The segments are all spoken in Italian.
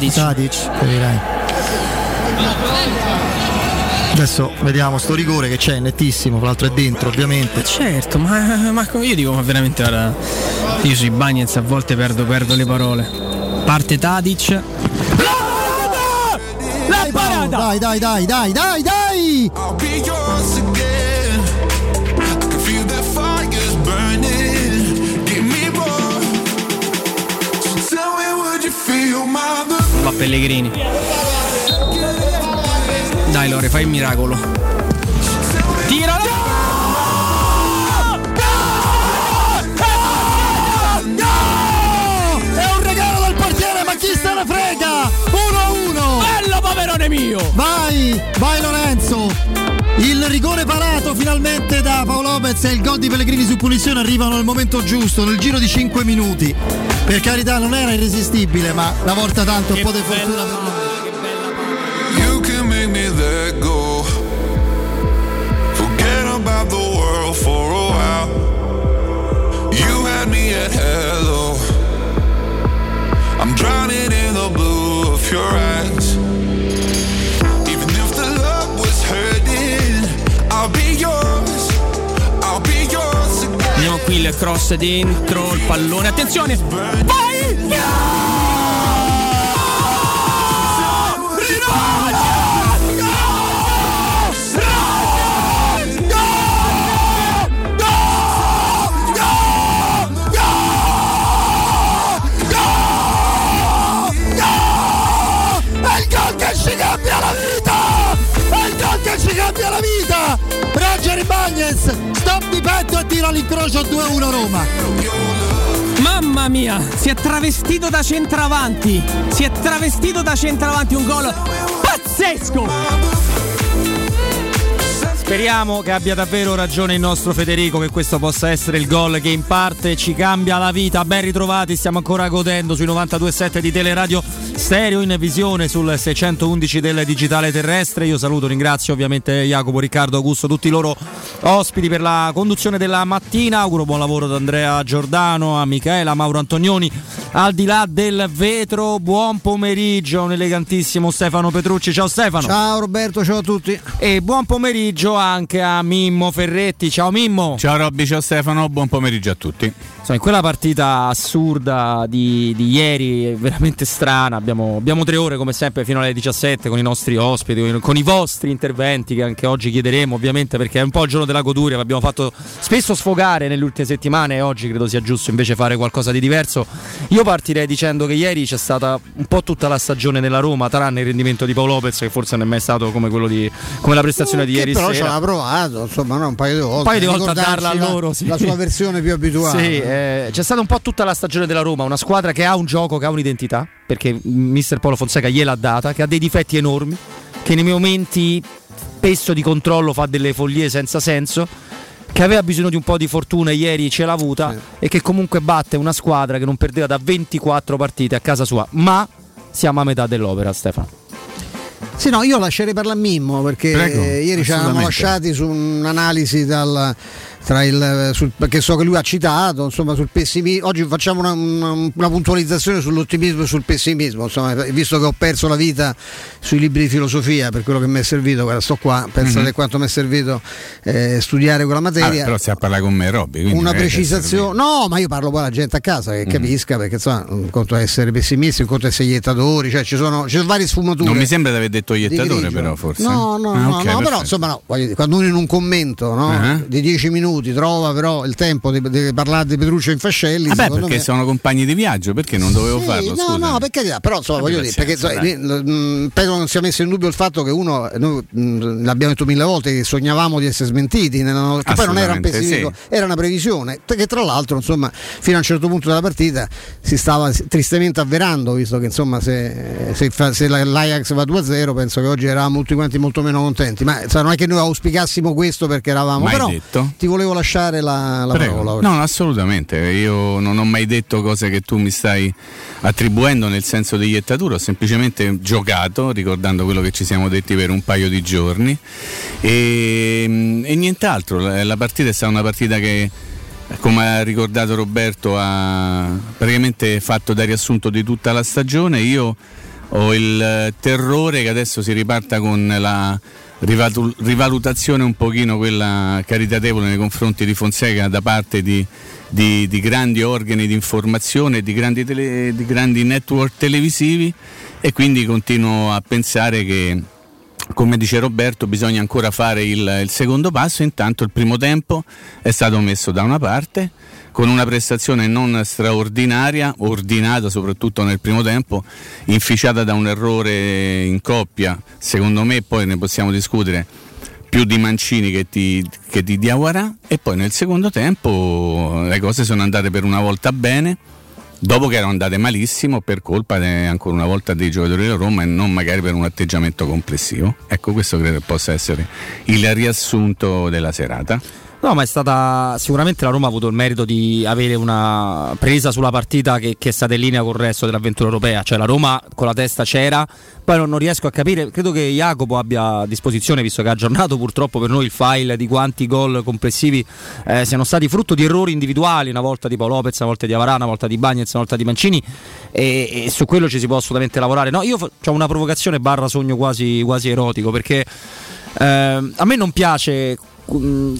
Tadic. Tadic, capirai. Adesso vediamo sto rigore che c'è, nettissimo, tra l'altro è dentro ovviamente. Certo, ma, ma io dico ma veramente guarda, io sui Bagnets a volte perdo, perdo le parole. Parte Tadic. La parata! Dai, dai, dai, dai, dai, dai! Pellegrini. Dai Lore, fai il miracolo. Tira! È un regalo dal portiere, ma chi se ne frega? 1-1! Bello Paverone mio! Vai, vai Lorenzo! Il rigore parato finalmente da Paolo Lopez e il gol di Pellegrini su punizione arrivano al momento giusto, nel giro di 5 minuti. Per carità non era irresistibile, ma la volta tanto un po' di fortuna cross dentro, il pallone, attenzione! Vai! Tiro all'incrocio 2-1 Roma. Mamma mia, si è travestito da centravanti. Si è travestito da centravanti un gol pazzesco. Speriamo che abbia davvero ragione il nostro Federico che questo possa essere il gol che in parte ci cambia la vita. Ben ritrovati, stiamo ancora godendo sui 92.7 di Teleradio Stereo in visione sul 611 del digitale terrestre. Io saluto, ringrazio ovviamente Jacopo, Riccardo, Augusto, tutti loro ospiti per la conduzione della mattina. Auguro buon lavoro ad Andrea Giordano, a Michaela, a Mauro Antonioni. Al di là del vetro, buon pomeriggio, un elegantissimo Stefano Petrucci. Ciao Stefano. Ciao Roberto, ciao a tutti. E buon pomeriggio anche a Mimmo Ferretti. Ciao Mimmo. Ciao Robby, ciao Stefano, buon pomeriggio a tutti. Insomma, in quella partita assurda di, di ieri, veramente strana, abbiamo, abbiamo, tre ore come sempre fino alle 17 con i nostri ospiti, con, con i vostri interventi che anche oggi chiederemo ovviamente perché è un po' il giorno della goduria, l'abbiamo fatto spesso sfogare nelle ultime settimane e oggi credo sia giusto invece fare qualcosa di diverso. Io partirei dicendo che ieri c'è stata un po' tutta la stagione nella Roma, tranne il rendimento di Paolo Lopez che forse non è mai stato come, quello di, come la prestazione di ieri però sera. ci aveva provato, insomma, no, un paio di volte. Un paio di volte a darla a loro, sì. La sua versione più abituale. Sì, eh, c'è stata un po' tutta la stagione della Roma, una squadra che ha un gioco, che ha un'identità, perché mister Paolo Fonseca gliel'ha data, che ha dei difetti enormi, che nei momenti spesso di controllo fa delle follie senza senso, che aveva bisogno di un po' di fortuna e ieri ce l'ha avuta e che comunque batte una squadra che non perdeva da 24 partite a casa sua, ma siamo a metà dell'opera Stefano. Sì, no, io lascerei parlare a Mimmo perché Prego, eh, ieri ci eravamo lasciati su un'analisi dal, tra il, sul, perché so che lui ha citato, insomma, sul pessimismo. Oggi facciamo una, una- una puntualizzazione sull'ottimismo e sul pessimismo, insomma, visto che ho perso la vita sui libri di filosofia per quello che mi è servito, guarda, sto qua, pensate Mhm. quanto mi è servito eh, studiare quella Ah, materia. però stai a parlare con me, Robby. una precisazione, no, ma io parlo poi alla gente a casa che Mm. capisca perché insomma un conto è essere pessimisti, un conto è essere iettatori, cioè ci sono, ci sono varie sfumature. Non mi sembra di aver detto iettatore, però, forse. No, no, Ah, no, ok, no, però insomma no, dire, quando uno in un commento no, Ah. di 10 minuti trova però il tempo di, di parlare di Petruccio in Fascelli, Vabbè, perché me- sono compagni di viaggio, perché non dovevo Sì, farlo? No, Scusa. no, per carità, però insomma, voglio dire, perché lì, mh, penso non sia messo in dubbio il fatto che uno, noi mh, l'abbiamo detto mille volte, che sognavamo di essere smentiti, nella- che poi non era un pessimismo, sì. era una previsione, che tra l'altro insomma fino a un certo punto della partita si stava tristemente avverando, visto che insomma se, se se la- l'Ajax va 2-0 penso che oggi eravamo tutti quanti molto meno contenti, ma insomma, non è che noi auspicassimo questo perché eravamo, Mai però detto. ti volevo lasciare la, la parola. No, no, assolutamente. Io non ho mai detto cose che tu mi stai attribuendo nel senso di iettatura, ho semplicemente giocato, ricordando quello che ci siamo detti per un paio di giorni e, e nient'altro. La, partita è stata una partita che come ha ricordato Roberto, ha praticamente fatto da riassunto di tutta la stagione. Io ho il terrore che adesso si riparta con la rivalutazione un pochino quella caritatevole nei confronti di Fonseca da parte di, di, di grandi organi di informazione, di grandi, tele- di grandi network televisivi e quindi continuo a pensare che come dice Roberto, bisogna ancora fare il, il, secondo passo. Intanto il primo tempo è stato messo da una parte con una prestazione non straordinaria, ordinata soprattutto nel primo tempo, inficiata da un errore in coppia. Secondo me, poi ne possiamo discutere più di Mancini che di, che di Diawara. E poi nel secondo tempo le cose sono andate per una volta bene dopo che erano andate malissimo per colpa ancora una volta dei giocatori della Roma e non magari per un atteggiamento complessivo. Ecco, questo credo possa essere il riassunto della serata. No, ma è stata sicuramente la Roma ha avuto il merito di avere una presa sulla partita che, che, è stata in linea con il resto dell'avventura europea. Cioè la Roma con la testa c'era, poi non, non, riesco a capire, credo che Jacopo abbia a disposizione, visto che ha aggiornato purtroppo per noi il file di quanti gol complessivi eh, siano stati frutto di errori individuali, una volta di Paolo Lopez, una volta di Avarà, una volta di Bagnez, una volta di Mancini e, e su quello ci si può assolutamente lavorare. No, io ho una provocazione barra sogno quasi, quasi erotico perché eh, a me non piace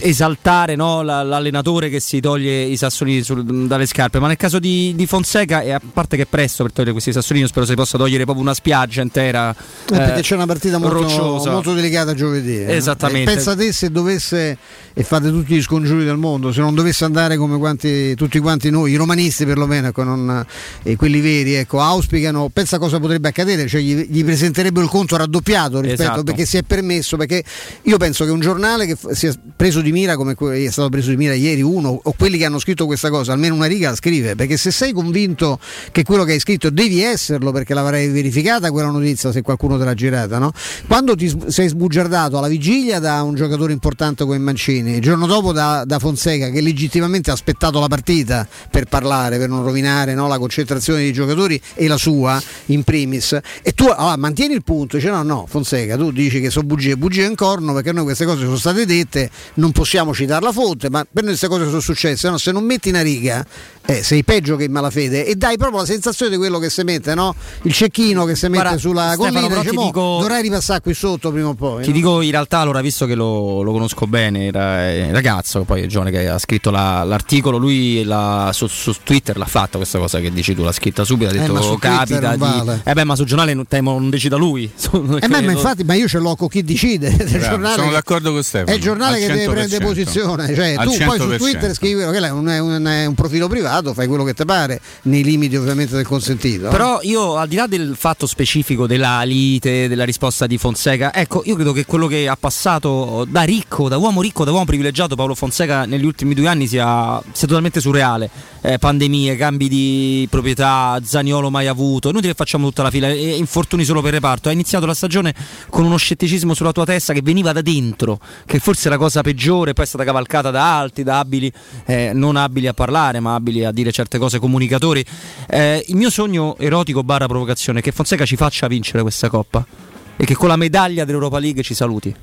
esaltare no, l'allenatore che si toglie i sassolini sul, dalle scarpe, ma nel caso di, di, Fonseca, e a parte che è presto per togliere questi sassolini, spero si possa togliere proprio una spiaggia intera. Eh, perché c'è una partita molto, molto delicata giovedì. Eh. Esattamente. E pensa te se dovesse, e fate tutti gli scongiuri del mondo, se non dovesse andare come quanti, tutti quanti noi, i romanisti perlomeno, ecco, non, e quelli veri, ecco, auspicano, pensa cosa potrebbe accadere, cioè gli, gli presenterebbero il conto raddoppiato rispetto esatto. perché si è permesso, perché io penso che un giornale che sia preso di mira come è stato preso di mira ieri uno o quelli che hanno scritto questa cosa, almeno una riga la scrive, perché se sei convinto che quello che hai scritto devi esserlo perché l'avrai verificata quella notizia se qualcuno te l'ha girata, no? Quando ti sei sbugiardato alla vigilia da un giocatore importante come Mancini, il giorno dopo da, da Fonseca che legittimamente ha aspettato la partita per parlare, per non rovinare no, la concentrazione dei giocatori e la sua in primis, e tu allora, mantieni il punto, dice no no Fonseca tu dici che sono bugie, bugie in corno perché noi queste cose sono state dette, non possiamo citare la fonte, ma per noi queste cose sono successe, no? se non metti una riga eh, sei peggio che in malafede e dai proprio la sensazione di quello che si mette, no? il cecchino che si mette Guarda, sulla Stefano, collina, dice, dico, dovrai ripassare qui sotto prima o poi. Ti no? dico in realtà, allora, visto che lo, lo conosco bene, era, il ragazzo, poi è giovane che ha scritto la, l'articolo, lui la, su, su, Twitter l'ha fatta questa cosa che dici tu, l'ha scritta subito, ha detto eh, capita di... Vale. Eh beh, ma sul giornale non, temo, non decida lui. eh beh, ma infatti, ma io ce l'ho con chi decide. Bravo, sono d'accordo con Stefano. È il giornale che deve prendere posizione, cioè tu poi su Twitter scrivi che è un, è un, è un profilo privato, fai quello che ti pare, nei limiti ovviamente del consentito. Però io al di là del fatto specifico della lite, della risposta di Fonseca, ecco, io credo che quello che ha passato da ricco, da uomo ricco, da uomo privilegiato Paolo Fonseca negli ultimi due anni sia, sia totalmente surreale. Eh, pandemie, cambi di proprietà, Zaniolo mai avuto, noi che facciamo tutta la fila, e infortuni solo per reparto. Ha iniziato la stagione con uno scetticismo sulla tua testa che veniva da dentro, che forse è la cosa peggiore, poi è stata cavalcata da altri, da abili, eh, non abili a parlare, ma abili a dire certe cose comunicatori. Eh, il mio sogno erotico barra provocazione è che Fonseca ci faccia vincere questa coppa e che con la medaglia dell'Europa League ci saluti.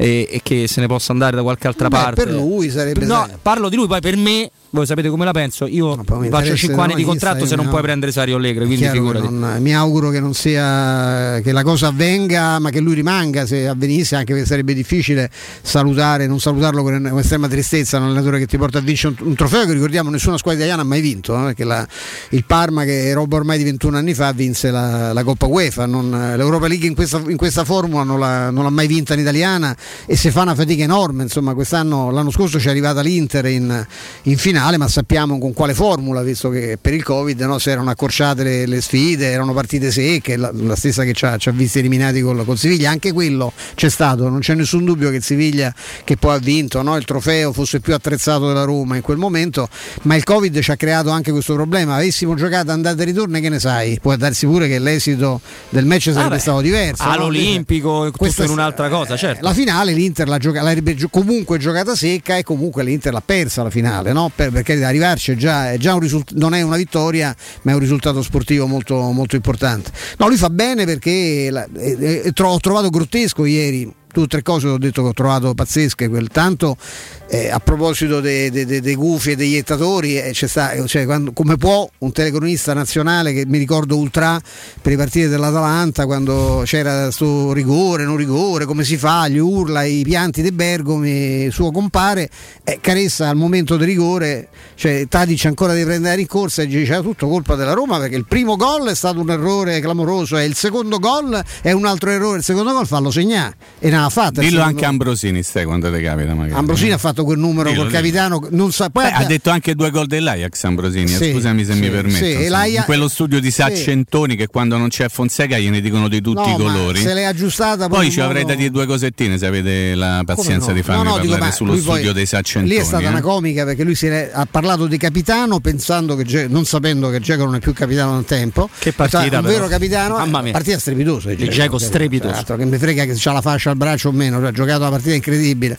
E, e che se ne possa andare da qualche altra Beh, parte. Per lui sarebbe. No, parlo di lui, poi per me voi sapete come la penso? Io faccio 5 anni di contratto se non no. puoi prendere Sario Allegri, quindi figurati. Non, mi auguro che non sia che la cosa avvenga, ma che lui rimanga se avvenisse, anche perché sarebbe difficile salutare, non salutarlo con estrema tristezza, un allenatore che ti porta a vincere un, un trofeo che ricordiamo nessuna squadra italiana ha mai vinto, no? perché la, il Parma che roba ormai di 21 anni fa vinse la, la Coppa UEFA, non, l'Europa League in questa, in questa formula non, la, non l'ha mai vinta in italiana e si fa una fatica enorme, insomma quest'anno, l'anno scorso ci è arrivata l'Inter in, in finale finale, ma sappiamo con quale formula, visto che per il Covid no, si erano accorciate le, le, sfide, erano partite secche, la, la stessa che ci ha, ci ha visti eliminati col, col, Siviglia, anche quello c'è stato, non c'è nessun dubbio che il Siviglia che poi ha vinto no, il trofeo fosse più attrezzato della Roma in quel momento, ma il Covid ci ha creato anche questo problema, avessimo giocato andata e ritorno che ne sai, può darsi pure che l'esito del match sarebbe ah stato diverso. All'Olimpico, no? tutto in un'altra cosa, certo. La finale l'Inter l'ha gioca- l'avrebbe comunque giocata secca e comunque l'Inter l'ha persa la finale, no? per, perché arrivarci è già, è già un risult- non è una vittoria, ma è un risultato sportivo molto, molto importante. No, lui fa bene perché la, eh, eh, ho trovato grottesco ieri due o tre cose ho detto che ho trovato pazzesche, quel tanto eh, a proposito dei, dei, dei, dei gufi e degli iettatori, eh, sta, cioè, quando, come può un telecronista nazionale che mi ricordo ultra per i partiti dell'Atalanta quando c'era questo rigore, non rigore, come si fa, gli urla, i pianti dei Bergomi, suo compare, eh, Caressa al momento del rigore, cioè Tadic ancora deve prendere in corsa e dice c'era tutto colpa della Roma perché il primo gol è stato un errore clamoroso e il secondo gol è un altro errore, il secondo gol fallo segnare e ne ha fatto. Dillo anche Ambrosini stai quando te capita magari. Ambrosini ha fatto quel numero dillo, col capitano, non sa, poi Beh, abbia... ha detto anche due gol dell'Ajax Ambrosini, sì, scusami se sì, mi permetto. Sì, in quello studio di Saccentoni che quando non c'è Fonseca gliene dicono di tutti no, i colori. Se l'è aggiustata poi ci avrei da dire due cosettine se avete la pazienza no? di farmi no, no, parlare dico, sullo studio dei Saccentoni. Lì è stata eh? una comica perché lui è, ha parlato di capitano pensando che non sapendo che Geco non è più capitano da tempo. Che partita, un vero capitano, Mamma mia. partita strepitosa. Geco strepitoso. Che mi frega che ha la fascia al braccio o meno, cioè, ha giocato una partita incredibile,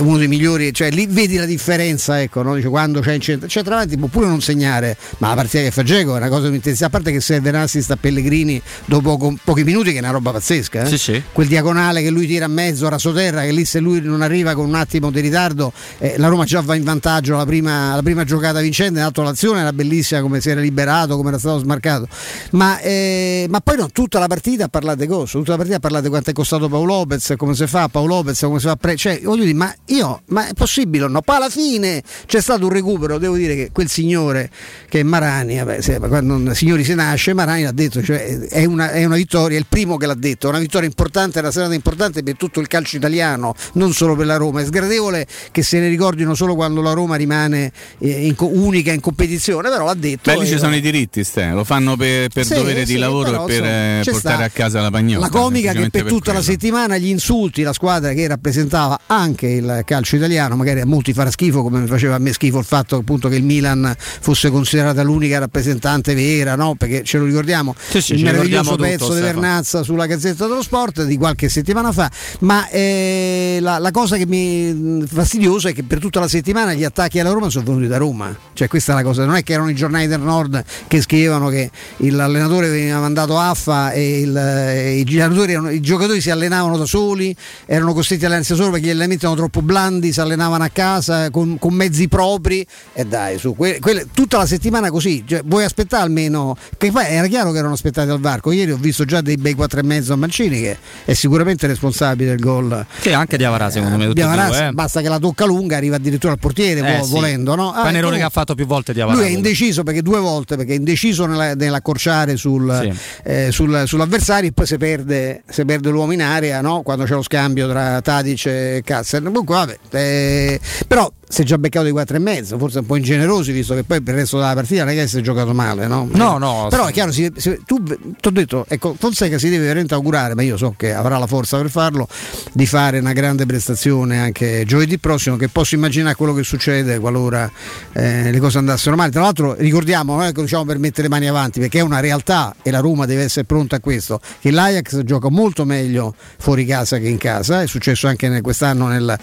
uno dei migliori, cioè lì vedi la differenza, ecco, no? Dice, quando c'è in centro, centravanti può pure non segnare, ma la partita che fa Geco è una cosa di intensità, a parte che serve un assist a Pellegrini dopo con pochi minuti che è una roba pazzesca, eh? sì, sì. quel diagonale che lui tira a mezzo, rasoterra, che lì se lui non arriva con un attimo di ritardo, eh, la Roma già va in vantaggio la prima, la prima giocata vincente, l'altro l'azione era bellissima come si era liberato, come era stato smarcato, ma, eh, ma poi no, tutta la partita parlate cosa, tutta la partita parlate quanto è costato Paolo Lopez, come si fa Paolo Lopez, come si fa pre- cioè voglio dire, ma io, ma è possibile o no? Poi alla fine c'è stato un recupero, devo dire che quel signore che è Marani, vabbè, se, quando signori si nasce, Marani l'ha detto, cioè, è, una, è una vittoria, è il primo che l'ha detto, è una vittoria importante, è una serata importante per tutto il calcio italiano, non solo per la Roma, è sgradevole che se ne ricordino solo quando la Roma rimane eh, in, unica in competizione, però l'ha detto. Beh, lì ci sono i diritti, Ste. lo fanno per, per sì, dovere sì, di lavoro e per eh, portare sta. a casa la pagnotta. La comica che per, per tutta quello. la settimana gli insulti la squadra che rappresentava anche il calcio italiano, magari a molti farà schifo come faceva a me schifo il fatto appunto che il Milan fosse considerata l'unica rappresentante vera, no? perché ce lo ricordiamo, sì, sì, il meraviglioso pezzo di Vernazza sulla Gazzetta dello Sport di qualche settimana fa, ma eh, la, la, cosa che mi fastidiosa è che per tutta la settimana gli attacchi alla Roma sono venuti da Roma, cioè questa è la cosa, non è che erano i giornali del Nord che scrivevano che l'allenatore veniva mandato affa e, il, e i, giocatori, i, giocatori, si allenavano da soli, erano costretti a allenarsi da soli perché gli allenamenti erano troppo blandi, si allenavano a casa con, con mezzi propri e dai, su, que, que, tutta la settimana così, cioè, vuoi aspettare almeno, che poi era chiaro che erano aspettati al varco, ieri ho visto già dei bei 4 e mezzo a Mancini che è sicuramente responsabile del gol. Sì, anche di Avarà secondo me. Avarà, due, eh. Basta che la tocca lunga, arriva addirittura al portiere, eh, volendo. No? Ah, Panerone che ha fatto più volte di Avarà. Lui è indeciso perché due volte, perché è indeciso nella, nell'accorciare sul, sì. eh, sul, sull'avversario e poi si perde, si perde l'uomo in area no? quando c'è lo scambio tra Tadic e Kazzer. Comunque, vabbè, eh, però si è già beccato di 4 e mezzo, forse un po' ingenerosi, visto che poi per il resto della partita non è che si è giocato male, no? No, no. Però è chiaro, si, si, tu ti ho detto, ecco, Fonseca si deve veramente augurare, ma io so che avrà la forza per farlo, di fare una grande prestazione anche giovedì prossimo, che posso immaginare quello che succede qualora eh, le cose andassero male. Tra l'altro ricordiamo, non è che diciamo per mettere le mani avanti, perché è una realtà e la Roma deve essere pronta a questo, che l'Ajax gioca molto meglio fuori casa che in casa, è successo anche nel, quest'anno nel,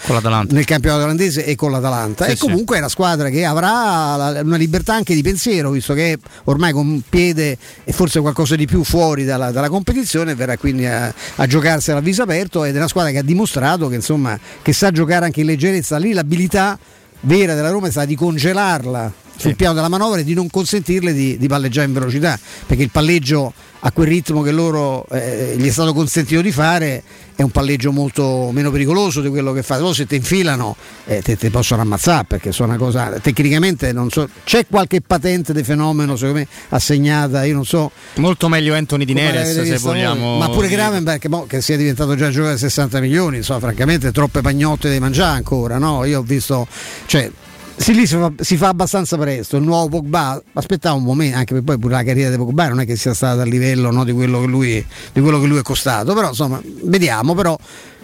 nel campionato olandese e con l'Atalanta. Sì, e comunque sì. è una squadra che avrà una libertà anche di pensiero, visto che ormai con un piede e forse qualcosa di più fuori dalla, dalla competizione, verrà quindi a, a giocarsela a viso aperto ed è una squadra che ha dimostrato che, insomma, che sa giocare anche in leggerezza. Lì l'abilità vera della Roma è stata di congelarla sul sì. piano della manovra e di non consentirle di, di palleggiare in velocità, perché il palleggio a quel ritmo che loro eh, gli è stato consentito di fare è un palleggio molto meno pericoloso di quello che fa. Loro se ti infilano eh, te, te, possono ammazzare perché sono una cosa tecnicamente non so. C'è qualche patente di fenomeno secondo me assegnata, io non so. Molto meglio Anthony Di Neres se vogliamo. Ma pure Gravenberg boh, che sia diventato già giocatore a 60 milioni, insomma, francamente troppe pagnotte da mangiare ancora, no? Io ho visto cioè sì, lì si fa, abbastanza presto. Il nuovo Pogba, aspettava un momento, anche perché poi pure la carriera di Pogba non è che sia stata a livello no, di, quello lui, di, quello che lui, è costato, però insomma, vediamo, però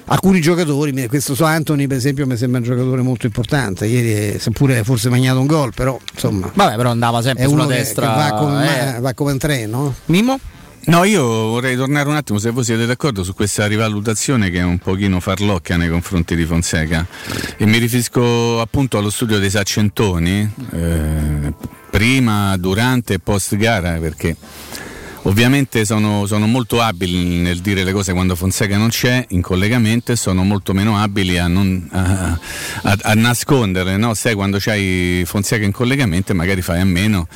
alcuni giocatori, questo so Anthony per esempio mi sembra un giocatore molto importante, ieri seppure forse magnato un gol, però insomma... Vabbè, però andava sempre sulla destra. Che, che va, come, eh. va come un treno. Mimo? No, io vorrei tornare un attimo, se voi siete d'accordo, su questa rivalutazione che è un pochino farlocca nei confronti di Fonseca. E mi riferisco appunto allo studio dei Saccentoni, eh, prima, durante e post gara, perché Ovviamente sono, sono, molto abili nel dire le cose quando Fonseca non c'è in collegamento e sono molto meno abili a, non, a, a, a nasconderle. No? Sai quando c'hai Fonseca in collegamento magari fai a meno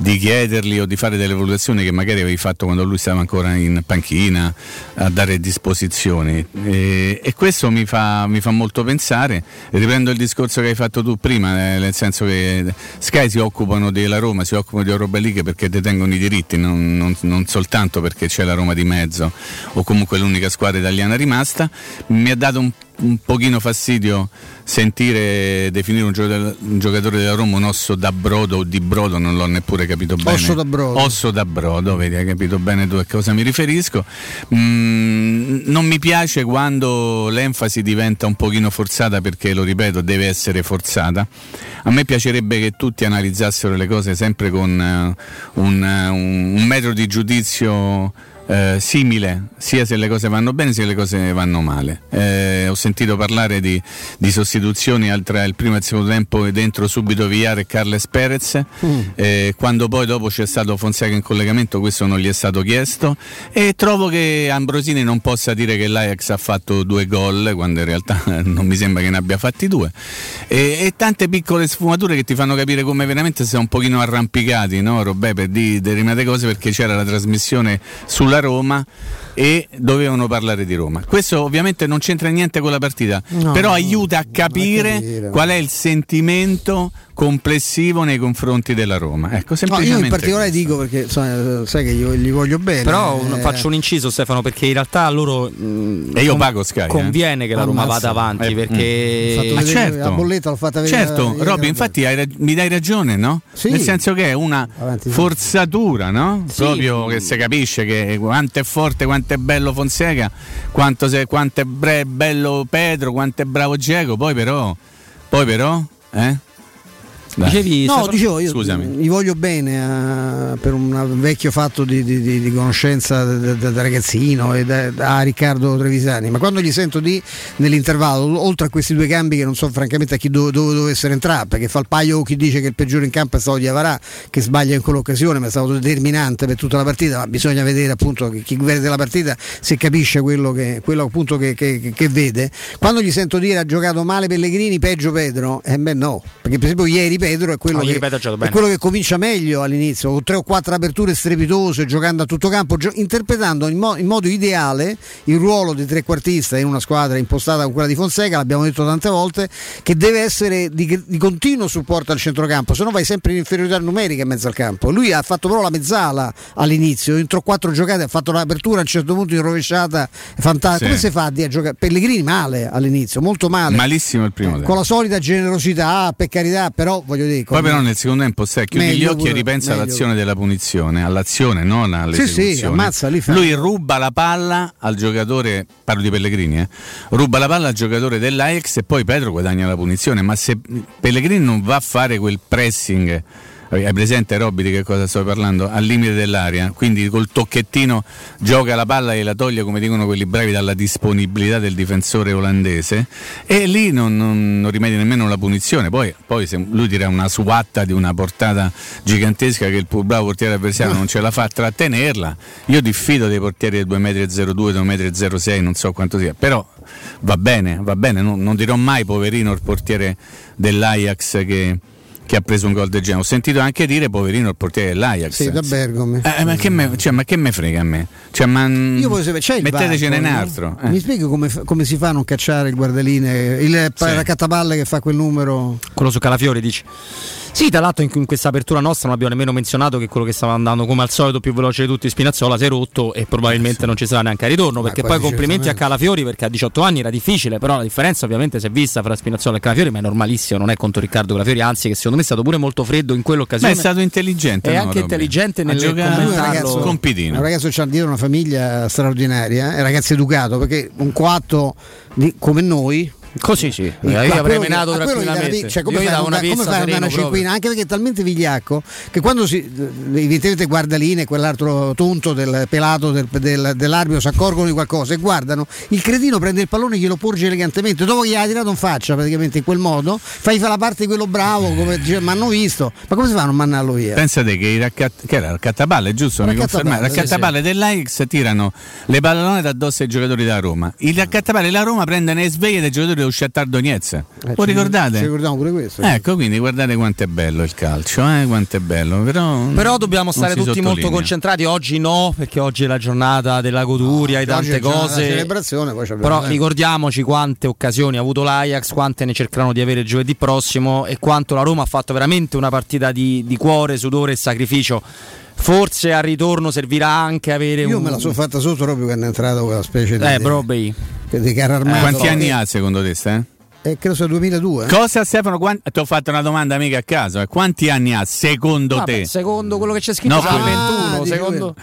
di chiedergli o di fare delle valutazioni che magari avevi fatto quando lui stava ancora in panchina a dare disposizioni. E, e questo mi fa, mi fa, molto pensare riprendo il discorso che hai fatto tu prima eh, nel senso che Sky si occupano della Roma si occupano di Europa League perché detengono i diritti non, non, non soltanto perché c'è la Roma di mezzo o comunque l'unica squadra italiana rimasta. Mi ha dato un un pochino fastidio sentire definire un giocatore, un della Roma un osso da brodo o di brodo, non l'ho neppure capito bene. Osso da brodo. Osso da brodo, vedi, hai capito bene tu a cosa mi riferisco. Mm, non mi piace quando l'enfasi diventa un pochino forzata perché, lo ripeto, deve essere forzata. A me piacerebbe che tutti analizzassero le cose sempre con uh, un, uh, un metro di giudizio eh, simile, sia se le cose vanno bene sia se le cose vanno male. Eh, ho sentito parlare di, di, sostituzioni tra il primo e il secondo tempo dentro subito Villar e Carles Perez, mm. eh, quando poi dopo c'è stato Fonseca in collegamento questo non gli è stato chiesto e trovo che Ambrosini non possa dire che l'Ajax ha fatto due gol quando in realtà non mi sembra che ne abbia fatti due e, e tante piccole sfumature che ti fanno capire come veramente si è un pochino arrampicati, no Robè, per dire determinate cose perché c'era la trasmissione sulla Roma e dovevano parlare di Roma. Questo ovviamente non c'entra niente con la partita, no, però aiuta a capire, capire, qual è il sentimento complessivo nei confronti della Roma. Ecco, semplicemente no, io in particolare questo. dico perché sai, sai, che io gli voglio bene. Però eh, faccio un inciso Stefano perché in realtà a loro mh, e io pago Sky, conviene eh? che la Roma Ammazza. vada avanti eh, perché mm. certo. la bolletta l'ho fatta vedere. Certo, Robby, infatti hai, mi dai ragione, no? Sì. Nel senso che è una avanti, forzatura, no? Sì. Proprio che si capisce che quanto è forte, quanto è bello Fonseca, quanto, se, quanto è bre- bello Pedro, quanto è bravo Diego, poi però poi però eh? Dicevi, no, dicevo io Scusami. gli voglio bene a, per un vecchio fatto di, di, di, di conoscenza da, da, da, ragazzino e da, da, Riccardo Trevisani, ma quando gli sento di nell'intervallo, oltre a questi due cambi che non so francamente a chi dove, dove dovessero entrare, perché fa il paio chi dice che il peggiore in campo è stato di Avarà, che sbaglia in quell'occasione, ma è stato determinante per tutta la partita, ma bisogna vedere appunto chi vede la partita se capisce quello, che, quello appunto che, che, che, vede. Quando gli sento dire ha giocato male Pellegrini, peggio Pedro, eh beh no, perché per esempio ieri Pedro è quello, che, è quello che comincia meglio all'inizio, con tre o quattro aperture strepitose, giocando a tutto campo, gio- interpretando in, mo- in, modo ideale il ruolo di trequartista in una squadra impostata con quella di Fonseca, l'abbiamo detto tante volte, che deve essere di, di continuo supporto al centrocampo, se no vai sempre in inferiorità numerica in mezzo al campo. Lui ha fatto però la mezzala all'inizio, entro quattro giocate ha fatto l'apertura a un certo punto in rovesciata, fantastica. Sì. Come si fa a giocare? Pellegrini male all'inizio, molto male. Malissimo il primo. Eh, con la solita generosità, per carità, però voglio dire poi però nel secondo tempo stai, chiudi meglio, gli occhi pure, e ripensa meglio. all'azione della punizione, all'azione, non all'esecuzione. Sì, sì, ammazza, li fa. Lui ruba la palla al giocatore, parlo di Pellegrini, eh, ruba la palla al giocatore dell'Ajax e poi Pedro guadagna la punizione, ma se Pellegrini non va a fare quel pressing hai presente Robby di che cosa sto parlando? Al limite dell'aria, quindi col tocchettino gioca la palla e la toglie come dicono quelli bravi dalla disponibilità del difensore olandese. E lì non, non, non rimedia nemmeno la punizione, poi, poi lui tira una suatta di una portata gigantesca che il bravo portiere avversario non ce la fa a trattenerla, io diffido dei portieri del 2,02 m, 2,06 m, non so quanto sia, però va bene, va bene, non, non dirò mai poverino il portiere dell'Ajax che che ha preso un gol del genere. Ho sentito anche dire poverino il portiere dell'Ajax. Sì, da Bergome. Eh, ma, che me, cioè, ma, che me, frega a me? Cioè, ma, Io voglio sapere, c'è mettetecene in altro. Eh. Mi spieghi come, come, si fa a non cacciare il guardaline, il sì. raccattapalle che fa quel numero? Quello su Calafiori dici? Sì, tra l'altro in, in questa apertura nostra non abbiamo nemmeno menzionato che quello che stava andando come al solito più veloce di tutti Spinazzola si è rotto e probabilmente sì. non ci sarà neanche a ritorno perché poi complimenti a Calafiori perché a 18 anni era difficile, però la differenza ovviamente si è vista fra Spinazzola e Calafiori, ma è normalissimo, non è contro Riccardo Calafiori, anzi che secondo me è stato pure molto freddo in quell'occasione. Ma è stato intelligente. È no, anche intelligente nel commentarlo. Un compitino. Un ragazzo c'ha dietro una famiglia straordinaria, eh, è un ragazzo educato perché un coatto di, come noi Così sì. Il- io avrei menato tranquillamente. cioè, come io gli fai una da- come pizza fai una proprio. cinquina? Anche perché è talmente vigliacco che quando si evidentemente guarda Line e quell'altro tonto del pelato del, del- dell'arbitro si accorgono di qualcosa e guardano, il cretino prende il pallone e glielo porge elegantemente, dopo che gli ha tirato in faccia praticamente in quel modo, fai fa la parte di quello bravo, come dice, mi hanno visto, ma come si fa a non mandarlo via? Pensate che i raccat- che era raccattapalle, giusto? Mi Raccattapalle, confermate? sì, Raccattapalle dell'Ajax tirano le pallone da addosso ai giocatori della Roma. I raccattapalle della Roma prendono le sveglie dei giocatori dello Shakhtar Donetsk. Eh, Lo ricordate? Ci ricordiamo pure questo. Ecco, quindi guardate quanto è bello il calcio, eh? quanto è bello. Però, Però dobbiamo stare tutti molto sottolinea. concentrati. Oggi no, perché oggi è la giornata della goduria e Oggi tante cose. celebrazione, poi Però eh. ricordiamoci quante occasioni ha avuto l'Ajax, quante ne cercheranno di avere giovedì prossimo e quanto la Roma ha fatto veramente una partita di, di cuore, sudore e sacrificio. Forse al ritorno servirà anche avere Io un. me la sono fatta sotto proprio quando è entrato quella specie di, Eh, Broby. di carro armato. Quanti anni ha secondo te? Ste? Eh, credo sia 2002. eh. Cosa Stefano? quan- Ti ho fatto una domanda mica a caso. eh. Quanti anni ha secondo Vabbè, te? secondo quello che c'è scritto, No, 21. Ah, di secondo...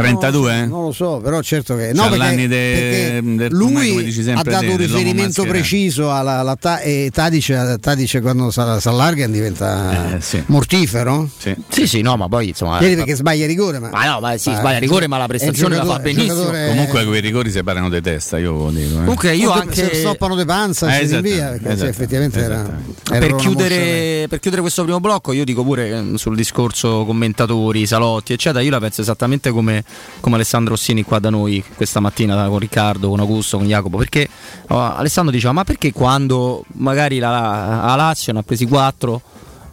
32? eh? Non lo so, però certo che no, perché, l'anni de- perché come lui dici ha sempre dato un riferimento preciso alla, alla ta- e Tadice, Tadice quando si allarga diventa Eh, sì. mortifero. Sì. Sì, sì, no, ma poi insomma. Ieri perché sbaglia rigore, ma, Ma no, ma sì, ma- sbaglia rigore, ma la prestazione la fa benissimo. Comunque quei rigori separano di testa, io dico. eh. Comunque io o de- anche. se stoppano de panza Eh, si esattamente, rinvia perché sì, esattamente, effettivamente era, per chiudere, per chiudere questo primo blocco, io dico pure eh, sul discorso commentatori, salotti, eccetera. Io la penso esattamente come, come Alessandro Rossini qua da noi questa mattina con Riccardo, con Augusto, con Jacopo. Perché oh, Alessandro diceva: Ma perché quando magari la, la Lazio ne ha presi 4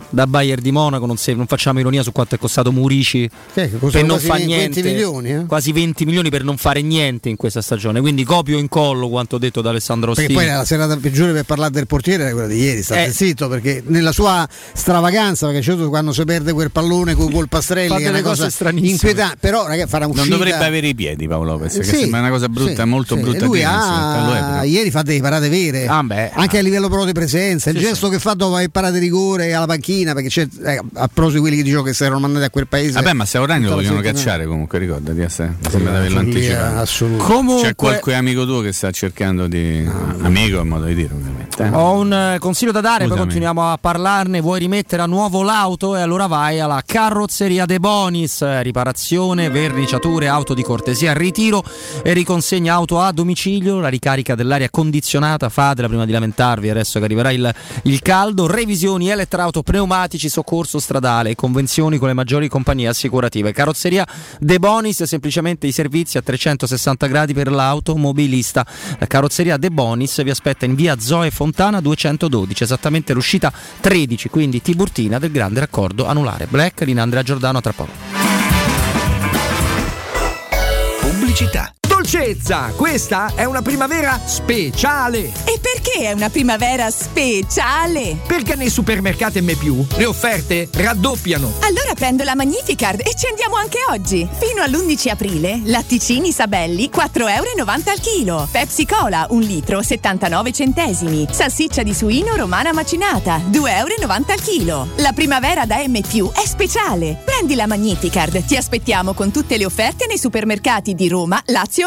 da Bayern di Monaco non, se- non facciamo ironia su quanto è costato Murici costano per non quasi fare 20 niente milioni, eh? quasi 20 milioni per non fare niente in questa stagione quindi copio in collo quanto detto da Alessandro Perché Rossini poi la serata peggiore per parlare del portiere era quella di ieri, state Eh. zitto perché nella sua stravaganza, perché certo quando si perde quel pallone con col Pastrelli è una cosa inquietante, però ragazzi farà uscita Non dovrebbe avere i piedi Paolo Lopez, che Sì, sembra una cosa brutta, sì, molto sì. brutta. E lui ha, però. ieri fa delle parate vere, Ah, beh. anche a livello proprio di presenza. Il Sì, gesto che fa dopo aver parato di rigore alla panchina, perché c'è eh, a prosi quelli che dicono che si erano mandati a quel paese. Vabbè, ma Saurani lo vogliono cacciare comunque, ricordati, eh, se- sembra di averlo anticipato. comunque C'è qualche amico tuo che sta cercando di. amico è un modo di dire, ovviamente. eh. Ho un eh, consiglio da dare, poi continuiamo a parlarne. Vuoi rimettere a nuovo l'auto? E allora vai alla carrozzeria De Bonis, riparazione, verniciature, auto di cortesia, ritiro e riconsegna auto a domicilio, la ricarica dell'aria condizionata, fatela prima di lamentarvi adesso che arriverà il, il caldo, revisioni elettrauto, pneumatici, soccorso stradale, convenzioni con le maggiori compagnie assicurative. Carrozzeria De Bonis, semplicemente i servizi a 360 gradi per l'automobilista. La carrozzeria De Bonis vi aspetta in via Zoe Fontana 212, esattamente l'uscita 13, quindi Tiburtina del grande raccordo anulare. Black, Linandrea Giordano, tra poco. Pubblicità. Dolcezza, questa è una primavera speciale. E perché è una primavera speciale? Perché nei supermercati M le offerte raddoppiano. Allora prendo la Magnificard e ci andiamo anche oggi. Fino all'11 aprile, latticini Sabelli 4,90 euro al chilo. Pepsi Cola 1 litro 79 centesimi. Salsiccia di suino romana macinata 2,90 euro al chilo. La primavera da M è speciale. Prendi la Magnificard, ti aspettiamo con tutte le offerte nei supermercati di Roma, Lazio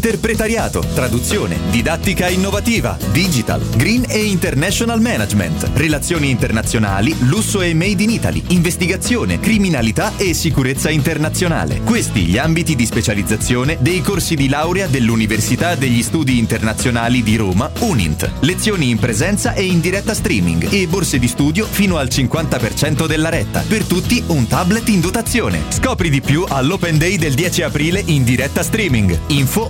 interpretariato, traduzione, didattica innovativa, digital, green e international management, relazioni internazionali, lusso e made in Italy, investigazione, criminalità e sicurezza internazionale. Questi gli ambiti di specializzazione dei corsi di laurea dell'Università degli Studi Internazionali di Roma, UNINT. Lezioni in presenza e in diretta streaming e borse di studio fino al 50% della retta. Per tutti un tablet in dotazione. Scopri di più all'Open Day del 10 aprile in diretta streaming. Info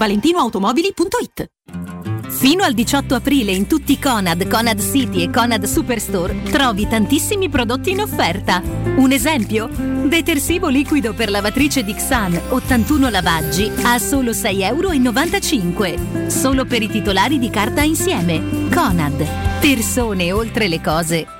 valentinoautomobili.it. Fino al 18 aprile in tutti i Conad, Conad City e Conad Superstore trovi tantissimi prodotti in offerta. Un esempio? Detersivo liquido per lavatrice Dixan 81 lavaggi a solo 6,95 euro. Solo per i titolari di carta insieme. Conad. Persone oltre le cose.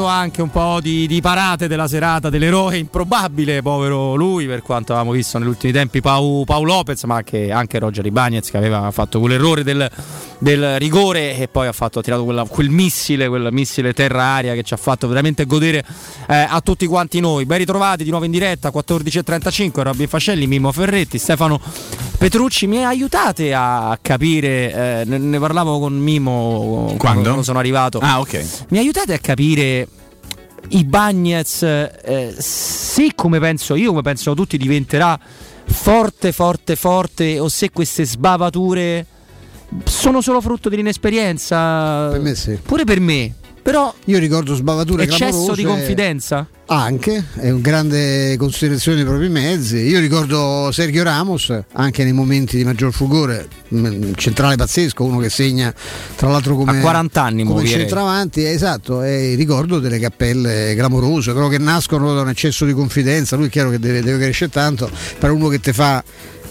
Rivedendo anche un po' di, di parate della serata dell'eroe improbabile, povero lui, per quanto avevamo visto negli ultimi tempi Pau, Pau Lopez, ma anche, anche Roger Ibagnez che aveva fatto quell'errore del, del rigore e poi ha, fatto, ha tirato quella- quel missile, quel missile terra-aria che ci ha fatto veramente godere eh, a tutti quanti noi. Ben ritrovati di nuovo in diretta, 14.35, Robby Fascelli, Mimmo Ferretti, Stefano Petrucci, mi aiutate a capire, eh, ne, ne parlavo con Mimo quando, quando sono arrivato. Ah, ok. Mi aiutate a capire i Bagnets, eh, se come penso io, come pensano tutti, diventerà forte, forte, forte, o se queste sbavature sono solo frutto dell'inesperienza. Per me sì. Pure per me. Però io ricordo sbavature eccesso clamorose. di confidenza. Anche, è un grande considerazione dei propri mezzi. Io ricordo Sergio Ramos, anche nei momenti di maggior fulgore, mh, centrale pazzesco, uno che segna tra l'altro come, A 40 anni come centravanti, esatto, e ricordo delle cappelle clamorose, però che nascono da un eccesso di confidenza, lui è chiaro che deve, deve crescere tanto, per uno che ti fa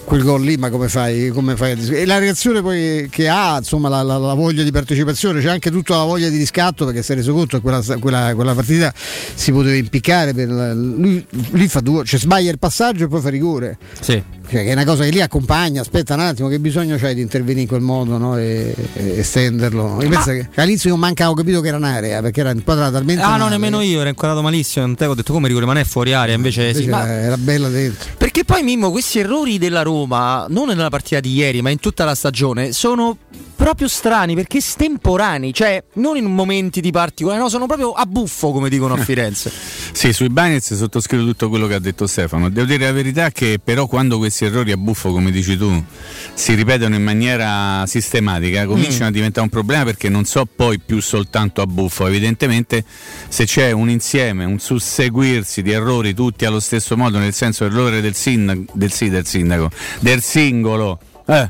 quel gol lì, ma come fai, come fai E la reazione poi che ha, insomma, la, la- la voglia di partecipazione, c'è anche tutta la voglia di riscatto perché si è reso conto che quella, quella- quella partita si poteva impiccare. Per lui, lui fa due, cioè sbaglia il passaggio e poi fa rigore. Sì. Cioè, che è una cosa che lì accompagna, aspetta un attimo, che bisogno c'hai di intervenire in quel modo no? e, e estenderlo. Io penso che all'inizio non manca, ho capito che era un'area perché era inquadrata talmente. Ah, no, nemmeno io, era inquadrato malissimo. Non te ho detto come rigore, ma non è fuori area. Invece, sì. Invece Ma- era, era bella dentro. Perché poi Mimmo, questi errori della Roma, non nella partita di ieri, ma in tutta la stagione, sono proprio strani perché estemporanei, cioè non in momenti di particolare, no, sono proprio a buffo, come dicono a Firenze. Sì, sui Bagnets sottoscrivo tutto quello che ha detto Stefano. Devo dire la verità che però quando questi errori a buffo, come dici tu, si ripetono in maniera sistematica, cominciano Mm. a diventare un problema perché non so poi più soltanto a buffo. Evidentemente se c'è un insieme, un susseguirsi di errori tutti allo stesso modo, nel senso l'errore del sindaco, del, sì, del sindaco, del singolo. eh,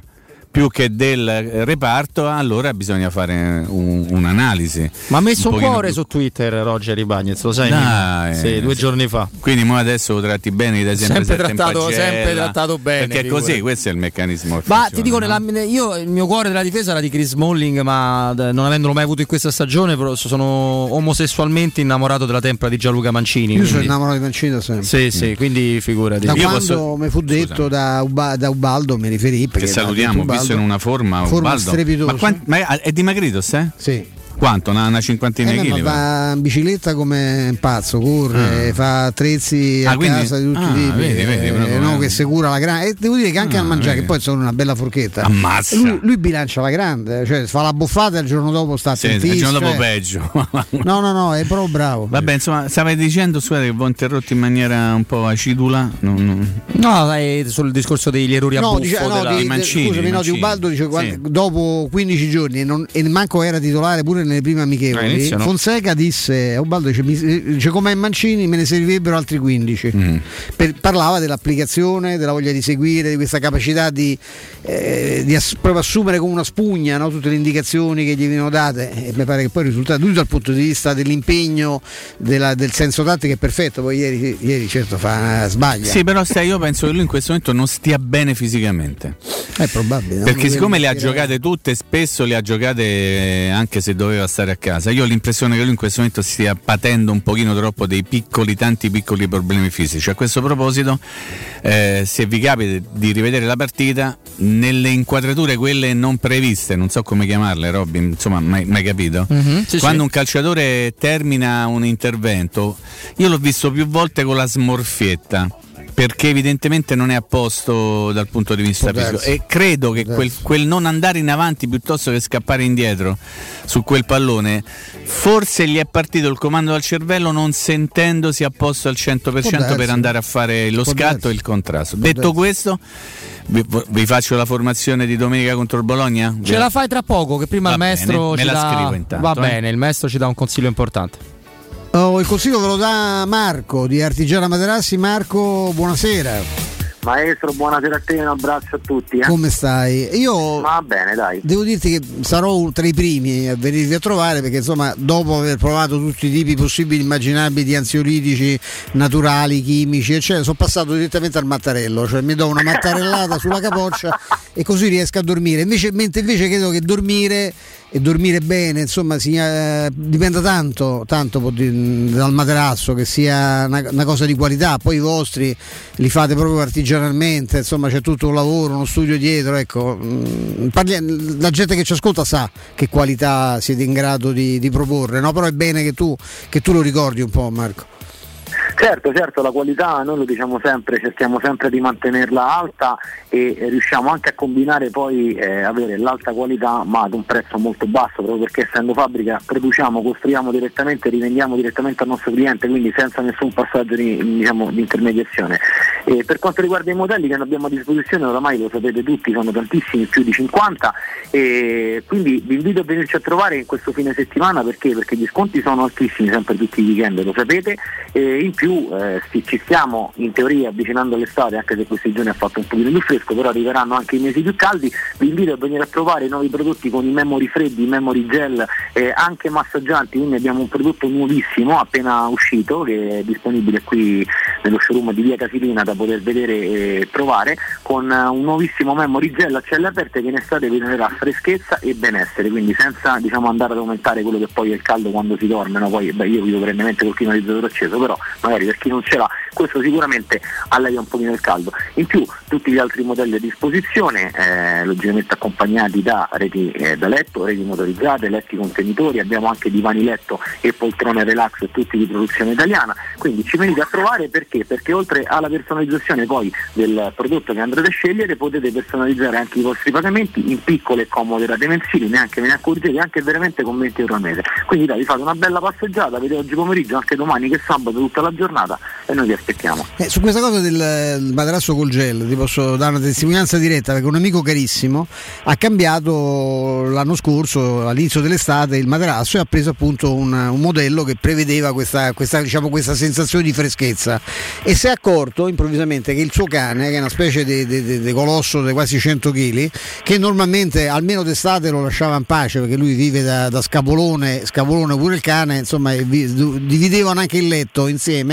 più che del eh, reparto, allora bisogna fare un- un'analisi. Ma ha messo un, pochino cuore più- su Twitter Roger Ibagnez, lo sai? Dai, Mimmo? sì, due sì. giorni fa. Quindi mo adesso lo tratti bene, dai sempre, Sempre trattato- sempre trattato bene, Perché è così, questo è il meccanismo. Ma funziona, ti dico, no? nella- io il mio cuore della difesa era di Chris Smalling, ma d- non avendolo mai avuto in questa stagione, però sono omosessualmente innamorato della tempra di Gianluca Mancini. Io sono quindi- innamorato di Mancini da sempre. Sì, sì, quindi figurati. Da Io quando posso- mi fu detto da, Uba- da Ubaldo, mi riferì perché Che salutiamo, Ubaldo, in una forma, forma. Ma, quant- ma è, è dimagrito, se? Sì. Quanto? Una, una cinquantina Eh, di ma chili? va? in bicicletta come un pazzo, corre, Ah. fa attrezzi a Ah, quindi- casa di tutti ah, i tipi, vedi, vedi, eh, no, eh. che si cura la grande. E devo dire che anche Ah, al mangiare, vedi. che poi sono una bella forchetta. Ammazza. Lui, lui bilancia la grande, cioè fa la buffata e il giorno dopo sta Sì, il giorno dopo cioè- peggio. No, no, no, è proprio bravo. Vabbè, insomma, stavi dicendo, scusate, che vi ho interrotto in maniera un po' acidula. Non- non- No, dai, sul discorso degli errori a No, buffo dice, no, della- di, di Mancini, scusami, di no, di. Ubaldo dice Sì. dopo 15 giorni e, non, e manco era titolare pure nelle prime amichevoli. inizio no. Fonseca disse a Ubaldo dice, mi- dice come Mancini me ne servirebbero altri 15. Mm. Per- parlava dell'applicazione, della voglia di seguire, di questa capacità di, eh, di ass- proprio assumere come una spugna no, tutte le indicazioni che gli venivano date. E mi pare che poi il risultato, lui dal punto di vista dell'impegno, della- del senso tattico è perfetto. Poi ieri, ieri certo fa, sbaglia. Sì, però stai, io penso che lui in questo momento non stia bene fisicamente. È probabile. Perché siccome le ha giocate tutte, spesso le ha giocate eh, anche se doveva stare a casa. Io ho l'impressione che lui in questo momento stia patendo un pochino troppo dei piccoli, tanti piccoli problemi fisici. A questo proposito, eh, se vi capita di rivedere la partita, nelle inquadrature quelle non previste, non so come chiamarle, Robin, insomma, mai, mai capito? Mhm, sì, Quando sì. un calciatore termina un intervento, io l'ho visto più volte con la smorfietta. Perché evidentemente non è a posto dal punto di vista fisico. E credo che quel, quel non andare in avanti piuttosto che scappare indietro su quel pallone, forse gli è partito il comando dal cervello non sentendosi a posto al 100% darsi. per andare a fare lo scatto e il contrasto. Detto questo, vi, vi faccio la formazione di domenica contro il Bologna? Ce la fai tra poco, che prima Va il maestro bene, me la dà... scrivo intanto, Va eh. bene, il maestro ci dà un consiglio importante. Oh, il consiglio ve lo dà Marco di Artigiana Materassi. Marco, buonasera. Maestro, buonasera a te, un abbraccio a tutti. Eh. Come stai? Io Va bene, dai. devo dirti che sarò tra i primi a venirvi a trovare perché insomma dopo aver provato tutti i tipi possibili e immaginabili di ansiolitici naturali, chimici eccetera sono passato direttamente al mattarello cioè mi do una mattarellata sulla capoccia e così riesco a dormire invece, mentre invece credo che dormire e dormire bene insomma sia, eh, dipenda tanto, tanto dal materasso che sia una, una cosa di qualità. Poi i vostri li fate proprio artigianalmente insomma c'è tutto un lavoro uno studio dietro ecco. Mm, parli- la gente che ci ascolta sa che qualità siete in grado di, di proporre no? però è bene che tu, che tu lo ricordi un po' Marco Certo, certo, la qualità noi lo diciamo sempre, cerchiamo sempre di mantenerla alta e riusciamo anche a combinare poi eh, avere l'alta qualità ma ad un prezzo molto basso, proprio perché essendo fabbrica produciamo, costruiamo direttamente, rivendiamo direttamente al nostro cliente, quindi senza nessun passaggio di, diciamo, di intermediazione. E per quanto riguarda i modelli che abbiamo a disposizione, oramai lo sapete tutti, sono tantissimi, più di 50, e quindi vi invito a venirci a trovare in questo fine settimana perché? Perché gli sconti sono altissimi sempre tutti i weekend, lo sapete, e in più più eh, ci stiamo in teoria avvicinando all'estate, anche se questi giorni ha fatto un pochino più fresco, però arriveranno anche i mesi più caldi. Vi invito a venire a provare i nuovi prodotti con i memory freddi, i memory gel, eh, anche massaggianti, quindi abbiamo un prodotto nuovissimo appena uscito che è disponibile qui nello showroom di Via Casilina da poter vedere e provare con eh, un nuovissimo memory gel a celle aperte che in estate vi darà freschezza e benessere, quindi senza diciamo, andare ad aumentare quello che poi è il caldo quando si dorme, no? poi beh, io vivo perennemente col climatizzatore acceso, però magari per chi non ce l'ha questo sicuramente allevia un pochino il caldo. In più tutti gli altri modelli a disposizione, eh, logicamente accompagnati da reti eh, da letto, reti motorizzate, letti contenitori, abbiamo anche divani letto e poltrone relax tutti di produzione italiana, quindi ci venite a trovare perché? Perché oltre alla personalizzazione poi del prodotto che andrete a scegliere potete personalizzare anche i vostri pagamenti in piccole e comode rate mensili, neanche ve ne accorgete, anche veramente con 20 euro al mese. Quindi dai, vi fate una bella passeggiata, vedete oggi pomeriggio, anche domani che sabato, tutta la giornata e noi vi aspettiamo. Eh, su questa cosa del, del materasso col gel ti posso dare una testimonianza diretta perché un amico carissimo ha cambiato l'anno scorso all'inizio dell'estate il materasso e ha preso appunto un, un modello che prevedeva questa, questa, diciamo, questa, sensazione di freschezza e si è accorto improvvisamente che il suo cane che è una specie di, colosso di quasi 100 kg che normalmente almeno d'estate lo lasciava in pace perché lui vive da, da scapolone, scapolone pure il cane insomma dividevano anche il letto insieme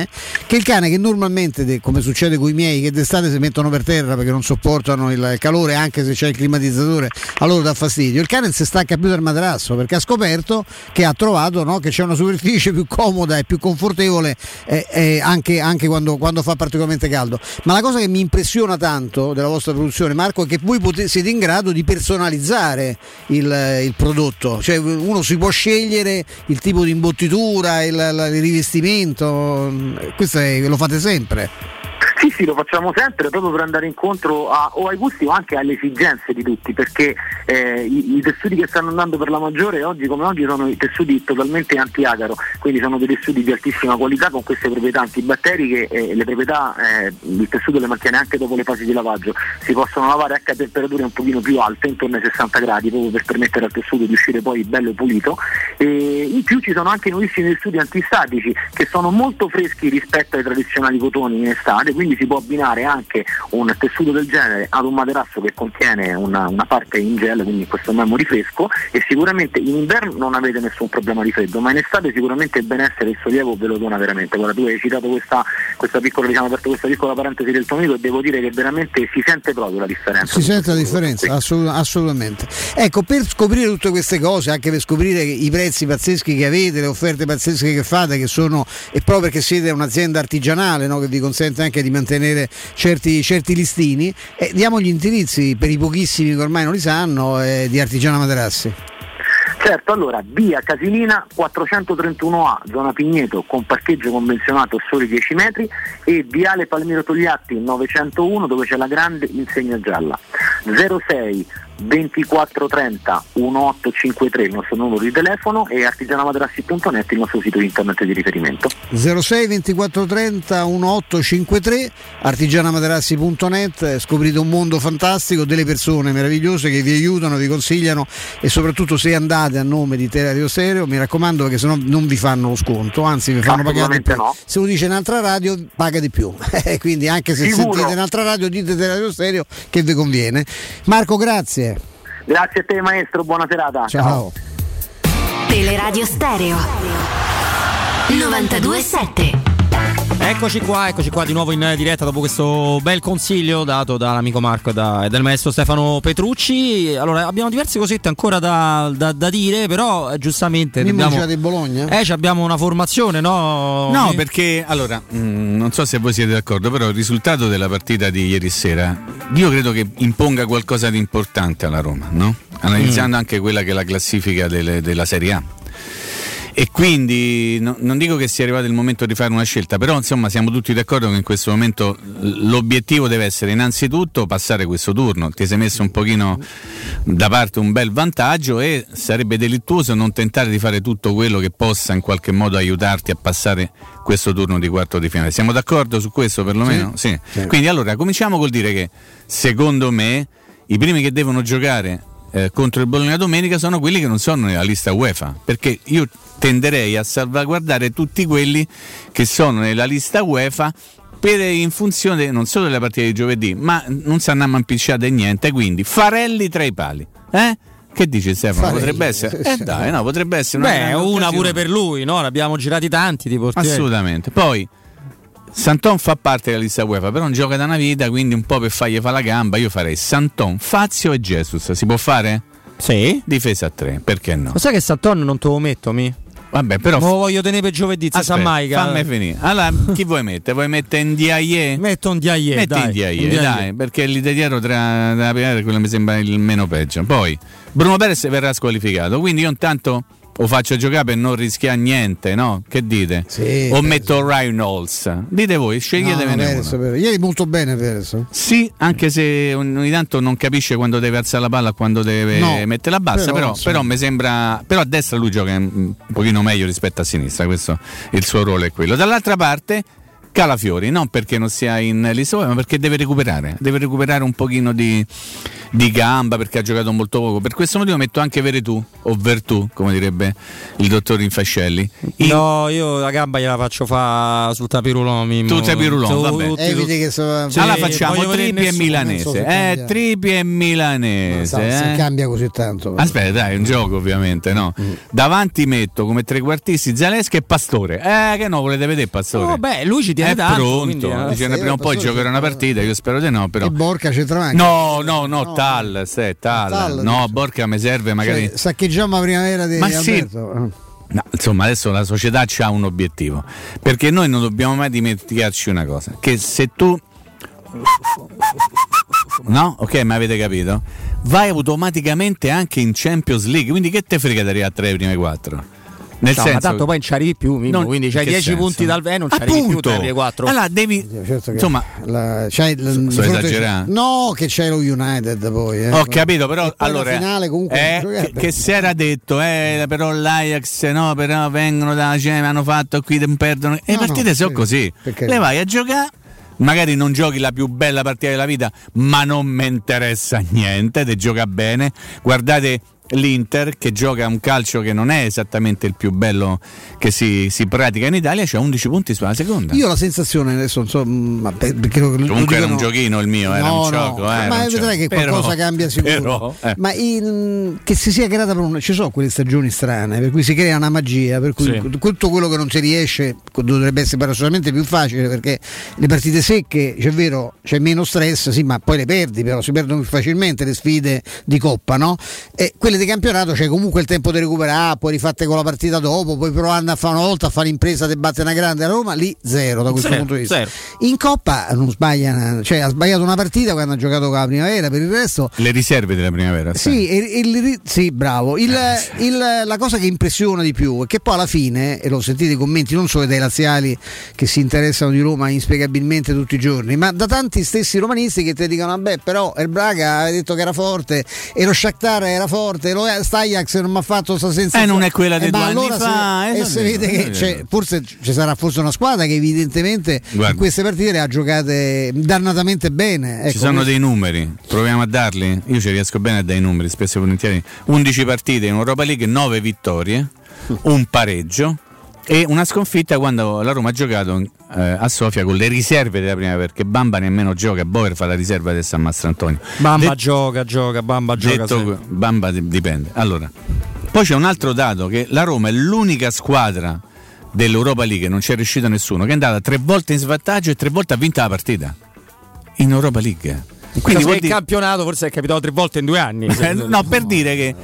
che il cane che normalmente come succede con i miei che d'estate si mettono per terra perché non sopportano il calore anche se c'è il climatizzatore a loro dà fastidio. Il cane si stacca più dal materasso perché ha scoperto che ha trovato no, che c'è una superficie più comoda e più confortevole eh, eh, anche, anche quando, quando, fa particolarmente caldo. Ma la cosa che mi impressiona tanto della vostra produzione Marco è che voi potete, siete in grado di personalizzare il, il, prodotto. Cioè uno si può scegliere il tipo di imbottitura il, il rivestimento questo è, lo fate sempre sì, sì, lo facciamo sempre proprio per andare incontro a, o ai gusti o anche alle esigenze di tutti, perché eh, i, i, tessuti che stanno andando per la maggiore oggi come oggi sono i tessuti totalmente anti-agaro, quindi sono dei tessuti di altissima qualità con queste proprietà antibatteriche e le proprietà eh, il tessuto le mantiene anche dopo le fasi di lavaggio, si possono lavare anche a temperature un pochino più alte, intorno ai 60 gradi, proprio per permettere al tessuto di uscire poi bello pulito. E in più ci sono anche nuovissimi tessuti antistatici che sono molto freschi rispetto ai tradizionali cotoni in estate, quindi si può abbinare anche un tessuto del genere ad un materasso che contiene una, una parte in gel, quindi questo memory fresco e sicuramente in inverno non avete nessun problema di freddo, ma in estate sicuramente il benessere e il sollievo ve lo dona veramente. Guarda, tu hai citato questa, questa piccola, diciamo, aperto questa piccola parentesi del tuo amico e devo dire che veramente si sente proprio la differenza. Si sente la differenza, assolut- assolutamente. Ecco, per scoprire tutte queste cose, anche per scoprire i prezzi pazzeschi che avete, le offerte pazzesche che fate, che sono, e proprio perché siete un'azienda artigianale no, che vi consente anche di mantenere certi, certi listini. Eh, diamo gli indirizzi per i pochissimi che ormai non li sanno eh, di Artigiana Materassi. Certo, allora via Casilina 431A, zona Pigneto, con parcheggio convenzionato soli 10 metri e viale Palmiro Togliatti 901 dove c'è la grande insegna gialla. 06 2430 1853 il nostro numero di telefono e artigianamaterassi.net il nostro sito internet di riferimento 06 2430 1853 artigianamaterassi.net scoprite un mondo fantastico delle persone meravigliose che vi aiutano vi consigliano e soprattutto se andate a nome di Teleradio Stereo mi raccomando perché sennò non vi fanno lo sconto anzi vi fanno pagare di più no. se lo dice un'altra radio paga di più quindi anche se Sicuro. sentite un'altra radio dite Teleradio Stereo che vi conviene Marco grazie Grazie a te maestro, buona serata. Ciao. Teleradio Stereo 927 Eccoci qua, eccoci qua di nuovo in diretta dopo questo bel consiglio dato dall'amico Marco e, da, e dal maestro Stefano Petrucci. Allora, abbiamo diverse cosette ancora da, da, da dire, però eh, giustamente Mimmo dobbiamo, di Bologna? eh, ci abbiamo una formazione, no? No, Mi- perché allora, mh, non so se voi siete d'accordo, però il risultato della partita di ieri sera, io credo che imponga qualcosa di importante alla Roma, no? Analizzando anche quella che è la classifica delle- della Serie A. E quindi no- non dico che sia arrivato il momento di fare una scelta, però insomma siamo tutti d'accordo che in questo momento l'obiettivo deve essere innanzitutto passare questo turno. Ti sei messo un pochino da parte un bel vantaggio e sarebbe delittuoso non tentare di fare tutto quello che possa in qualche modo aiutarti a passare questo turno di quarto di finale. Siamo d'accordo su questo perlomeno? Sì. Quindi allora cominciamo col dire che secondo me i primi che devono giocare eh, contro il Bologna domenica sono quelli che non sono nella lista UEFA, perché io tenderei a salvaguardare tutti quelli che sono nella lista UEFA per, in funzione non solo della partita di giovedì, ma non si andiamo a impicciare niente, quindi Farelli tra i pali. Eh? Che dici Stefano? Farelli, potrebbe essere? Eh dai, no, potrebbe essere una Beh, una occasione. pure per lui, no? Ne abbiamo girati tanti di portieri. Assolutamente. Poi Santon fa parte della lista UEFA, però non gioca da una vita, quindi un po' per fargli fa la gamba, io farei Santon, Fazio e Jesus. Si può fare? Sì. Difesa a tre, perché no? Lo sai che Satton non te lo metto, mi? Vabbè, però lo voglio tenere per giovedì, sa mai. Fammi finire. Allora, chi vuoi mettere? Vuoi mettere in DIE? Metto un DIE, Metti dai. in DIE, DIE. dai, perché lì di dietro tra la prima quello mi sembra il meno peggio. Poi Bruno Perez verrà squalificato, quindi io intanto lo faccio giocare per non rischiare niente, no? Che dite? Sì, o metto Reynolds? Dite voi, No, sceglietevene Perez, uno. Perez. Ieri molto bene Perez. Sì, anche se ogni tanto non capisce quando deve alzare la palla quando deve No, metterla bassa, però, però, però mi sembra. Però a destra lui gioca un pochino meglio rispetto a sinistra, questo il suo ruolo è quello. Dall'altra parte. Calafiori, non perché non sia in lista ma perché deve recuperare, deve recuperare un pochino di, di gamba perché ha giocato molto poco. Per questo motivo metto anche Veretù o Vertù, come direbbe il dottor Infascelli. In- No, io la gamba gliela faccio fa sul tapirulon. Tu tapirulon, Tu- vabbè. tutti- Eviti che so, Sì, allora facciamo Tripi e non so Milanese. se Eh, cambia. Tripi e Milanese. sa, se eh. cambia così tanto. Aspetta, dai, è un gioco ovviamente, no? Mm. Davanti metto come trequartisti Zaleschi e Pastore. Eh, che no, volete vedere Pastore? Oh, beh, lui ci tiene è tanto, pronto. quindi, eh. Dice, Sì, prima o poi giocherà una partita, io spero di no, però. E Borca centravanti. No, no, no, Tal, se, Tal. Tal, No, dice. Borca mi serve magari. Cioè, saccheggiamo la primavera di Ma sì. Alberto. No, insomma, adesso la società ha un obiettivo. Perché noi non dobbiamo mai dimenticarci una cosa: che se tu. No? Ok, ma avete capito? Vai automaticamente anche in Champions League. Quindi che te frega di arrivare a tre ai primi quattro? Nel No, senso, ma tanto poi non ci arrivi più, Mimmo, Non- quindi c'hai in che 10 senso? punti dal V non ci arrivi più. 3 4. Allora devi. Certo che Insomma, la- c'hai il- sto esagerando. No, che c'è lo United poi. eh. Ho capito, però allora finale comunque eh, che, che si era detto, eh, però l'Ajax no, però vengono da cioè, hanno fatto qui non perdono. E le No, partite no, sono sì, così. perché- Le vai a giocare. Magari non giochi la più bella partita della vita, ma non mi interessa niente, te gioca bene. Guardate l'Inter che gioca un calcio che non è esattamente il più bello che si, si pratica in Italia, c'ha 11 punti sulla seconda. Io ho la sensazione adesso, non so, ma per- perché lo- lo Comunque era un dicono- giochino il mio, era No, un no, gioco. eh, ma vedrai gioco. che qualcosa Però- cambia sicuro. però, eh. Ma in- che si sia creata per un, ci sono quelle stagioni strane per cui si crea una magia, per cui Sì. tutto quello che non si riesce dovrebbe essere paradossalmente più facile perché le partite secche, c'è vero, c'è meno stress, sì, ma poi le perdi, però si perdono più facilmente le sfide di coppa, no? E quelle di campionato c'è comunque il tempo di recuperare, poi rifatte con la partita dopo, poi provando a fare una volta a fare impresa di battere una grande a Roma, lì zero da questo Zero, punto di vista. zero. In Coppa non sbaglia, cioè ha sbagliato una partita quando ha giocato con la primavera, per il resto Le riserve della primavera. sì, e il- sì, bravo. Il- il- la cosa che impressiona di più è che poi alla fine, e l'ho sentito i commenti non solo dai laziali che si interessano di Roma inspiegabilmente tutti i giorni, ma da tanti stessi romanisti che ti dicono: Vabbè, però il Braga aveva detto che era forte e lo Shakhtar era forte, lo Stajax non mi ha fatto questa sensazione. Eh, non è quella di Eh, due allora fa, se, eh, e si dire, vede che c'è- forse ci sarà forse una squadra che evidentemente Guarda. in queste partite le ha giocate dannatamente bene. Ci Ecco, sono questo- dei numeri, proviamo a darli. Io ci riesco bene a dare i numeri, spesso e volentieri. 11 partite in Europa League, 9 vittorie, un pareggio e una sconfitta quando la Roma ha giocato eh, a Sofia con le riserve della prima perché Bamba nemmeno gioca, Bover fa la riserva del San Mastrantonio. Bamba Det- gioca, gioca, Bamba gioca. detto Bamba di- dipende. Allora, poi c'è un altro dato che la Roma è l'unica squadra dell'Europa League, non c'è riuscito nessuno, che è andata tre volte in svantaggio e tre volte ha vinto la partita. In Europa League. Quindi vuol il dire- campionato forse è capitato tre volte in due anni. eh, no, per dire che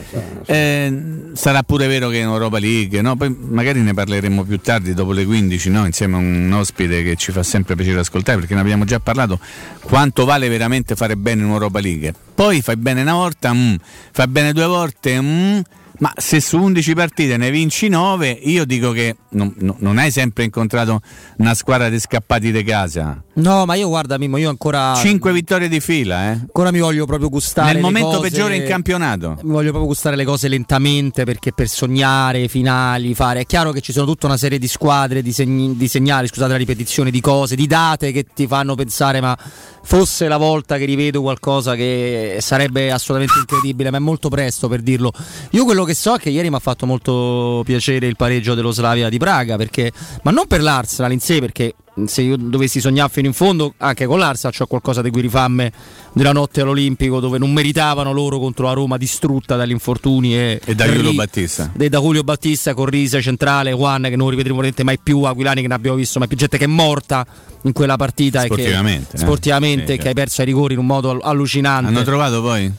eh, sarà pure vero che in Europa League, no? poi magari ne parleremo più tardi dopo le 15, no? insieme a un ospite che ci fa sempre piacere ascoltare perché ne abbiamo già parlato, quanto vale veramente fare bene in Europa League. Poi fai bene una volta, mm, fai bene due volte, mm, Ma se su 11 partite ne vinci 9, io dico che non, no- non hai sempre incontrato una squadra di scappati di casa. No, ma io guarda Mimmo, io ancora 5 vittorie di fila, eh. ancora mi voglio proprio gustare Nel momento cose- peggiore in campionato. Mi voglio proprio gustare le cose lentamente perché per sognare finali, fare. È chiaro che ci sono tutta una serie di squadre, di, segni- di segnali, scusate la ripetizione, di cose, di date che ti fanno pensare, ma fosse la volta che rivedo qualcosa che sarebbe assolutamente incredibile, ma è molto presto per dirlo. Io quello che so è che ieri mi ha fatto molto piacere il pareggio dello Slavia di Praga, perché, ma non per l'Arsenal in sé, perché se io dovessi sognare fino in fondo, anche con l'Arsenal c'ho qualcosa di cui rifarme della notte all'Olimpico, dove non meritavano loro contro la Roma distrutta dagli infortuni e, E da Giulio Battista. e da Julio Battista con Rise centrale, Juan che non rivedremo mai più, Aquilani che ne abbiamo visto mai più, gente che è morta in quella partita Sportivamente, e eh. che, sportivamente, Sì, che certo. hai perso ai rigori in un modo allucinante. Hanno trovato poi?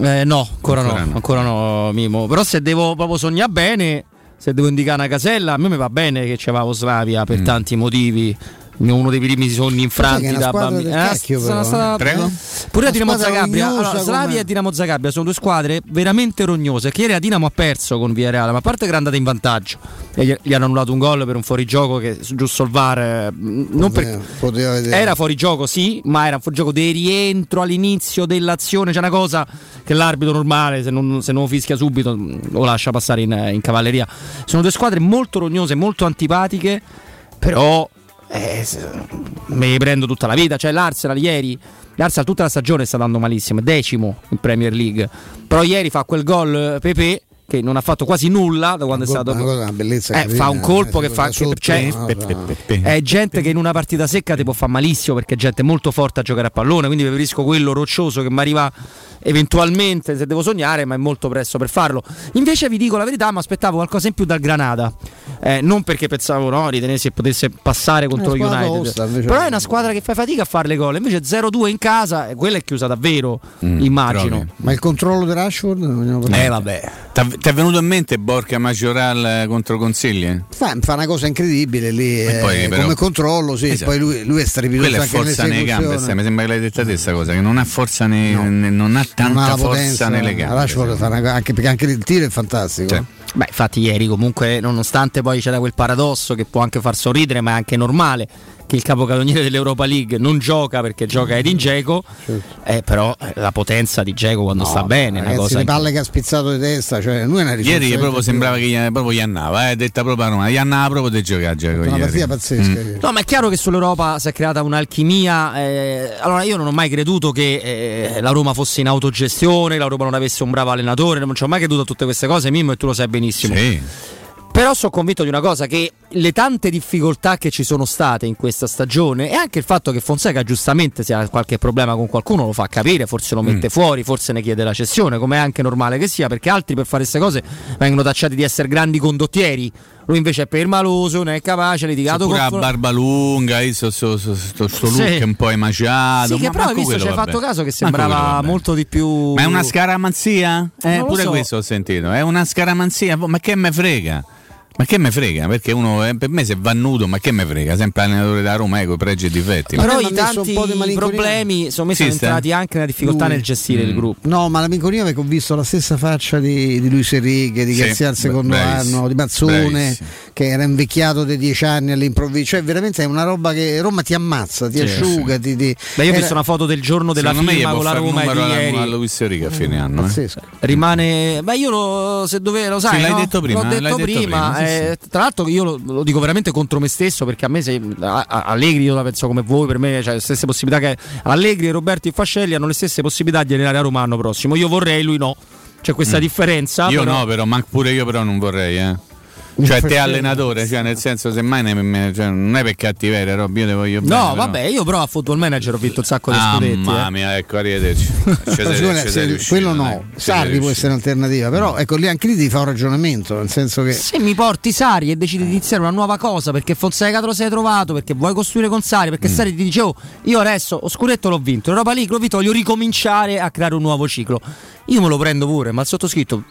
Eh, no, ancora, Ancora no, no. ancora no, Mimo. Però se devo proprio sognare bene, se devo indicare una casella, a me mi va bene che c'aveva Slavia per tanti motivi. Uno dei primi sogni infranti da del cacchio, sono però, eh. stata- Prego? Pure la Una Dinamo Zagabria. Allora, come- Slavia e Dinamo Zagabria sono due squadre veramente rognose. Che ieri la Dinamo ha perso con Villarreal, ma a parte che era andata in vantaggio e gli, gli hanno annullato un gol per un fuorigioco che giusto il VAR eh, non per- Poteva- poteva vedere. era fuori gioco, sì, ma era un fuorigioco di rientro all'inizio dell'azione. C'è una cosa che l'arbitro normale, se non, se non lo fischia subito, lo lascia passare in, in cavalleria. Sono due squadre molto rognose, molto antipatiche, però eh, me li prendo tutta la vita. Cioè, l'Arsenal ieri. L'Arsenal tutta la stagione sta andando malissimo, decimo in Premier League. Però ieri fa quel gol eh, Pepe che non ha fatto quasi nulla da quando è Una stato. cosa- una bellezza Eh, fa un colpo eh, che fa. sotto, che- cioè, no, Pe- pe- pe- pe- è gente che in una partita secca ti può fare malissimo perché è gente molto forte a giocare a pallone, quindi preferisco quello roccioso che mi arriva eventualmente se devo sognare, ma è molto presto per farlo. Invece vi dico la verità, mi aspettavo qualcosa in più dal Granada. Eh, non perché pensavo no, ritenessi che potesse passare contro È lo una United. invece Però è una squadra che fa fatica a fare le gol. Invece 0-2 in casa, e quella è chiusa davvero, immagino. trovi? Ma il controllo di Rashford? Eh vabbè. T'ha- Ti è venuto in mente Borca Majoral eh, contro Consigli? Fa, fa una cosa incredibile lì eh, poi, però- come controllo, sì, Esatto. poi lui, lui è strepitoso Quella è anche forza nei gambe, sai, mi sembra che l'hai detta te sta cosa, che non ha forza nei, ne- non ha tanta non ha forza potenza, nelle gambe. Fa una- anche, perché anche il tiro è fantastico. Cioè, Beh, infatti ieri comunque, nonostante poi c'era quel paradosso che può anche far sorridere, ma è anche normale che il capocannoniere dell'Europa League non gioca perché gioca Edin Dzeko, eh, però eh, la potenza di Dzeko quando sta bene è una Ragazzi, cosa le palle che ha spizzato di testa, cioè lui è una Ieri proprio veramente sembrava che gli, proprio gli andava, eh, detta proprio a Roma, gli andava proprio di giocare. Dzeko una partita pazzesca. Mm. No, ma è chiaro che sull'Europa si è creata un'alchimia. eh, allora, io non ho mai creduto che eh, la Roma fosse in autogestione, la Roma non avesse un bravo allenatore, non ci ho mai creduto a tutte queste cose, Mimmo, e tu lo sai benissimo. Sì. Però sono convinto di una cosa: che le tante difficoltà che ci sono state in questa stagione e anche il fatto che Fonseca giustamente se ha qualche problema con qualcuno lo fa capire, forse lo mette fuori, forse ne chiede la cessione, come è anche normale che sia, perché altri per fare queste cose vengono tacciati di essere grandi condottieri. Lui invece è permaloso, non è capace, ha litigato con la barba lunga, io sto, sto, sto, sto- sto Sì. look un po' emaciato. Sì, che però hai visto, ci hai fatto caso che sembrava molto di più. Ma è una scaramanzia? Eh, lo pure so. questo ho sentito. È una scaramanzia. Ma che me frega? Ma che me frega? Perché uno eh, per me se va nudo, ma che me frega? Sempre allenatore da Roma, ecco, pregi e difetti. Però Ma i tanti po' di malinconia. problemi sono Sì, sono sta- entrati anche nella difficoltà Lui. nel gestire Mm. il gruppo. No, ma la perché ho visto la stessa faccia di, di Luis Enrique, di Sì, Garzia al secondo bravissimo, anno, di Mazzone bravissimo. che era invecchiato di dieci anni all'improvviso. Cioè, veramente è una roba che Roma ti ammazza, ti Sì, asciuga. Ti, ti- Beh, io ho era visto una foto del giorno della Secondo firma con la Roma di alla- ieri. alla Luis Enrique a fine anno. eh. Rimane. Beh, io lo, se dove, lo sai. Sì, l'hai no? detto prima, L'ho l'hai detto prima. Eh, Tra l'altro, io lo, lo dico veramente contro me stesso perché a me, se, a- a- Allegri, io la penso come voi, per me, cioè, le stesse possibilità che Allegri, Roberti e Fascelli hanno le stesse possibilità di allenare a Roma l'anno prossimo. Io vorrei, lui no. C'è questa differenza. Mm. Io però- no, però, ma pure io però non vorrei, eh. Cioè, te allenatore, cioè, nel senso, semmai ne- me- cioè, non è per cattiveria, Rob, io te voglio bene. No, però. vabbè, io però a football manager ho vinto un sacco di scudetti. Mamma eh. mia, ecco, arrivederci. Ci Ma siete- sicuramente, ci se- quello dai, no, siete Sarri può essere un'alternativa, però ecco lì anche lì ti fa un ragionamento, nel senso che Se mi porti Sari e decidi di iniziare una nuova cosa perché Fonseca te lo sei trovato, perché vuoi costruire con Sari, perché Mm. Sari ti dice oh, io adesso ho scudetto l'ho vinto, l'Europa League l'ho vinto, voglio ricominciare a creare un nuovo ciclo. Io me lo prendo pure, ma il sottoscritto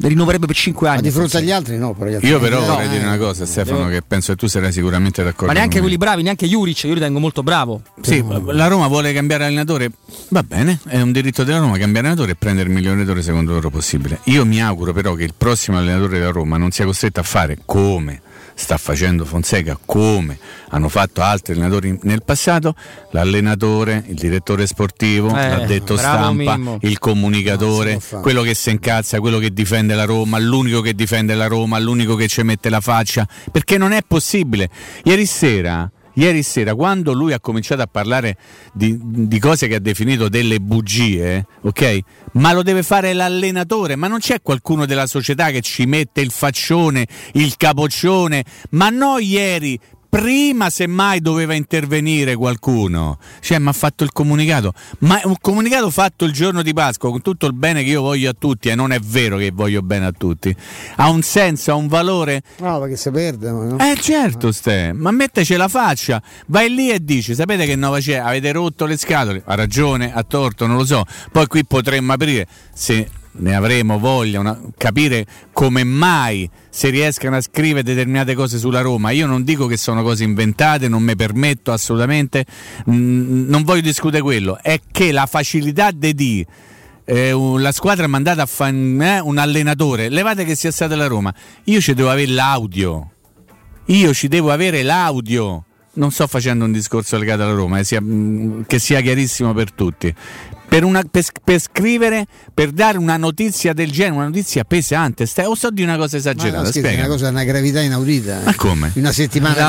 rinnoverebbe per 5 anni. ma di fronte agli altri no, per gli altri Io però No, vorrei eh. dire una cosa, Stefano, Devo- che penso che tu sarai sicuramente d'accordo. Ma neanche quelli bravi, neanche Juric, io li tengo molto bravo. Sì, la Roma vuole cambiare allenatore, va bene, è un diritto della Roma cambiare allenatore e prendere il miglior allenatore secondo loro possibile. Io mi auguro però che il prossimo allenatore della Roma non sia costretto a fare come sta facendo Fonseca, come hanno fatto altri allenatori nel passato, l'allenatore, il direttore sportivo, Eh, l'addetto bravo stampa, Mimmo. il comunicatore, quello che si incazza, quello che difende la Roma, l'unico che difende la Roma, l'unico che ci mette la faccia, perché non è possibile. Ieri sera Ieri sera, quando lui ha cominciato a parlare di, di cose che ha definito delle bugie, ok? Ma lo deve fare l'allenatore, ma non c'è qualcuno della società che ci mette il faccione, il capoccione, ma no ieri. Prima semmai doveva intervenire qualcuno, cioè mi ha fatto il comunicato, ma un comunicato fatto il giorno di Pasqua con tutto il bene che io voglio a tutti e non è vero che voglio bene a tutti, ha un senso, ha un valore No, perché si perde. no? eh certo Ste, ma metteci la faccia, vai lì e dici, sapete che nova c'è? Avete rotto le scatole? Ha ragione, ha torto, non lo so. Poi qui potremmo aprire, se ne avremo voglia, una- capire come mai si riescano a scrivere determinate cose sulla Roma. Io non dico che sono cose inventate, non mi permetto assolutamente, mm, non voglio discutere quello, è che la facilità di di eh, la squadra ha mandato a fare un allenatore, levate che sia stata la Roma, io ci devo avere l'audio. Io ci devo avere l'audio. Non sto facendo un discorso legato alla Roma, eh, sia- mh, che sia chiarissimo per tutti. Per, una- per- per scrivere, per dare una notizia del genere, una notizia pesante, stai, o sto di una cosa Ma no, esagerata? scherzi, è Spiega. una cosa, una gravità inaudita. Ma come? Una settimana così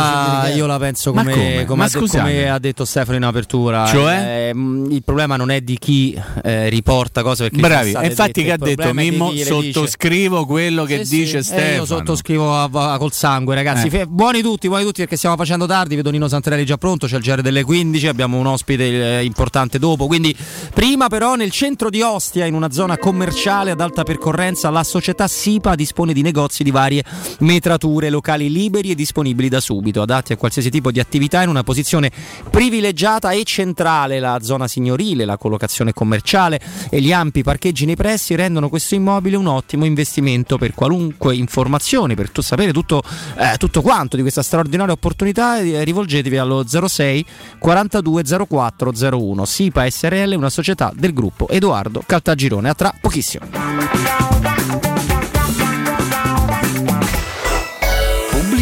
Ah, io la penso Ma come, come? come Ma ha, come ha detto Stefano in apertura. Cioè? Eh, mh, il problema non è di chi eh, riporta cose perché Bravi, infatti che ha detto Mimmo, sottoscrivo quello che Sì, dice sì, Stefano. eh, io sottoscrivo a- a- col sangue, ragazzi. Eh. Fe- buoni tutti, buoni tutti perché stiamo facendo tardi. Vedo Nino Santarelli già pronto. C'è il GR delle 15. Abbiamo un ospite eh, importante dopo. Quindi, prima, però, nel centro di Ostia, in una zona commerciale ad alta percorrenza, la società SIPA dispone di negozi di varie metrature, locali liberi e disponibili da subito, adatti a qualsiasi tipo di attività in una posizione privilegiata e centrale. La zona signorile, la collocazione commerciale e gli ampi parcheggi nei pressi rendono questo immobile un ottimo investimento per qualunque informazione, per tu- sapere tutto, eh, tutto quanto di questa straordinaria opportunità. eh, rivolgetevi allo 06 42 04 01. SIPA SRL, una società del gruppo Edoardo Caltagirone. A tra pochissimo.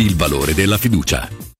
il valore della fiducia.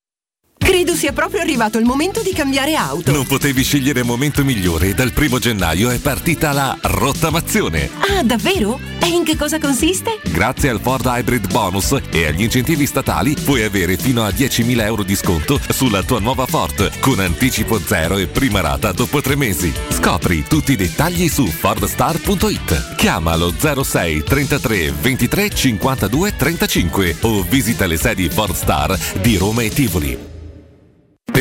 Credo sia proprio arrivato il momento di cambiare auto. Non potevi scegliere momento migliore e dal primo gennaio è partita la rottamazione. Ah, davvero? E in che cosa consiste? Grazie al Ford Hybrid Bonus e agli incentivi statali puoi avere fino a 10.000 euro di sconto sulla tua nuova Ford con anticipo zero e prima rata dopo tre mesi. Scopri tutti i dettagli su fordstar.it. Chiamalo 06 33 23 52 35 o visita le sedi Fordstar di Roma e Tivoli.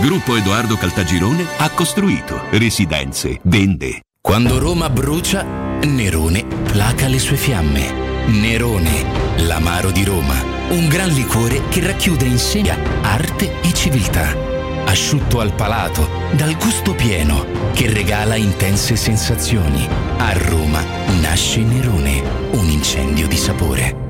Gruppo Edoardo Caltagirone ha costruito residenze, vende. Quando Roma brucia, Nerone placa le sue fiamme. Nerone, l'amaro di Roma. Un gran liquore che racchiude in sé arte e civiltà. Asciutto al palato, dal gusto pieno, che regala intense sensazioni. A Roma nasce Nerone, un incendio di sapore.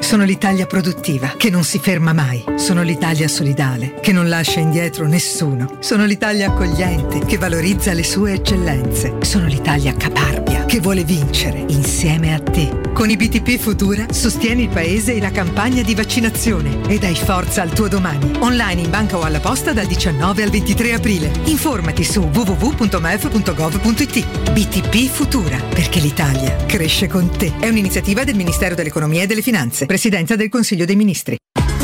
Sono l'Italia produttiva, che non si ferma mai. Sono l'Italia solidale, che non lascia indietro nessuno. Sono l'Italia accogliente, che valorizza le sue eccellenze. Sono l'Italia caparbia, che vuole vincere insieme a te. Con i BTP Futura sostieni il paese e la campagna di vaccinazione e dai forza al tuo domani. Online in banca o alla posta dal 19 al 23 aprile. Informati su www.mef.gov.it. BTP Futura, perché l'Italia cresce con te. È un'iniziativa del Ministero dell'Economia e delle Finanze. Presidenza del Consiglio dei Ministri.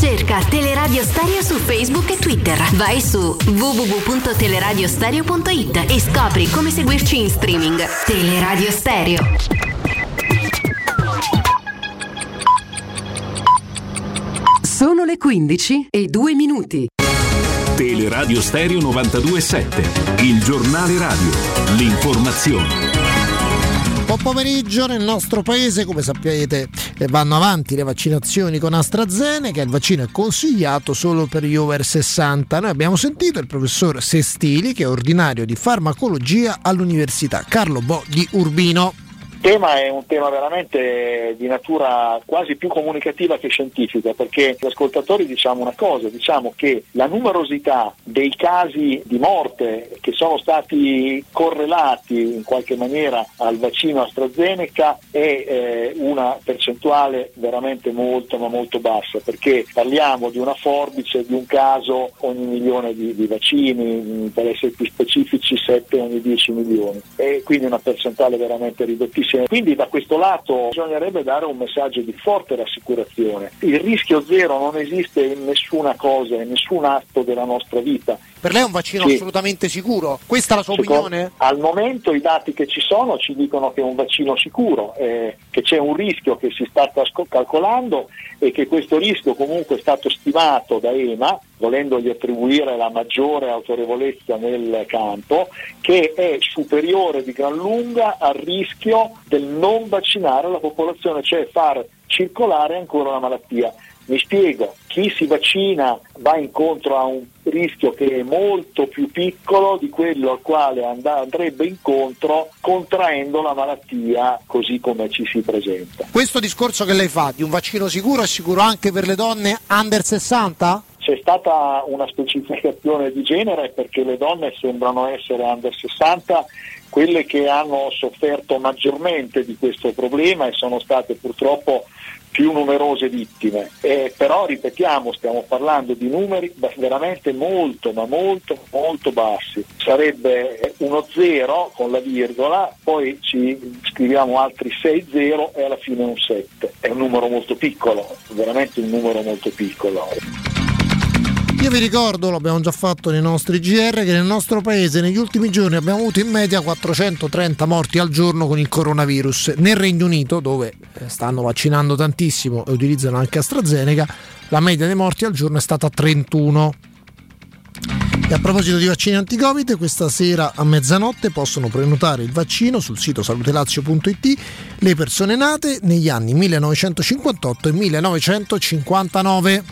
Cerca Teleradio Stereo su Facebook e Twitter. Vai su www.teleradiostereo.it e scopri come seguirci in streaming. Teleradio Stereo. Sono le 15 e 2 minuti. Teleradio Stereo 927, il giornale radio, l'informazione. Buon pomeriggio nel nostro paese, come sapete eh, vanno avanti le vaccinazioni con AstraZeneca, il vaccino è consigliato solo per gli over 60. Noi abbiamo sentito il professor Sestili che è ordinario di farmacologia all'Università Carlo Bo di Urbino. Il tema è un tema veramente di natura quasi più comunicativa che scientifica, perché gli ascoltatori diciamo una cosa, diciamo che la numerosità dei casi di morte che sono stati correlati in qualche maniera al vaccino AstraZeneca è eh, una percentuale veramente molto ma molto bassa, perché parliamo di una forbice di un caso ogni milione di, di vaccini, per essere più specifici 7 ogni 10 milioni, e quindi una percentuale veramente ridottissima. Quindi da questo lato bisognerebbe dare un messaggio di forte rassicurazione. Il rischio zero non esiste in nessuna cosa, in nessun atto della nostra vita. Per lei è un vaccino Sì. assolutamente sicuro? Questa è la sua Secondo- opinione? Al momento i dati che ci sono ci dicono che è un vaccino sicuro, eh, che c'è un rischio che si sta calcolando e che questo rischio comunque è stato stimato da EMA, volendogli attribuire la maggiore autorevolezza nel campo, che è superiore di gran lunga al rischio del non vaccinare la popolazione, cioè far circolare ancora la malattia. Mi spiego, chi si vaccina va incontro a un rischio che è molto più piccolo di quello al quale and- andrebbe incontro contraendo la malattia così come ci si presenta. Questo discorso che lei fa di un vaccino sicuro è sicuro anche per le donne under 60? C'è stata una specificazione di genere perché le donne sembrano essere under 60 quelle che hanno sofferto maggiormente di questo problema e sono state purtroppo più numerose vittime. Eh, però ripetiamo, stiamo parlando di numeri veramente molto, ma molto, molto bassi. Sarebbe uno zero con la virgola, poi ci scriviamo altri 6 zero e alla fine un 7. È un numero molto piccolo, veramente un numero molto piccolo. Io vi ricordo, l'abbiamo già fatto nei nostri GR, che nel nostro paese negli ultimi giorni abbiamo avuto in media 430 morti al giorno con il coronavirus. Nel Regno Unito, dove eh, stanno vaccinando tantissimo e utilizzano anche AstraZeneca, la media dei morti al giorno è stata 31. E a proposito di vaccini anti-Covid, questa sera a mezzanotte possono prenotare il vaccino sul sito salutelazio.it le persone nate negli anni 1958 e 1959.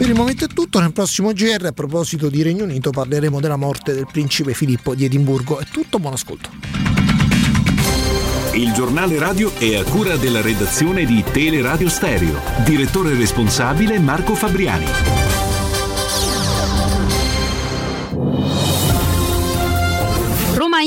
Per il momento è tutto, nel prossimo GR a proposito di Regno Unito parleremo della morte del principe Filippo di Edimburgo. È tutto, buon ascolto. Il giornale radio è a cura della redazione di Teleradio Stereo. Direttore responsabile Marco Fabriani.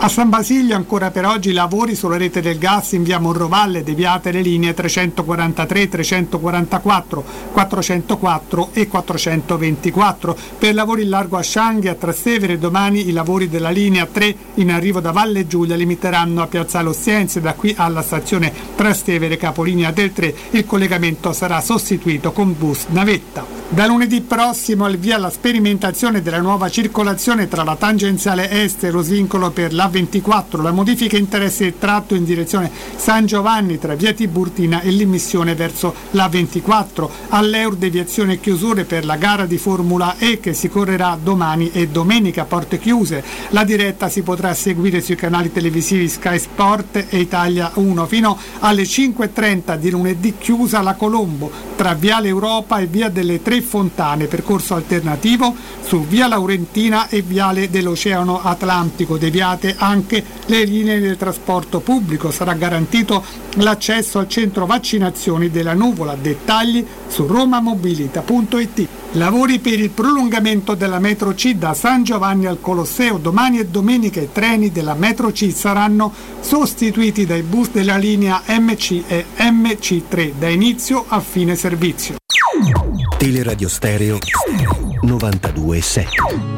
A San Basilio ancora per oggi lavori sulla rete del gas in via Morrovalle, deviate le linee 343, 344, 404 e 424. Per lavori in largo a Scianghi, a Trastevere, domani i lavori della linea 3 in arrivo da Valle Giulia limiteranno a Piazzale Ostiense da qui alla stazione Trastevere capolinea del 3. Il collegamento sarà sostituito con bus navetta. Da lunedì prossimo al via la sperimentazione della nuova circolazione tra la tangenziale est e lo svincolo per l'A24. La modifica interessa il tratto in direzione San Giovanni tra via Tiburtina e l'immissione verso l'A24. All'Eur deviazione e chiusure per la gara di Formula E che si correrà domani e domenica a porte chiuse. La diretta si potrà seguire sui canali televisivi Sky Sport e Italia 1 fino alle 5.30 di lunedì chiusa la Colombo tra Viale Europa e Via delle Tre Fontane, percorso alternativo su Via Laurentina e Viale dell'Oceano Atlantico, deviate anche le linee del trasporto pubblico. Sarà garantito l'accesso al centro vaccinazioni della Nuvola. Dettagli su romamobilita.it. Lavori per il prolungamento della metro C da San Giovanni al Colosseo. Domani e domenica i treni della metro C saranno sostituiti dai bus della linea MC e MC3 da inizio a fine servizio. Teleradio Stereo 92.7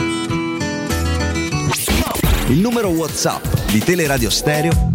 Il numero WhatsApp di Teleradio Stereo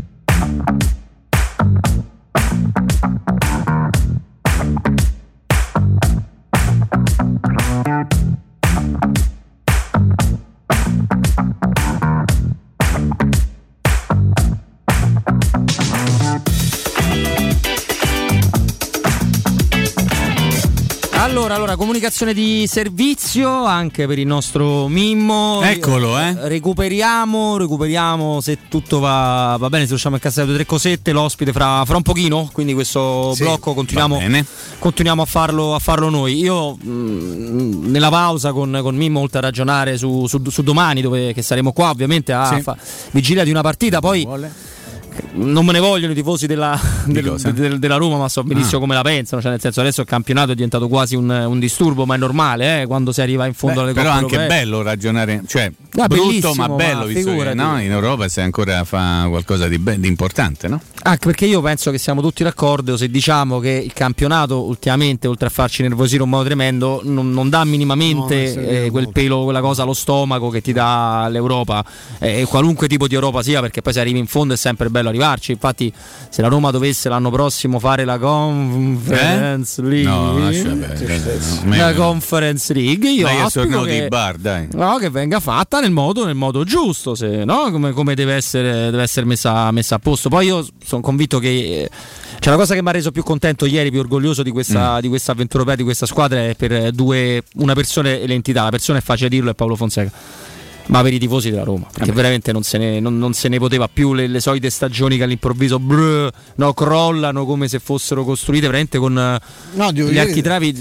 Allora, allora, comunicazione di servizio anche per il nostro Mimmo. Eccolo, eh. Recuperiamo, recuperiamo se tutto va, va bene, se riusciamo a incassare due o tre cosette, l'ospite fra, fra un pochino, quindi questo Sì, blocco continuiamo, continuiamo a, farlo, a farlo noi. Io mh, nella pausa con, con Mimmo, oltre a ragionare su, su- su domani, dove che saremo qua ovviamente a Sì. fa- vigilia di una partita, poi non me ne vogliono i tifosi della, del- del- della Roma, ma so benissimo Ah. come la pensano. Cioè, nel senso, adesso il campionato è diventato quasi un, un disturbo, ma è normale eh, quando si arriva in fondo Beh, alle però coppe anche europee. bello ragionare, cioè Ah, brutto ma bello, ma visto che figurati. no, in Europa si ancora fa qualcosa di, be- di importante, no? Anche perché io penso che siamo tutti d'accordo se diciamo che il campionato ultimamente, oltre a farci nervosire un modo tremendo, non, non dà minimamente No, eh, quel pelo, quella cosa allo stomaco che ti dà l'Europa, eh, qualunque tipo di Europa sia, perché poi se arrivi in fondo è sempre bello arrivarci. Infatti, se la Roma dovesse l'anno prossimo fare la Conference League, No, perdere, no. la Conference League, io Meglio auspico che- di bar, dai. No, che venga fatta nel modo, nel modo giusto, se, no? come, come deve essere, deve essere messa, messa a posto. Poi io sono convinto che eh, c'è una cosa che mi ha reso più contento ieri, più orgoglioso di questa, di questa avventura europea, di questa squadra, è per due, una persona e l'entità. La persona è facile dirlo, è Paolo Fonseca. Ma per i tifosi della Roma, perché veramente non se ne, non- non se ne poteva più le, le solite stagioni che all'improvviso brr, no, crollano come se fossero costruite veramente con No, gli dire- architravi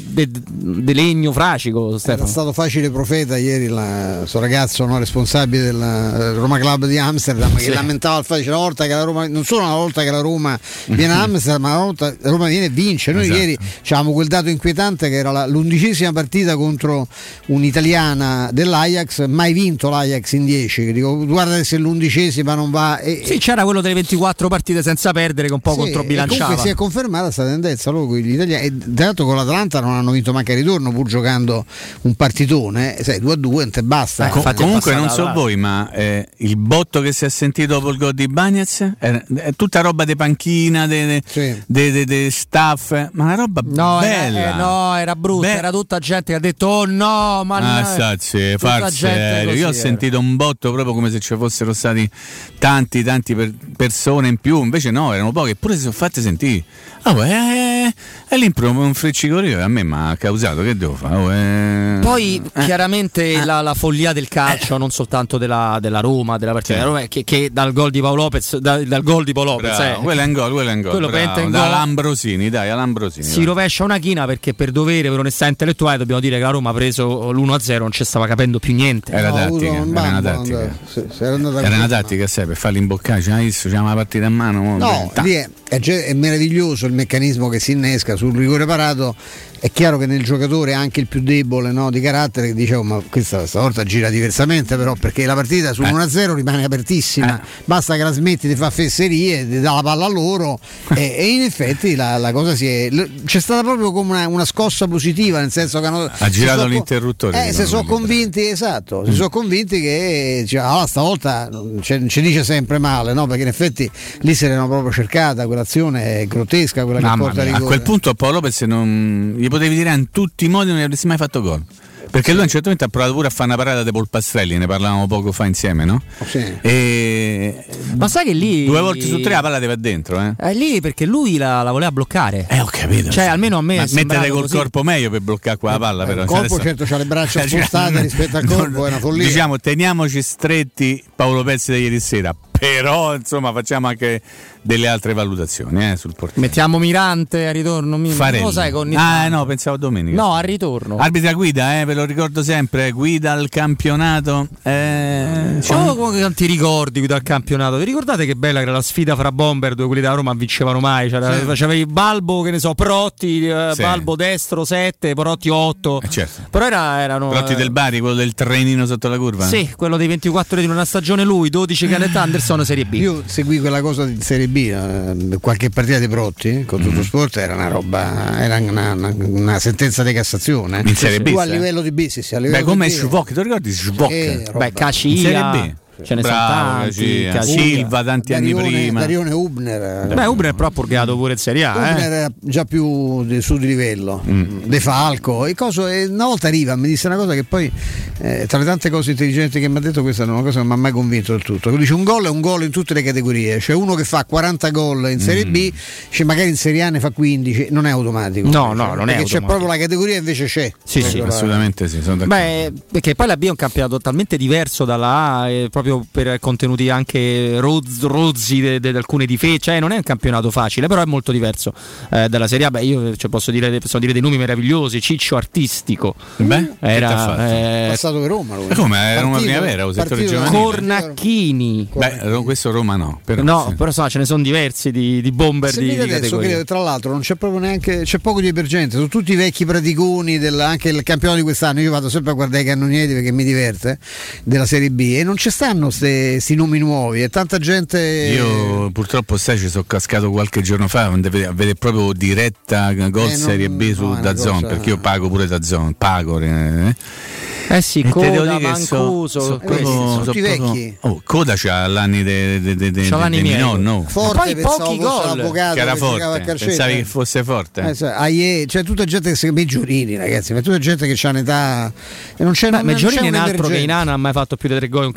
di legno fracico. Era Stefano. stato facile profeta ieri questo ragazzo no, responsabile del eh, Roma Club di Amsterdam Sì. che lamentava il fatto dice, una volta che la Roma non solo una volta che la Roma viene a Amsterdam ma una volta che la Roma viene e vince noi Esatto. ieri avevamo quel dato inquietante che era la- l'undicesima partita contro un'italiana dell'Ajax mai vinto l'Ajax in 10 dico guarda se l'undicesima non va e, Sì, c'era quello delle 24 partite senza perdere che un po' sì, controbilanciava. comunque si è confermata questa tendenza loro gli italiani e tra l'altro con l'Atalanta non hanno vinto manco a ritorno pur giocando un partitone eh, sai 2 a 2 non te basta Co- comunque non so voi, ma eh, il botto che si è sentito dopo il gol di Bagnez è, è tutta roba di panchina, di staff, ma una roba No, bella. era, eh, no, era brutta, era tutta gente che ha detto oh no, ma Ah, no". stazzi, Tutta far gente serio. così Io ho. Sentito un botto proprio come se ci fossero stati tanti, tanti per- persone in più. Invece no, erano poche, eppure si sono fatte sentire. Oh, eh, è l'impro un freccicorio che a me mi ha causato. Che devo fare? Oh, eh. Poi Eh. chiaramente la, la follia del calcio, non soltanto della, della Roma, della partita della Roma, che, che dal gol di Paolo Lopez, da- dal gol di Paolo Lopez, Bravo, eh, quello è un gol, quello è un gol. Quello bravo. in Da gol. Lambrosini, dai, a Lambrosini. si dai. rovescia una china perché per dovere, per onestà intellettuale, dobbiamo dire che la Roma ha preso l'1-0, non ci stava capendo più niente. Era No, tattica, era una tattica. era una tattica, sai, per farli imboccare. C'è visto, c'è una partita in mano. No, lì è, è meraviglioso il meccanismo che si innesca sul rigore parato. È chiaro che nel giocatore anche il più debole no, di carattere dice "Oh, ma questa stavolta gira diversamente però perché la partita Eh. sul 1-0 rimane apertissima basta che la smetti di fare fesserie di dare la palla a loro e, e in effetti la, la cosa si è c'è stata proprio come una, una scossa positiva nel senso che hanno, Ha girato co- l'interruttore, eh, si sono convinti esatto Mm. si sono convinti che cioè, allora, stavolta ci, ci dice sempre male no? perché in effetti lì se l'erano proprio cercata quell'azione è grottesca quella che Mamma porta a mia, a rigore quel punto Paolo Lopez non gli potevi dire in tutti i modi non gli avresti mai fatto gol. Perché lui a un certo momento ha provato pure a fare una parata di Polpastrelli, ne parlavamo poco fa insieme, no? E Ma sai che lì. due volte su tre la palla deve dentro, eh? È lì perché lui la, la voleva bloccare. Eh, ho capito. Cioè, almeno a me. Ma mettete col così. corpo meglio per bloccare quella palla, però. il corpo Adesso- certo c'ha le braccia Cioè, spostate non- rispetto al non- corpo è una follia Diciamo, teniamoci stretti Paolo Pezzi da ieri sera. Però, insomma, facciamo anche delle altre valutazioni eh, sul portiere. Mettiamo Mirante a ritorno. Mi... Farelli. Sai con Ah, no, pensavo domenica. No, al ritorno. Arbitra guida, eh, ve lo ricordo sempre, guida al campionato. Eh, Oh, come tanti ricordi dal campionato. Vi ricordate che bella che era la sfida fra Bomber, dove quelli da Roma vincevano mai? C'era, Sì. Facevi Balbo, che ne so, Protti, eh, Sì. Balbo destro 7, Protti 8. certo. Però era, erano. Protti eh, del Bari, quello del trenino sotto la curva? Sì, quello dei 24 di una stagione lui, 12 Canet Anderson, Serie B. io seguì quella cosa di Serie B eh, qualche partita di Protti con tutto sport era una roba era una, una- una sentenza di Cassazione In Serie B, Tu a livello di B sì, sì, a livello Beh, come Svok, ti ricordi Svok? Eh. Beh, In Cacia, Serie B. ce ne sono Bravo, tanti. Cacia. Cacia. Silva tanti anni Darione- prima. Darione Hubner Beh, Ubre però ha purgato pure in Serie A. Hubner Eh. era già più di, su di livello Mm. De Falco e, coso, e una volta arriva mi disse una cosa che poi eh, tra le tante cose intelligenti che mi ha detto questa è una cosa che non mi ha mai convinto del tutto che dice un gol è un gol in tutte le categorie cioè uno che fa 40 gol in Serie Mm. B dice magari in Serie A ne fa 15 non è automatico No, no, non è perché c'è automatico. proprio la categoria invece c'è Sì, sì, Assolutamente sì, sono d'accordo. Beh, perché poi la B è un campionato talmente diverso dalla A, eh, proprio per contenuti anche roz- rozzi di alcune difese, cioè non è un campionato facile, però è molto diverso eh, dalla Serie A. Beh, io cioè, posso, dire, posso dire dei nomi meravigliosi, Ciccio Artistico. Beh, era eh, passato per Roma lui. Ma come? Era una primavera, un settore giovanile. Cornacchini. Beh, questo Roma no. Però, no, sì. però insomma, ce ne sono diversi di, di bomber Se di, di adesso categoria. che tra l'altro non c'è proprio neanche c'è poco di emergente, sono tutti i vecchi praticoni del, anche il campionato di quest'anno, io vado sempre a guardare i cannonieri perché mi diverte della Serie B e non ci stanno questi nomi nuovi, è tanta gente Io purtroppo sai ci sono cascato qualche giorno fa a vedere, a vedere proprio diretta gol Eh, Serie B su no, Dazzon cosa- perché io pago pure Dazzon, pago eh. Eh sì, E Coda, devo dire che so- Mancuso, so proprio- sono so tutti proprio- vecchi. Oh, Coda c'ha l'anni de, de, de, de, C'ha l'anni de miei. Minò, no? forte, poi pochi gol. Che era che forte, calcetto. pensavi che fosse forte? Eh, sai, Aie, cioè tutta gente che secondo me Giorini ragazzi, ma tutta gente che ha un'età e non c'è Beh, non, non Meggiorini c'è è un altro che in Ana ha mai fatto più di tre gol in un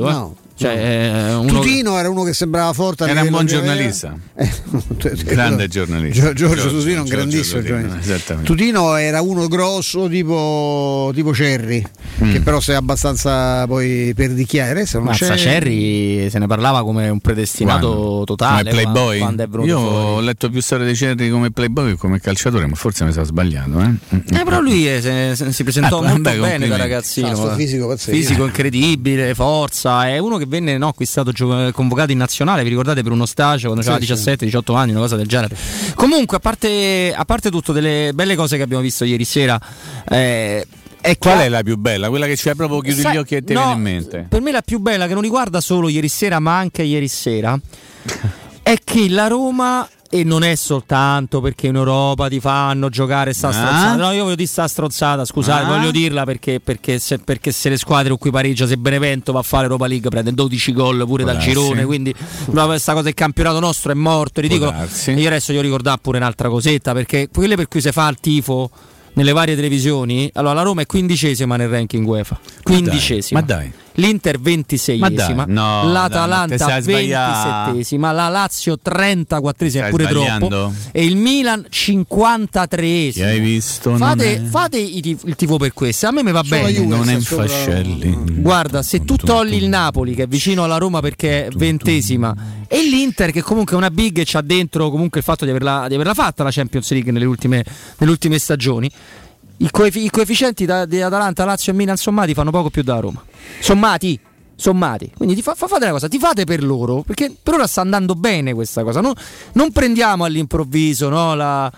campionato. Eh? No. Cioè, eh, uno Tutino era uno che sembrava forte. Era un buon giornalista. Eh, Grande giornalista. Gio- Giorgio, Giorgio- Tutino, un grandissimo giornalista. esattamente. Tutino era uno grosso tipo, tipo Cerri, Mm. che però sei abbastanza poi per dichiarare. Se non Mazza c'è... Cerri se ne parlava come un predestinato Quando? totale. come Playboy. quando- è Io fuori. ho letto più storie di Cerri come Playboy che come calciatore, ma forse mi sa sbagliato. Eh? Eh, però lui eh, se- se- si presentò Ah, molto vabbè, bene da ragazzino. Ah, fisico. Fisico incredibile, forza. È uno che venne no, qui è stato gio- convocato in nazionale. Vi ricordate per uno stage quando Sì, aveva sì. 17-18 anni, una cosa del genere. Comunque, a parte, a parte tutto, delle belle cose che abbiamo visto ieri sera. eh, è Qual qua- è la più bella? Quella che c'è proprio chiudi Sai- gli occhi e ti no, viene in mente. Per me la più bella, che non riguarda solo ieri sera, ma anche ieri sera, è che la Roma. E non è soltanto perché in Europa ti fanno giocare sta Ah? stronzata. No, io voglio dire sta stronzata, scusate, Ah? voglio dirla perché, perché, se, perché se le squadre con cui pareggia, se Benevento va a fare Europa League, prende 12 gol pure Può dal darsi. girone. Quindi no, questa cosa del campionato nostro è morto, ridicolo. E io adesso io ricordare pure un'altra cosetta, perché quelle per cui si fa il tifo nelle varie televisioni, allora la Roma è quindicesima nel ranking UEFA. Quindicesima. Ma dai. L'Inter 26esima, Ma dai, no, dai, ma l'Atalanta te stai sbagliando. 27esima, la Lazio 34esima, Stai pure sbagliando. troppo, e il Milan 53esima. Che hai visto? Fate, fate tif- il tifo per questo, a me mi va Solo bene. Non è in sopra- fascelli. Guarda, se tu togli il Napoli che è vicino alla Roma perché è ventesima e l'Inter che comunque è una big e c'ha dentro comunque il fatto di averla, di averla fatta la Champions League nelle ultime, nelle ultime stagioni, i, coefi- i coefficienti da- di Atalanta, Lazio e Milan sommati fanno poco più della Roma. Sommati. Sommati, quindi ti fa, fa- fate una cosa, ti fate per loro, perché per ora sta andando bene questa cosa. Non, non prendiamo all'improvviso no, la,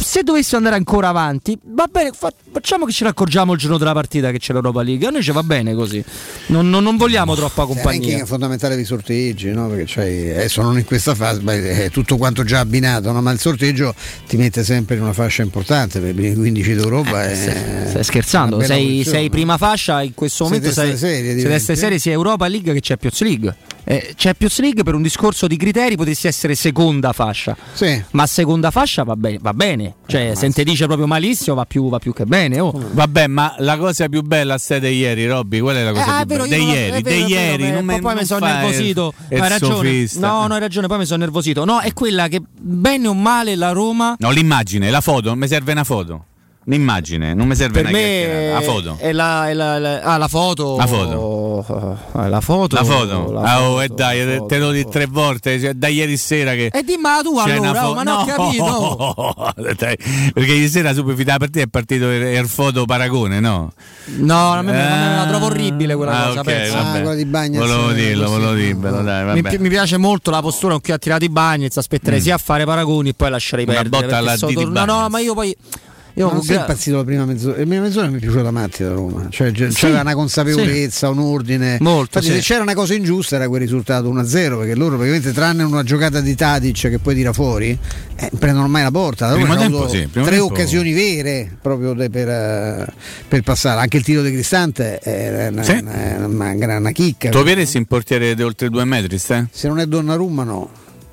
se dovesse andare ancora avanti, va bene, fa- facciamo che ce ne accorgiamo il giorno della partita che c'è l'Europa League. A noi ci va bene così. Non, non- non vogliamo troppa compagnia. è fondamentale dei sorteggi, no? Perché c'hai- adesso non in questa fase, ma è tutto quanto già abbinato, no? ma il sorteggio ti mette sempre in una fascia importante per i primi 15 d'Europa. è Eh, Stai scherzando? una bella Sei, sei prima fascia in questo momento testa sei, serie, diventi. testa serie sia Europa League che Champions League. Eh, Champions League per un discorso di criteri potresti essere seconda fascia. Sì. Ma seconda fascia va bene, va bene. Cioè, se te dice proprio malissimo va più, va più che bene. Oh. Vabbè, ma la cosa più bella stai di ieri, Robby, qual è la cosa Eh, più vero, bella? Di ieri, vero, di vero, ieri, eh, non me- poi mi non sono fai nervosito. il- il hai ragione. sofista. No, no, hai ragione, poi mi sono nervosito. No, è quella che bene o male la Roma No, l'immagine, la foto, mi serve una foto. Un'immagine, non mi serve per una me la foto. è la, è la- la- ah, la foto. La foto. Eh, la foto. La foto. la ah, oh, foto, e dai, la te- lo dico tre volte, cioè, da ieri sera che... E dimmi la tua c'è una allora, fo- ma non ho capito. Dai, perché ieri sera subito finita la partita è partito il, il foto paragone, no? No, a me, me la trovo orribile quella Ah, cosa. ok, penso. vabbè. Ah, quella di Bagnez, Volevo eh, dirlo, volevo dirvelo, dai, Mi, vabbè. mi piace molto la postura con cui ha tirato i Bagnets. Aspetterei Mm. sia a fare paragoni e poi lascerei Una perdere. botta alla so no, no, Bagnez. ma io poi. Io Ma non sei gra- impazzito la prima mezz'ora. La prima mezz'ora mi è piaciuta matti da Roma. Cioè, c- Sì, c'era una consapevolezza, un ordine. Molto, Infatti, sì. se c'era una cosa ingiusta era quel risultato 1-0, perché loro praticamente tranne una giocata di Tadic che poi tira fuori, eh, prendono ormai la porta. La Roma tempo, sì, tre tempo- occasioni vere proprio de- per, eh, per passare. Anche il tiro di Cristante era una, Sì. una, una, una- una chicca. Tu vedi in portiere di oltre due metri, stai? Se non è Donnarumma no.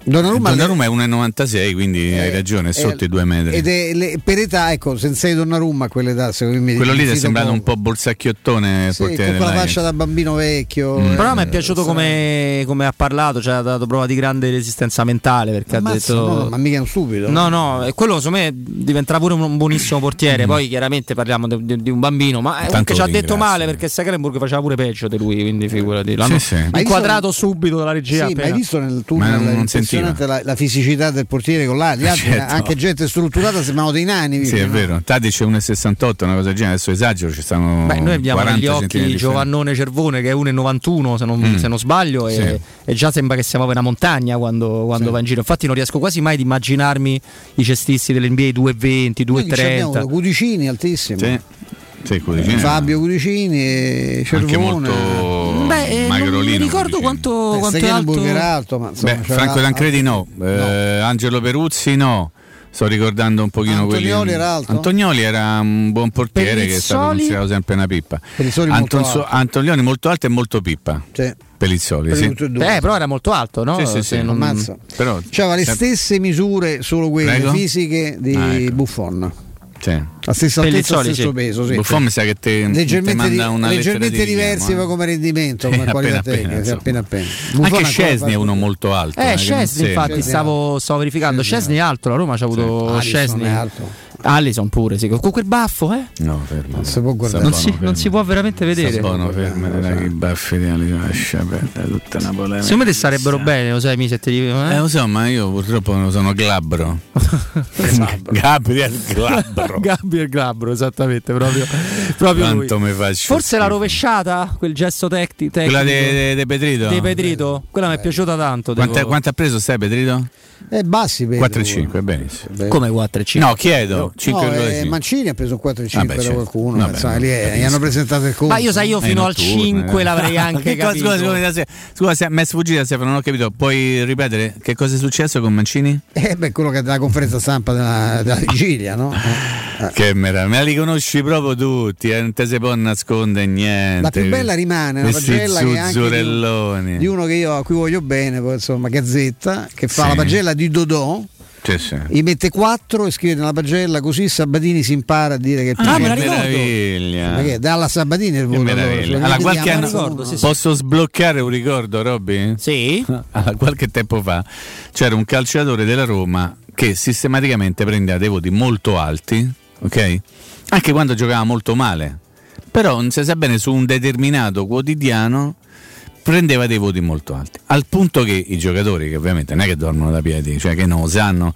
Donnarumma, Donnarumma è 1,96, quindi hai ragione, è sotto i due metri. Ed è, le- per età, ecco, senza Donnarumma a quell'età, secondo me Quello lì ti è sembrato poco. un po' bolsacchiottone il Sì, con quella fascia da bambino vecchio. Mm. eh, Però mi è piaciuto come, come ha parlato, cioè ha dato prova di grande resistenza mentale perché Ammazza, ha detto... no, ma mica è un stupido. No, no, e quello secondo me diventerà pure un, buonissimo portiere. Poi chiaramente parliamo di, di- di un bambino, ma è Mm. Tanto che ci ha detto male perché Stekelenburg faceva pure peggio di lui, quindi figurati. L'hanno Sì, sì. Inquadrato subito dalla regia. Sì, ma hai visto nel Ma tunnel non- non impressionante la, la fisicità del portiere con altri, Certo. anche gente strutturata sembrano dei nani. Sì, vedi, è no? vero. Tadic è 1,68, una cosa del genere. Adesso esagero, ci stanno. Beh, noi abbiamo 40 negli occhi Giovannone Cervone che è 1,91 se non, Mm. se non sbaglio e, Sì. e già sembra che sia proprio una montagna quando, quando Sì. va in giro. Infatti non riesco quasi mai ad immaginarmi i cestisti dell'NBA 2,20, Noi ci abbiamo 2,30. Cudicini altissimo. Sì, sì, Cudicini. Fabio Cudicini e Anche Cervone. molto Beh, eh, non mi ricordo quanto, Eh, quanto è alto. era alto, ma insomma, Beh, Franco Tancredi no, Eh, Angelo Peruzzi no. Sto ricordando un pochino Antonioli quelli. era alto? Antonioli era un buon portiere che è stato considerato sempre una pippa. Pellizzoli molto. Antonioli molto alto e molto pippa. Sì. Pellizzoli, Per sì. Eh, però era molto alto, no? Sì, sì, sì. non- Ammazza. Però C'aveva le stesse misure, solo quelle Prego? fisiche di Ah, ecco. Buffon. Sì. La stessa altezza, stesso sì. peso, sì. Buffon mi sa che te, te leggermente, manda di- una leggermente diversi poi come rendimento, Sì, come qualità appena appena, tecnica, sì, appena appena. Anche Scesni è uno molto alto. Eh, non Scesni, infatti, stavo, stavo verificando. Scesni è alto, la Roma c'ha avuto Alisson Scesni. è alto. Allison pure, sì. Con quel baffo, eh? No, fermo. Non si può guardare. Non si, non si può veramente vedere. Sta buono, fermo, dai, che i baffi di Ali, lascia perdere tutta una polemica. Secondo me te starebbero bene, lo sai, mi se te li Eh, lo so, ma io purtroppo sono glabro. Gabriel Glabro. Gabriel Glabro, esattamente, proprio, proprio lui. Quanto mi fa schifo. Forse la rovesciata, quel gesto tecnico. Quella de Pedrito? Di Pedrito, quella mi è piaciuta tanto. Quanto, quanto ha preso stai Pedrito? Eh, bassi vedo. 4,5, benissimo. Come 4 e 5? No, chiedo. No, 5,5. eh, Mancini ha preso 4,5 Vabbè, da certo. qualcuno. Vabbè, insomma, no, lì, eh, capisco. gli hanno presentato il conto. Ma io sai, io È fino al notturno, 5 eh. l'avrei anche capito. Scusa, scusa, scusa, scusa, se mi è sfuggita Stefano, non ho capito. Puoi ripetere che cosa è successo con Mancini? Eh, beh, quello che è della conferenza stampa della, della vigilia, no? Eh. Che meraviglia, me la riconosci proprio tutti, eh, non te si può nascondere niente. La più bella rimane Questi pagella che è anche zuzzurelloni. di uno che io, a cui voglio bene, poi, insomma, Gazzetta, che fa Sì. la pagella di Dodò. Sì, sì. Gli mette 4 e scrive nella pagella così Sabatini si impara a dire che il Ah, primo- che meraviglia. Ma che dalla Sabatini il voto allora, via qualche anno Amazon. posso sbloccare un ricordo, Robby? Sì. Allora, qualche tempo fa c'era un calciatore della Roma che sistematicamente prendeva dei voti molto alti, ok? Anche quando giocava molto male. Però non si sa bene su un determinato quotidiano prendeva dei voti molto alti, al punto che i giocatori, che ovviamente non è che dormono da piedi, cioè che non sanno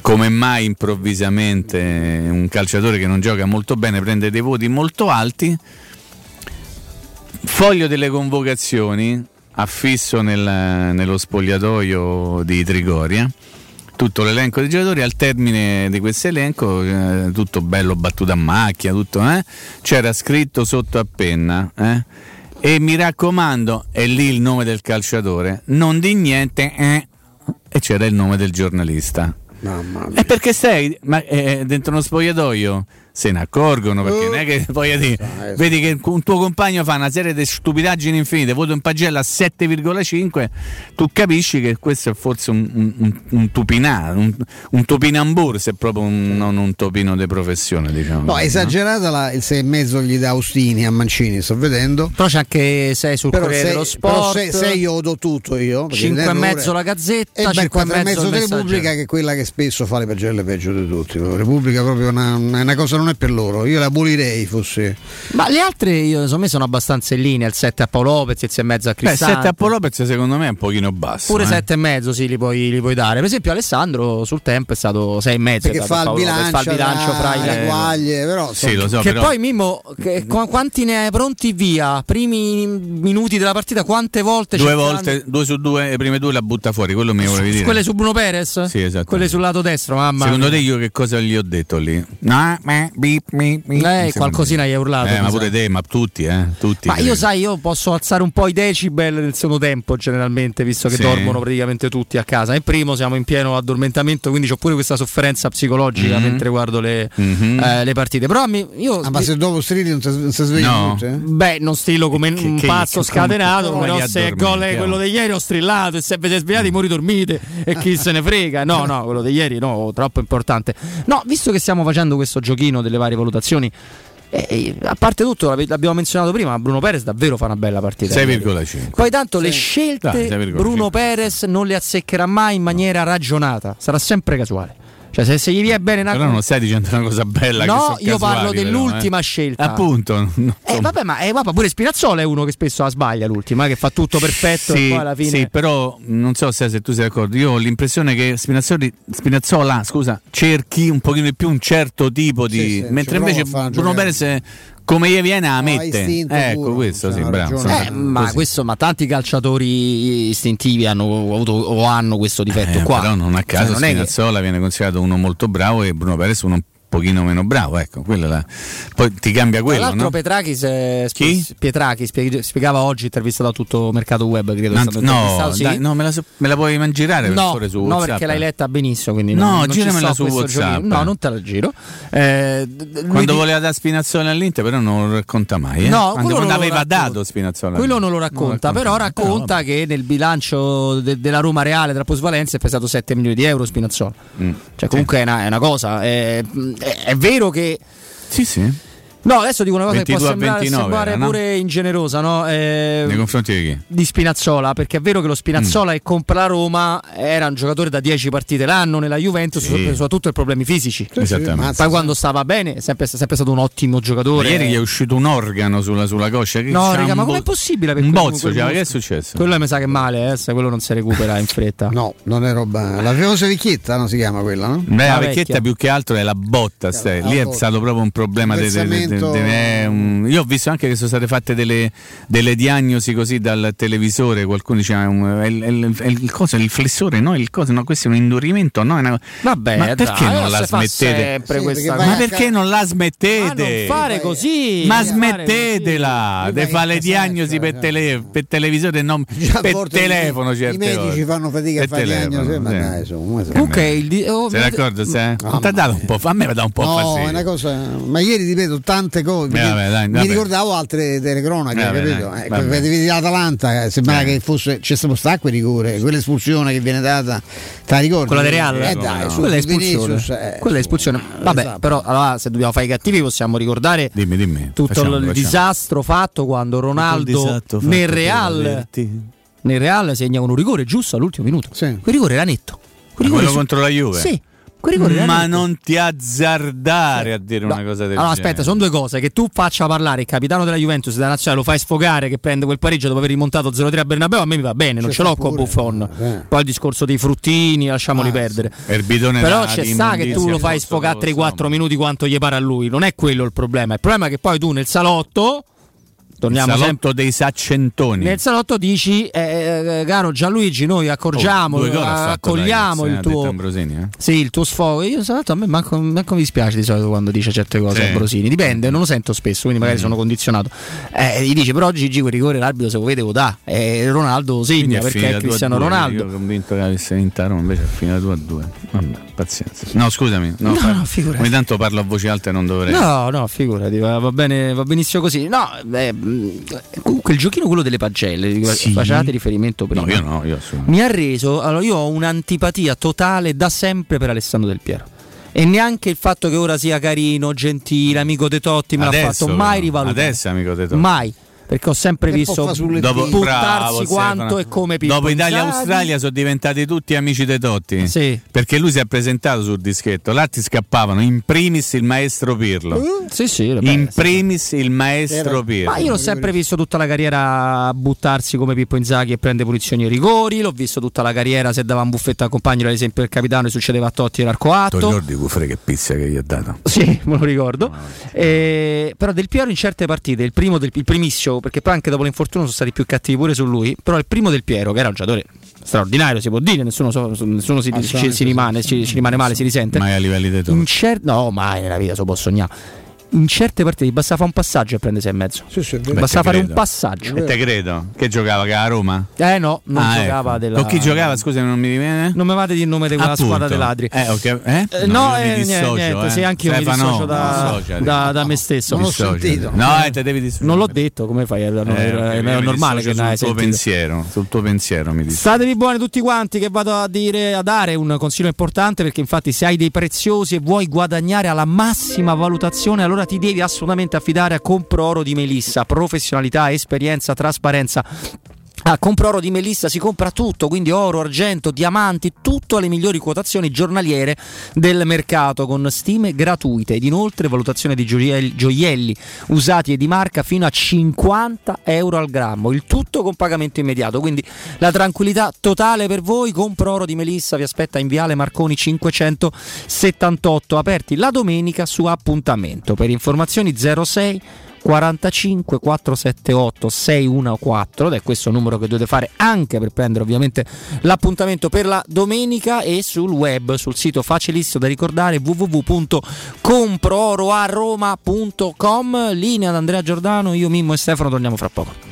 come mai improvvisamente un calciatore che non gioca molto bene prende dei voti molto alti, foglio delle convocazioni affisso nel- nello spogliatoio di Trigoria tutto l'elenco dei giocatori al termine di questo elenco eh, tutto bello battuto a macchia tutto, eh, c'era scritto sotto a penna eh, e mi raccomando è lì il nome del calciatore. Non di niente eh, e c'era il nome del giornalista. Mamma mia. e perché sei? Ma, eh, dentro uno spogliatoio se ne accorgono perché non è che poi di- vedi che un tuo compagno fa una serie di stupidaggini infinite voto in pagella a 7,5 tu capisci che questo è forse un, un, un, tupinà un, un topinambur se proprio un- non un topino di professione diciamo No, è esagerata la, il 6,5 gli dà Austini a Mancini, sto vedendo. Però c'è anche 6 sul Però Corriere sei- dello però Sport. sei- sei io do tutto io. perché 5 e mezzo la Gazzetta, e beh, 5 e 4 mezzo mezzo il di Messaggero. Repubblica che è quella che spesso fa le pagelle peggio di tutti. La Repubblica proprio una, una cosa non è per loro. Io la abolirei fosse. Ma le altre, io, secondo me, sono abbastanza in linea. Il 7 a Paolo Lopez, il 6 e mezzo a Beh, Cristante. 7 a Paolo Lopez secondo me è un pochino basso Pure eh. 7 e mezzo sì, li puoi, li puoi dare. Per esempio, Alessandro sul tempo è stato 6 e mezzo. Perché fa il Paolo Lopez, bilancio, fa il bilancio fra i le guaglie, però Sì, lo so, che però- poi Mimmo, che- qu- quanti ne hai pronti via? Primi minuti della partita, quante volte due volte due su due le prime due la butta fuori quello mi volevi dire Quelle su Bruno Perez? Sì, esatto. Quelle sul lato destro, mamma. Secondo mia. te io che cosa gli ho detto lì? No, me, beep, me, me. Eh, qualcosina gli hai urlato. Eh, ma pure te, ma tutti, eh, tutti. Ma io credo. sai, io posso alzare un po' i decibel del secondo tempo generalmente, visto che Sì. dormono praticamente tutti a casa. Nel primo siamo in pieno addormentamento, quindi ho pure questa sofferenza psicologica Mhm. mentre guardo le, Mhm. eh, le partite. Però mi- io Ah, ma se dopo strilli non si, sveglia No. tutti, eh? Beh, non strillo come un che- pazzo che- scatenato, come- però se gli gol è addormenti, quello di ieri ho strillato e se avete svegliati muri dormite e chi se ne frega. No, no, quello di ieri no, troppo importante. No, visto che stiamo facendo questo giochino delle varie valutazioni, eh, a parte tutto, l'abbiamo menzionato prima, Bruno Perez davvero fa una bella partita. 6,5. Poi tanto le scelte Dai, 6,5. Bruno Perez non le azzeccherà mai in maniera ragionata, sarà sempre casuale. Cioè se, se gli viene bene una Però non stai dicendo una cosa bella. che No, io parlo casuali, però, dell'ultima eh. scelta. Appunto. no, Eh, vabbè, ma eh, vabbè, pure Spinazzola è uno che spesso la sbaglia l'ultima, eh, che fa tutto perfetto Sì, e poi alla fine. sì, però non so se, se tu sei d'accordo. Io ho l'impressione che Spinazzoli, Spinazzola scusa, cerchi un pochino di più un certo tipo di. Sì, sì, mentre invece Bruno. Perez come gli viene la No, mette. istinto ecco puro, questo sì, bravo. Eh, ma, Così. questo, ma tanti calciatori istintivi hanno avuto o hanno questo difetto Eh, qua. Però non a caso Cioè, non è che- Spinazzola viene considerato uno molto bravo e Bruno Perez uno un pochino meno bravo. Ecco, è la- Poi ti cambia Tra quello, l'altro no? Petrakis, eh, Chi? Pietrachis spie- spiegava oggi intervistato a tutto mercato web, credo. è No, sì. dai, no, me la, me la puoi man- girare per No, favore su no, WhatsApp? perché l'hai letta benissimo. Quindi No, non, non giramela sto su WhatsApp. giochino. No, non te la giro. Eh, Quando di- voleva dare Spinazzola all'Inter, però non lo racconta mai. Eh? No, quando, non aveva racconta. dato Spinazzola. Quello non lo racconta, Non però racconta che nel bilancio de- della Roma Reale della plusvalenza è pesato 7 milioni di euro Spinazzola. Mm. Cioè, comunque è, una, è una cosa. eh, mh, è, vero che Sì, sì. No, adesso dico una cosa che può 22 a sembrare, 29 sembrare era, no? pure ingenerosa, no? Eh, Nei confronti di chi? di Spinazzola, perché è vero che lo Mm. Spinazzola che compra la Roma era un giocatore da 10 partite l'anno nella Juventus, Sì. soprattutto per problemi fisici. Sì, Esattamente. Poi quando stava bene è sempre, sempre stato un ottimo Ma giocatore. ieri gli è uscito un organo sulla, sulla coscia. Che No, raga, ma bo- com'è possibile? Per Un bozzo, cioè, che è successo? Quello mi sa che è male, eh, se quello non si recupera in fretta. No, non è roba. La famosa vecchietta no, si chiama quella, no? Beh, la La vecchietta più che altro è la botta, stai. la lì è botta. stato proprio un problema. de- de- de- un- Io ho visto anche che sono state fatte delle, delle diagnosi così dal televisore. Qualcuno diceva um, è, il- è il- è il, coso, è il flessore, no, il coso, no, questo è un indurimento. No, è una... Vabbè, ma dai, perché non non la smettete? Sì, cosa. Ma perché non la Ma smettete? non fare così. Ma smettetela di fare le diagnosi per, casaccio, tele- per televisore e non per telefono i, certe I medici fanno fatica a fare telefono, diagnosi, ma sì. dai, si- Comunque il di- oh, Sei d'accordo? Sei? Ti ha dato un po', a me mi dà un po' No, fastidio. è una cosa. Ma ieri ripeto tante cose. Eh, perché vabbè, dai, mi vabbè. ricordavo altre telecronache, Vabbè, capito? dai, Ecco, vabbè. vedi l'Atalanta, eh, sembrava Eh. che fosse. C'è stato sta quel rigore, quell'espulsione che viene data. Te la ricordi? Quella del Real? Eh dai, no? su quella è espulsione. eh, quella è espulsione. Vabbè, esatto. però allora, se dobbiamo fare i cattivi possiamo ricordare Dimmi, dimmi. tutto Facciamo, il facciamo. disastro fatto quando Ronaldo nel Real, nel Real segna un rigore giusto all'ultimo minuto. Sì. Quel rigore era netto. Quel Ma rigore quello su- contro la Juve? Sì. Ma non ti azzardare a dire No. una cosa del allora, genere. aspetta, sono due cose. Che tu faccia parlare il capitano della Juventus della nazionale, lo fai sfogare che prende quel pareggio dopo aver rimontato 0-3 a Bernabeu. A me mi va bene, non Ci ce l'ho sta con pure, Buffon. eh. Poi il discorso dei fruttini, lasciamoli Ah, perdere. Il bidone Però da- c'è sta che tu lo fai sfogare lo so, 3-4 ma- minuti quanto gli pare a lui. Non è quello il problema. Il problema è che poi tu nel salotto. Torniamo sempre. salotto dei saccentoni. Nel salotto dici, eh, eh, caro Gianluigi, noi accorgiamo, Oh, due accogliamo il tuo. Ambrosini, eh? Sì, il tuo sfogo. Io salto, a me manco, manco mi dispiace di solito quando dice certe cose Sì. Mm. Ambrosini. Dipende, non lo sento spesso, quindi magari sono condizionato. Eh, gli dice, però Gigi quel rigore l'arbitro se lo vede lo dà. E Ronaldo segna perché è 2 a Cristiano 2, Ronaldo. Io ero convinto che avesse vinto a Roma, invece è finita 2 a 2. Vabbè, pazienza. No, scusami. No, No, fa- no, figurati. Ogni tanto parlo a voce alta e non dovrei. No, no, figurati, va, va bene, va benissimo così. No, beh, comunque il giochino quello delle pagelle, Sì. facevate riferimento prima. No, io no, io mi ha reso. Allora, io ho un'antipatia totale da sempre per Alessandro Del Piero. E neanche il fatto che ora sia carino, gentile, amico de Totti me l'ha Adesso, fatto mai rivalutare. Adesso, amico de Totti. Mai. Perché ho sempre Che visto Dopo, buttarsi bravo, quanto Stefano. e come Pippo Dopo. Italia-Australia sono diventati tutti amici dei Totti. Sì. Perché lui si è presentato sul dischetto. Là ti scappavano. In primis il maestro Pirlo. Sì, sì, vabbè, In sì. primis il maestro Pirlo. Ma io l'ho sempre visto tutta la carriera buttarsi come Pippo Inzaghi e prende punizioni e rigori. L'ho visto tutta la carriera se dava un buffetto al compagno, ad esempio il capitano, e succedeva a Totti l'arco Ti atto. ricordi Cufre che pizza che gli ha dato? Sì, me lo ricordo. Eh, però Del Piero in certe partite, il primo del il primissimo, perché poi anche dopo l'infortunio sono stati più cattivi pure su lui. Però il primo Del Piero, che era un giocatore straordinario, si può dire, nessuno, so- nessuno si, ci, si rimane, ci, ci rimane male, si risente. Mai a livelli Totti. cer- no, mai nella vita se lo può sognare. In certe partite gli bastava fare un passaggio e prende 6 e mezzo. Sì, sì, te fare un credo. passaggio. E te credo. Che giocava che a Roma? Eh no, non Ah, giocava ecco. della. Con chi giocava? Scusa, non mi viene? Non mi vate di il nome di quella Appunto. squadra dei ladri. Eh, ok. Eh? Eh, no, mi eh, dissocio, niente, eh. sì, anche io mi Stefano, dissocio da, dissociati. da- da me stesso. Non l'ho sentito. No, eh, te devi dissociare. Non l'ho detto, come fai? No, Eh, è, ok, è mi normale che dissocio non hai sul tuo sentito. pensiero, sul tuo pensiero mi dici. Statevi buoni tutti quanti che vado a dire a dare un consiglio importante perché infatti se hai dei preziosi e vuoi guadagnare alla massima valutazione allora ti devi assolutamente affidare a Compro Oro di Melissa, professionalità, esperienza, trasparenza. A Compro Oro di Melissa si compra tutto, quindi oro, argento, diamanti, tutto alle migliori quotazioni giornaliere del mercato con stime gratuite ed inoltre valutazione di gioielli usati e di marca fino a 50 euro al grammo, il tutto con pagamento immediato, quindi la tranquillità totale per voi. Compro Oro di Melissa vi aspetta in Viale Marconi 578, aperti la domenica su appuntamento. Per informazioni 06 45 478 614 ed è questo il numero che dovete fare anche per prendere ovviamente l'appuntamento per la domenica e sul web sul sito facilissimo da ricordare www.comprooroaroma.com linea ad Andrea Giordano io Mimmo e Stefano torniamo fra poco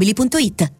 ValentinoAutomobili.it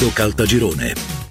Caltagirone.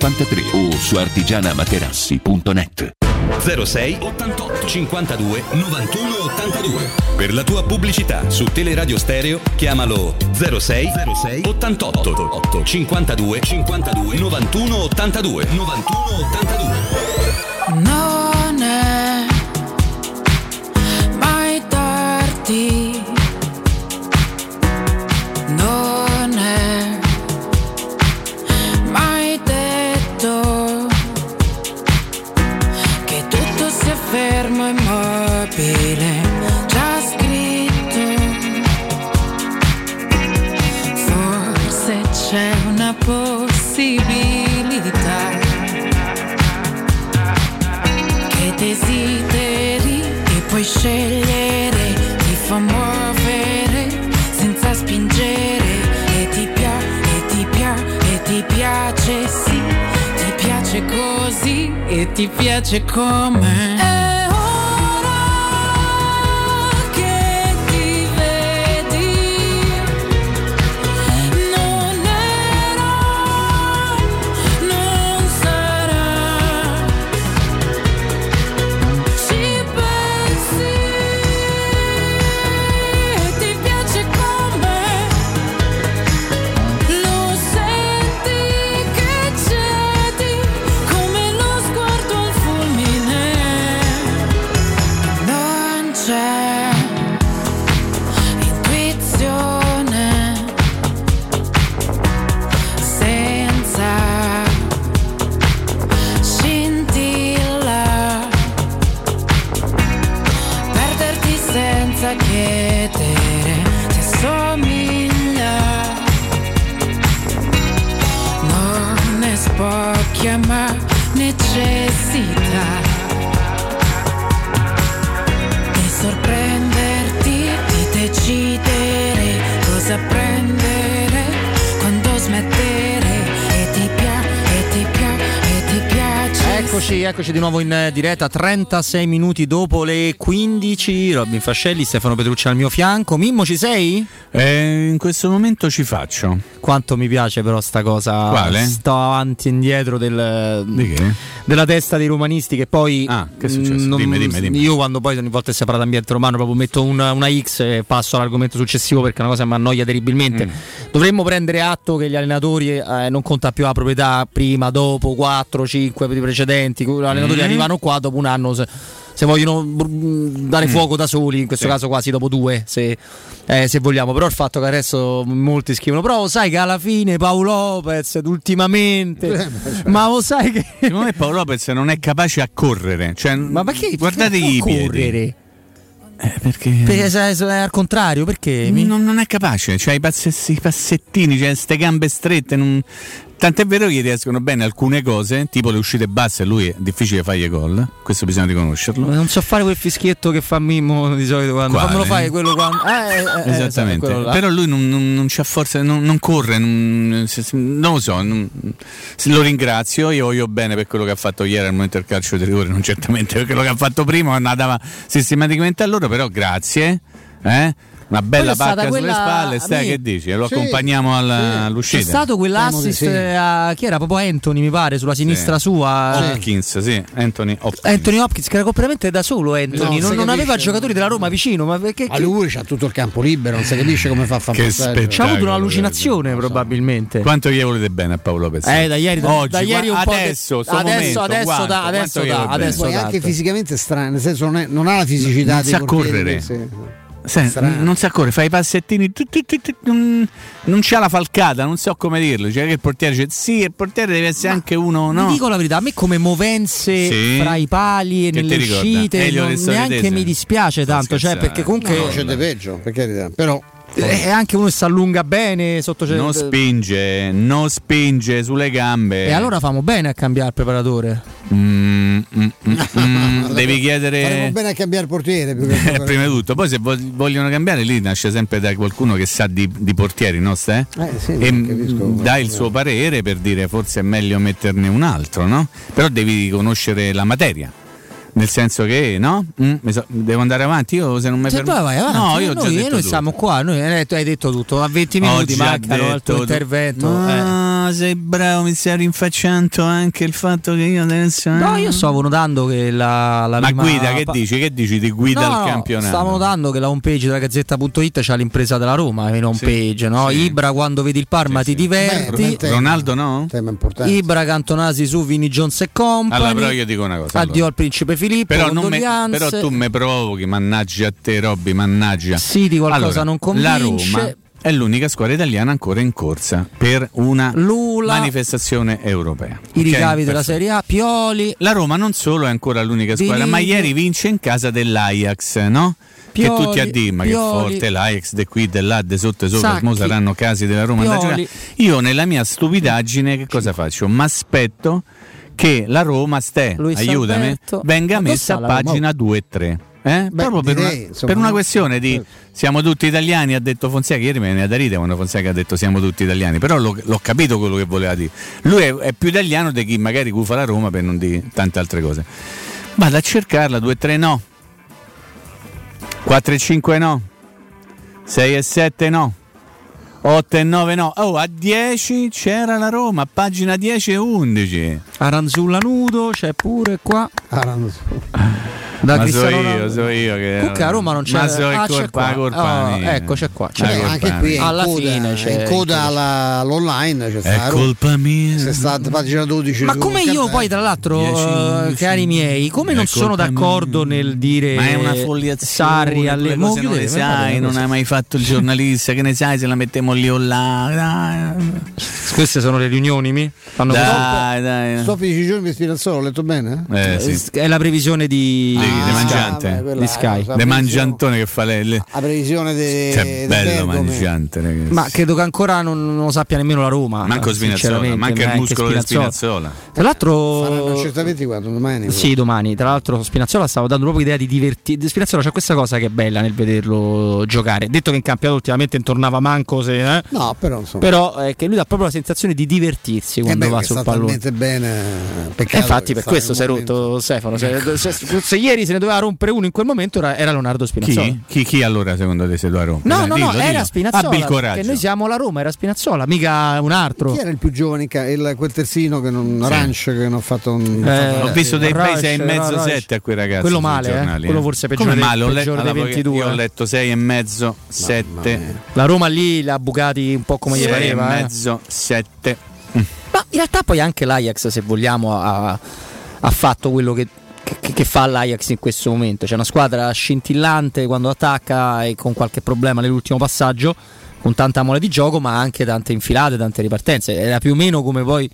53 o su artigianamaterassi.net 06 88 52 91 82 Per la tua pubblicità su Teleradio Stereo chiamalo 06 06 88 52 52 91 82 91 82 ti piace come Eccoci, di nuovo in eh, diretta, 36 minuti dopo le 15. Robin Fascelli, Stefano Petrucci al mio fianco. Mimmo, ci sei? Eh, in questo momento ci faccio. Quanto mi piace però sta cosa. Quale? Sto avanti e indietro del, Di che? della testa dei romanisti che poi... Ah, che è successo? non- Dimmi, dimmi, dimmi. Io quando poi ogni volta che si parla d'ambiente romano proprio metto una, una X e passo all'argomento successivo perché è una cosa che mi annoia terribilmente. Mm. Dovremmo prendere atto che gli allenatori eh, non conta più la proprietà prima, dopo, 4, 5 precedenti. Gli allenatori Mm. arrivano qua dopo un anno. Se, se vogliono br- dare Mm. fuoco da soli, in questo Sì. caso quasi dopo due, se, eh, se vogliamo. Però il fatto che adesso molti scrivono, però sai che alla fine Paolo Lopez ultimamente, ma lo sai che... Secondo me Paolo Lopez non è capace a correre. Cioè, ma perché? Guardategli i piedi. correre? Eh, perché... Perché se- se è al contrario, perché? Mi- Non, non è capace, c'ha i, passe- i passettini, c'ha queste gambe strette. non- Tant'è vero che gli riescono bene alcune cose, tipo le uscite basse, lui è difficile fargli gol, questo bisogna riconoscerlo. Non so fare quel fischietto che fa Mimmo di solito quando Quale? fammelo fare quello quando. Eh, eh, eh, Esattamente, quello là. però lui non, non, non c'ha forza, non, non corre, non, lo so, lo ringrazio, io voglio bene per quello che ha fatto ieri al momento del calcio di rigore, non certamente per quello che ha fatto prima, andava sistematicamente a loro, però grazie. Eh? Una bella pacca sulle spalle, stai che dici? Lo Sì, accompagniamo alla- C'è all'uscita. stato quell'assist eh, a chi era proprio Anthony, mi pare, sulla sinistra sua. Hopkins, sì, Anthony Hopkins. Anthony Hopkins che era completamente da solo Anthony, No, non, non aveva giocatori della Roma vicino, ma perché A lui c'ha tutto il campo libero, non si capisce come fa a fare Che passaggio. C'ha avuto un'allucinazione probabilmente. Quanto gli volete bene a Paolo Lopez? Eh, da ieri, da, Oggi, da ieri un po' adesso, de- sto adesso, momento, adesso, quanto? da, adesso, da, adesso Poi da. anche fisicamente strano, nel senso non, è- non ha la fisicità Non dei sa portieri, correre. sì. Sai, Strano. non sa correre, fa i passettini, tu, tu, tu, tu, non, non c'ha la falcata, non so come dirlo. Cioè che il portiere dice sì, il portiere deve essere anche uno, no? Dico la verità, a me come movenze Sì. fra i pali e Che nelle uscite non- neanche mi dispiace tanto, cioè perché comunque No, c'è di peggio, per carità. Però è anche uno che si allunga bene sotto cioè, Non spinge, non spinge sulle gambe. E allora famo bene a cambiare il preparatore. Mm, mm, mm, mm, devi faremo chiedere. bene a cambiare portiere più che Eh, prima di tutto, poi se vo- vogliono cambiare lì nasce sempre da qualcuno che sa di, di portieri, no? Ste? Eh, sì, e mm, dà il suo parere per dire forse è meglio metterne un altro, no? Però devi conoscere la materia. Nel senso che, no? Mm, so- devo andare avanti io se non mi fermo. poi vai avanti, No, io noi, detto noi siamo qua, noi hai detto, hai detto tutto, a 20 minuti già mancano al tuo detto- intervento. eh. Sei bravo, mi stai rinfacciando anche il fatto che io adesso. No, io stavo notando che la, la Ma prima guida, che pa- dici? Che dici di guida No, al no, campionato? Stavo notando che la homepage della Gazzetta.it c'ha l'impresa della Roma, in homepage, no? sì. Ibra quando vedi il Parma ti diverti. Beh, Ronaldo no? tema importante. Ibra Cantonasi su Vini Jones e Company. Allora, però io dico una cosa. Addio allora. al principe Filippo. Però, non me- però tu mi provochi, mannaggia a te, Robby, mannaggia. Sì, di qualcosa Allora, non La convince. Roma è l'unica squadra italiana ancora in corsa per una Lula. manifestazione europea. I ricavi della Perfetto. Serie A, Pioli. La Roma non solo è ancora l'unica squadra, ma ieri vince in casa dell'Ajax, no? Pioli, che tutti a dire, ma che forte l'Ajax, de qui, de là, de sotto e sopra, mo saranno casi della Roma da giocare. Io nella mia stupidaggine che cosa faccio? Mi aspetto che la Roma, ste, aiutami, venga Ma messa a pagina 2 e 3. Eh? Beh, Proprio per, direi, una, insomma, per una questione di siamo tutti italiani, ha detto Fonseca. Ieri me ne veniva da ridere quando Fonseca ha detto siamo tutti italiani, però l'ho, l'ho capito quello che voleva dire. Lui è, è più italiano di chi magari cufa la Roma per non dire tante altre cose. Vado a cercarla, 2-3 no, 4 e 5 no, 6 e 7 no. 8 e 9 no, oh a 10 c'era la Roma, pagina 10 e 11. Aranzulla nudo, c'è pure qua. Da ma so io, so io che Comunque a Roma non c'è Ma so ah, c'è colpa, qua. colpa Oh, mia. ecco, c'è qua. C'è Beh, anche qui è in Alla coda, fine è c'è in coda alla- all'online c'è È colpa mia. C'è stata pagina 12 Ma come io poi, tra l'altro, 10, eh, 11, cari miei, come è non sono d'accordo nel dire Ma è una folliazione, Sarri alle cose non le sai, non hai mai fatto il giornalista, che ne sai se la mettiamo lì o là. Queste sono le riunioni, mi? Fanno dai. dai. Sto 15 giorni di Spinazzola, ho letto bene? Eh. È la previsione di, Di di mangiante, beh, quella di Sky. De mangiantone che fa lei. lei. La previsione de, Che de bello mangiante, ragazzi. Ma credo che ancora non, non lo sappia nemmeno la Roma. Manco Spinazzola, manca il muscolo di Spinazzola. Tra l'altro, Faranno accertamenti quando? Domani? Sì, domani. Tra l'altro, Spinazzola stava dando proprio idea di divertirsi. Spinazzola c'è questa cosa che è bella nel vederlo giocare. Detto che in campionato ultimamente tornava manco se. eh, No, però insomma. Però è che lui dà proprio la sensazione di divertirsi Eh quando beh, va sul pallone. bene. E Peccato infatti per questo si è rotto Stefano. Se, se- se ieri se ne doveva rompere uno in quel momento era, era Leonardo Spinazzola. Chi? chi? Chi allora secondo te se lo a Roma? No, no, dillo, no, dillo. era Spinazzola. Abbi il coraggio. Che noi siamo la Roma, era Spinazzola, mica un altro. Chi era il più giovane? Il, quel terzino che non, Ranch che non ha fatto un. Eh, Ho visto dei 6 e mezzo, Rush. 7 a quei ragazzi. Quello male, eh? giornali, Quello forse Come peggiore- male, ho, le- peggiore dei allora, 22, io ho eh. letto 6 e mezzo, 7. La Roma lì l'ha bucati un po' come gli 6 e pareva. eh. mezzo, 7. Ma in realtà poi anche l'Ajax, se vogliamo, ha, ha fatto quello che, che- che fa l'Ajax in questo momento. C'è una squadra scintillante quando attacca e con qualche problema nell'ultimo passaggio, con tanta mole di gioco, ma anche tante infilate, tante ripartenze. Era più o meno come poi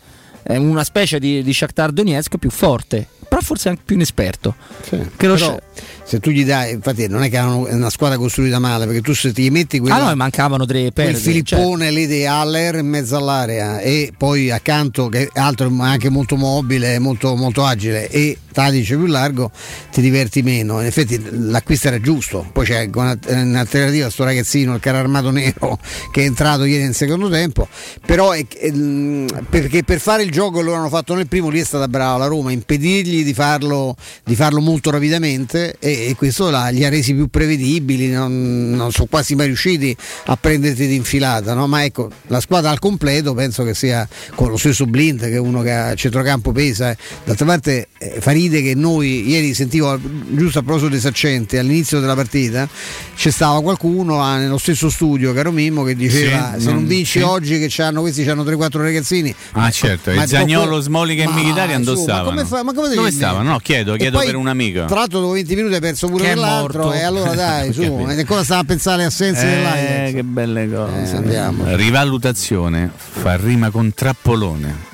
una specie di, di Shakhtar Donetsk più forte, però forse anche più inesperto. Sì, Che lo però, sce- se tu gli dai, infatti non è che è una squadra costruita male, perché tu se ti metti quella, Ah no, mancavano tre quel perdite. cioè, Filippone lì di Haller in mezzo all'area e poi accanto che altro ma anche molto mobile, molto, molto agile e Tadic più largo ti diverti meno. In effetti l'acquisto era giusto, poi c'è in alternativa sto ragazzino, il caro armato nero che è entrato ieri nel secondo tempo, però è, è- mh, perché per fare il gioco che loro hanno fatto nel primo lì è stata brava la Roma, impedirgli di farlo, di farlo molto rapidamente e, e questo là li ha resi più prevedibili, non, non sono quasi mai riusciti a prenderti d'infilata, no? ma ecco la squadra al completo penso che sia con lo stesso Blind che è uno che a centrocampo pesa, eh. d'altra parte eh, fa ride che noi ieri sentivo giusto a proposito dei saccenti all'inizio della partita c'è stava qualcuno ah, nello stesso studio caro Mimmo che diceva Sì, se non non- vinci sì. oggi che c'hanno questi hanno 3-4 ragazzini Ah certo, ma Zagnolo, Smolica e Militari andò ma come fa- ma come dire? stavano? No, chiedo, chiedo poi, per un amico. Tra l'altro dopo 20 minuti perso pure quell'altro e allora dai su, e ancora stava a pensare assenze Eh, dell'Ajax. che belle cose. Eh, andiamo. Rivalutazione fa rima con trappolone.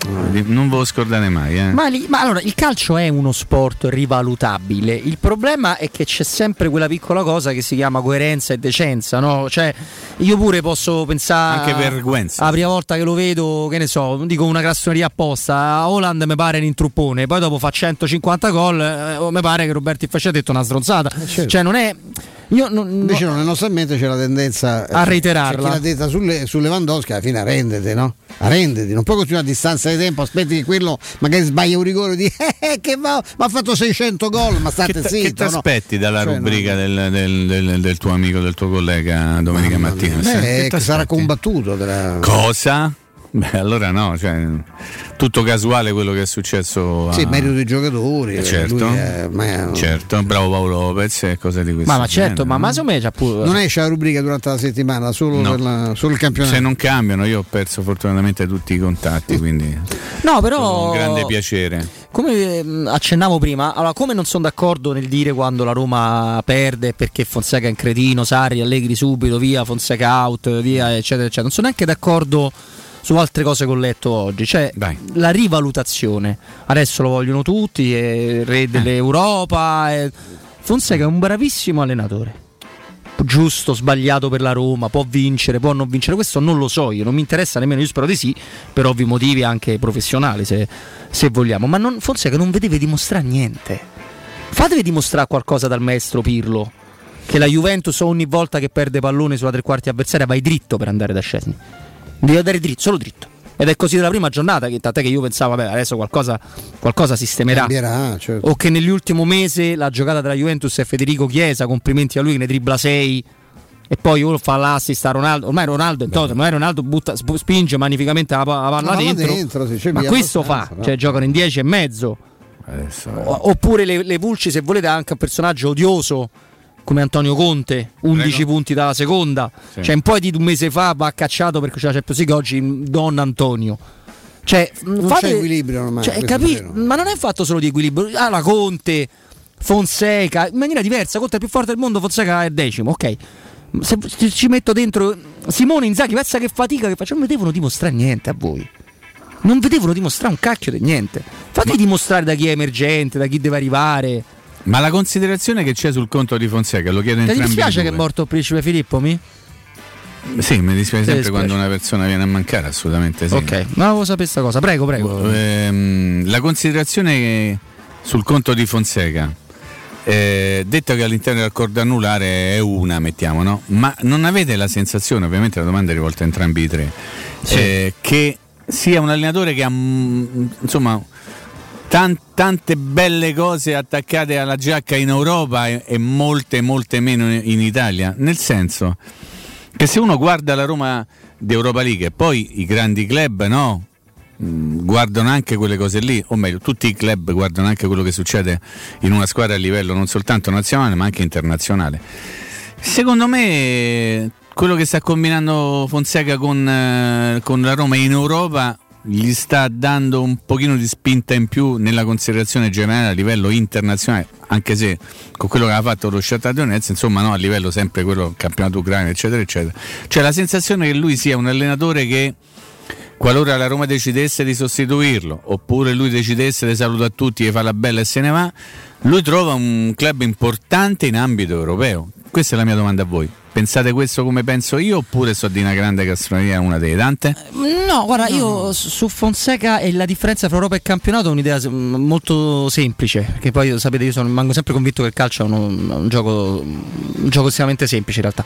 Non ve lo scordate mai, eh. Ma, lì- ma allora il calcio è uno sport rivalutabile. Il problema è che c'è sempre quella piccola cosa che si chiama coerenza e decenza, no? Cioè, io pure posso pensare. Anche vergüenza. La prima volta che lo vedo, che ne so, non dico una grassoneria apposta. A Holland mi pare un truppone, poi dopo fa 150 gol. Eh, mi pare che Roberto Fascia ha detto una stronzata. Certo. Cioè, non è. Io non, Invece no, nel nostro ambiente c'è la tendenza A reiterarla. C'è chi l'ha detta sulle, su Lewandowski, alla fine arrendete, no? Arrendeti, non puoi continuare a distanza di tempo, aspetti che quello magari sbaglia un rigore di eh, che va, ma ha fatto 600 gol, ma state Che ti zitto. no? aspetti dalla Cioè, rubrica del, del- del- del tuo amico, del tuo collega domenica mattina? Che eh, ti che sarà combattuto. tra- Cosa? Beh, allora no, cioè, tutto casuale quello che è successo. A... Sì, merito dei giocatori. Eh, certo, lui è- ma è- certo, bravo Paolo Lopez e cose di questo Ma, ma certo, genere, ma, no? ma pure. Non esce la rubrica durante la settimana, solo, No. per la- solo il campionato. Se non cambiano, io ho perso fortunatamente tutti i contatti, quindi No, con però. un grande piacere. Come mh, accennavo prima, allora come non sono d'accordo nel dire quando la Roma perde perché Fonseca è un cretino, Sarri, Allegri subito, via, Fonseca out, via, eccetera, eccetera. Non sono neanche d'accordo su altre cose che ho letto oggi, cioè la rivalutazione. Adesso lo vogliono tutti, è re dell'Europa. è- Fonseca è un bravissimo allenatore. Giusto, sbagliato per la Roma, può vincere, può non vincere, questo non lo so io, non mi interessa nemmeno, io spero di sì, per ovvi motivi anche professionali se, se vogliamo, ma non, Fonseca non vedeva dimostrare niente. Fatevi dimostrare qualcosa dal maestro Pirlo. Che la Juventus ogni volta che perde pallone sulla tre quarti avversaria vai dritto per andare da Scesni. Devi andare dritto, solo dritto. Ed è così dalla prima giornata che tant'è che io pensavo, vabbè, adesso qualcosa, qualcosa sistemerà. Cambierà, certo. O che nell'ultimo mese la giocata della Juventus è Federico Chiesa, complimenti a lui che ne dribbla 6 e poi uno fa l'assist a Ronaldo. Ormai Ronaldo è toto, ormai Ronaldo butta, sp- spinge magnificamente la, la palla La palla dentro. dentro, ma questo fa, abbastanza, cioè no? giocano in 10 e mezzo. O- Oppure le, le Pulci, se volete, anche un personaggio odioso come Antonio Conte, 11 Prego. punti dalla seconda. Sì. Cioè, un po' di un mese fa va cacciato perché c'è la Champions League oggi Don Antonio. Cioè, Non fate- c'è equilibrio ormai, cioè, capi- ma non è fatto solo di equilibrio. Ah, la Conte, Fonseca, in maniera diversa. Conte è il più forte del mondo, Fonseca è decimo, ok. Se ci- ci metto dentro Simone Inzaghi, pensa che fatica che faccio, non vedevano dimostrare niente a voi. Non vedevano dimostrare un cacchio di niente. Fatevi dimostrare da chi è emergente, da chi deve arrivare. Ma la considerazione che c'è sul conto di Fonseca, lo chiedo Ti entrambi dispiace i che è morto il principe Filippo? Mi? Sì, mi dispiace Ti sempre dispiace. quando una persona viene a mancare, assolutamente sì. Ok, ma volevo sapere questa cosa. Prego, prego. Ehm, la considerazione sul conto di Fonseca, eh, detto che all'interno dell'accordo anulare è una, mettiamo, no? Ma non avete la sensazione, ovviamente la domanda è rivolta a entrambi i tre, eh, che sia un allenatore che ha mm, insomma tan- tante belle cose attaccate alla giacca in Europa e, e molte, molte meno in in Italia? Nel senso che se uno guarda la Roma di Europa League e poi i grandi club, no? Mm, Guardano anche quelle cose lì, o meglio, tutti i club guardano anche quello che succede in una squadra a livello non soltanto nazionale ma anche internazionale. Secondo me quello che sta combinando Fonseca con, eh, con la Roma in Europa gli sta dando un pochino di spinta in più nella considerazione generale a livello internazionale, anche se con quello che aveva fatto lo Shakhtar Donetsk, insomma no, a livello sempre quello campionato ucraino, eccetera, eccetera. Cioè la sensazione che lui sia un allenatore che qualora la Roma decidesse di sostituirlo, oppure lui decidesse di saluta a tutti e fa la bella e se ne va, lui trova un club importante in ambito europeo. Questa è la mia domanda a voi. Pensate questo come penso io oppure sto di una grande castroneria, una delle tante? No, guarda, io s- su Fonseca e la differenza tra Europa e campionato ho un'idea mm, molto semplice, perché poi sapete io sono, rimango sempre convinto che il calcio è un, un gioco, un gioco estremamente semplice in realtà.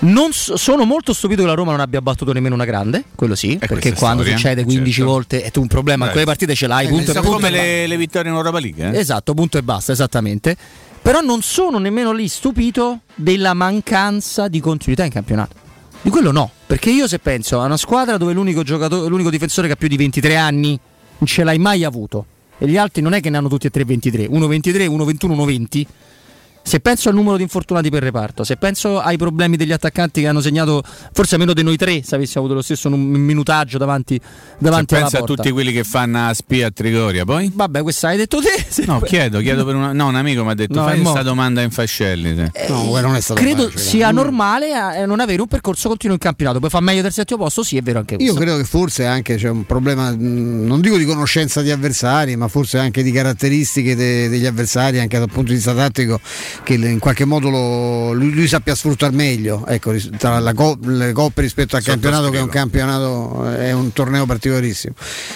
Non so- sono molto stupito che la Roma non abbia battuto nemmeno una grande, quello sì, perché questa è quando storia, succede 15 certo. volte è tu un problema, in Beh. quelle partite ce l'hai, Eh, punto, e punto come e le, le vittorie in Europa League. eh? Esatto, punto e basta, esattamente. Però non sono nemmeno lì stupito della mancanza di continuità in campionato. Di quello no, perché io se penso a una squadra dove l'unico, giocatore, l'unico difensore che ha più di 23 anni non ce l'hai mai avuto e gli altri non è che ne hanno tutti e tre 23, uno 23, uno 21, uno 20. Se penso al numero di infortunati per reparto, se penso ai problemi degli attaccanti che hanno segnato forse meno di noi tre, se avessimo avuto lo stesso minutaggio davanti, davanti Se alla pensa a tutti quelli che fanno a spia a Trigoria, poi? Vabbè, questa hai detto te. se- No, chiedo, chiedo per una, no, un amico mi ha detto No, fai questa mo- domanda in fascelli. sì. No, quello non è stato credo facile. sia normale eh, non avere un percorso continuo in campionato. Poi fa meglio del settimo posto, sì, è vero anche Io questo. credo che forse anche c'è un problema, mh, non dico di conoscenza di avversari, ma forse anche di caratteristiche de- degli avversari, anche dal punto di vista tattico, che in qualche modo lo- lui, lui sappia sfruttare meglio ecco, tra la co- le coppe rispetto al campionato, che è un campionato, eh, è un torneo particolarissimo.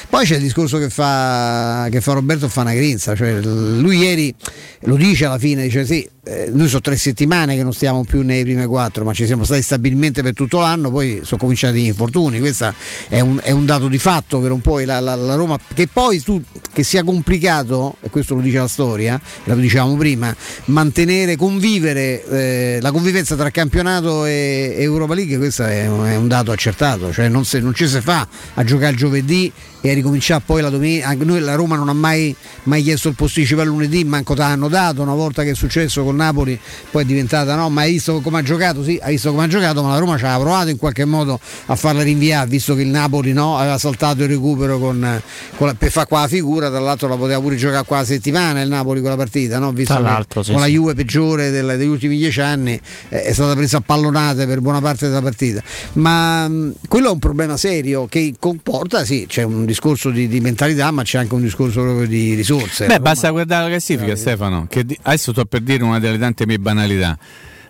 Poi c'è il discorso che fa, che fa Roberto fa una grinza, cioè lui ieri lo dice alla fine, dice sì, eh, noi sono tre settimane che non stiamo più nei prime quattro, ma ci siamo stati stabilmente per tutto l'anno, poi sono cominciati gli infortuni, questo è un, è un dato di fatto per un po' la, la- la Roma, che poi tu, che sia complicato, e questo lo dice la storia, lo dicevamo prima, mantenere, convivere, eh, la convivenza tra campionato e, Europa League, questo è è un dato accertato, cioè non, se- non ci si fa a giocare il giovedì e ricominciare poi la domenica, noi la Roma non ha mai, mai chiesto il posticipo al lunedì, manco te l'hanno dato, una volta che è successo con Napoli poi è diventata no, ma hai visto come ha giocato? Sì, hai visto come ha giocato, ma la Roma ci ha provato in qualche modo a farla rinviare, visto che il Napoli no, aveva saltato il recupero con, con la- per fare qua la figura, tra l'altro la poteva pure giocare qua la settimana il Napoli con la partita, no? visto che sì, con la. Juve peggiore del- degli ultimi dieci anni eh, è stata presa a pallonate per buona parte della partita. Ma mh, quello è un problema serio che comporta, sì, c'è un discorso di, di mentalità, ma c'è anche un discorso proprio di risorse. Beh, basta guardare la classifica, Stefano. Che di- adesso sto per dire una delle tante mie banalità.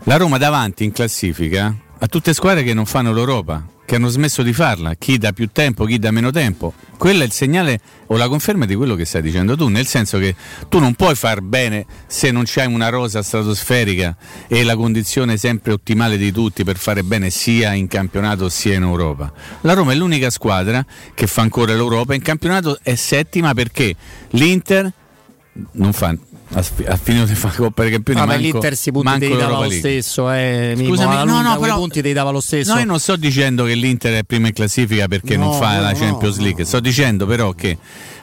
La Roma davanti in classifica a tutte squadre che non fanno l'Europa. che hanno smesso di farla, chi da più tempo, chi da meno tempo. Quello è il segnale o la conferma di quello che stai dicendo tu, nel senso che tu non puoi far bene se non c'hai una rosa stratosferica e la condizione sempre ottimale di tutti per fare bene sia in campionato sia in Europa. La Roma è l'unica squadra che fa ancora l'Europa, in campionato è settima perché l'Inter non fa ha, ha finito di fare Coppa dei Campioni Vabbè, manco- l'Inter si punti dei dava lo stesso, eh, Mimo, Scusami, alla no, no, però- punti dei dava lo stesso. No, io non sto dicendo che l'Inter è prima in classifica perché No, non fa no, la no, Champions League, sto dicendo però che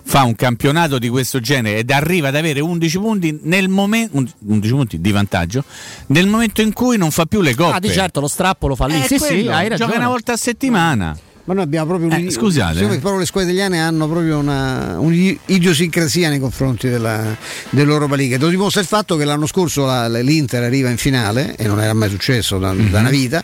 fa un campionato di questo genere ed arriva ad avere 11 punti nel momento 11 punti di vantaggio nel momento in cui non fa più le coppe. Ah, di certo, lo strappo lo fa lì. Eh, sì, sì, quello, hai ragione. Gioca una volta a settimana. Ma noi abbiamo proprio Eh, scusate, me eh. proprio le squadre italiane hanno proprio una un'idiosincrasia nei confronti della, dell'Europa League. Lo dimostra il fatto che l'anno scorso la- l'Inter arriva in finale e non era mai successo da, Mhm. da una vita.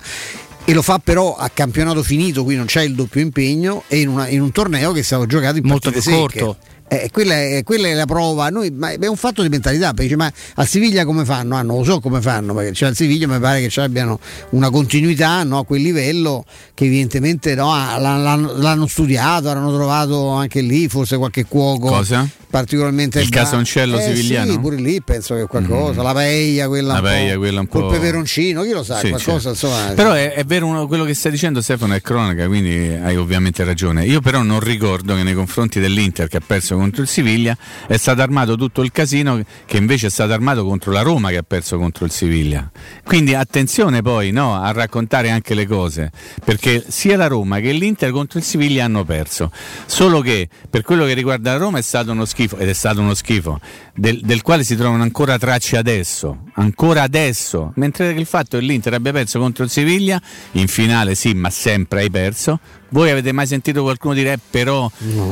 E lo fa però a campionato finito, qui non c'è il doppio impegno, e in, una- in un torneo che è stato giocato in Molto più secche. corto. Eh, quella, è, quella è la prova, Noi- ma è un fatto di mentalità, perché ma al Siviglia come fanno? Ah, non lo so come fanno, perché cioè, al Siviglia mi pare che abbiano una continuità no, a quel livello che evidentemente no, l'hanno- l'hanno studiato, hanno trovato anche lì forse qualche cuoco Cosa? Particolarmente Il casoncello eh, sivigliano? Sì, pure lì penso che qualcosa, la paella, quella La paella, quella un col po'- peperoncino, chi lo sa, Sì, qualcosa certo. insomma. Però è, è vero uno- quello che stai dicendo Stefano è cronaca, quindi hai ovviamente ragione. Io però non ricordo che nei confronti dell'Inter che ha perso contro il Siviglia è stato armato tutto il casino che invece è stato armato contro la Roma che ha perso contro il Siviglia. Quindi attenzione poi no, a raccontare anche le cose, perché sia la Roma che l'Inter contro il Siviglia hanno perso. Solo che per quello che riguarda la Roma è stato uno schifo, ed è stato uno schifo, del, del quale si trovano ancora tracce adesso, ancora adesso, mentre il fatto che l'Inter abbia perso contro il Siviglia, in finale sì, ma sempre hai perso. Voi avete mai sentito qualcuno dire "Eh, però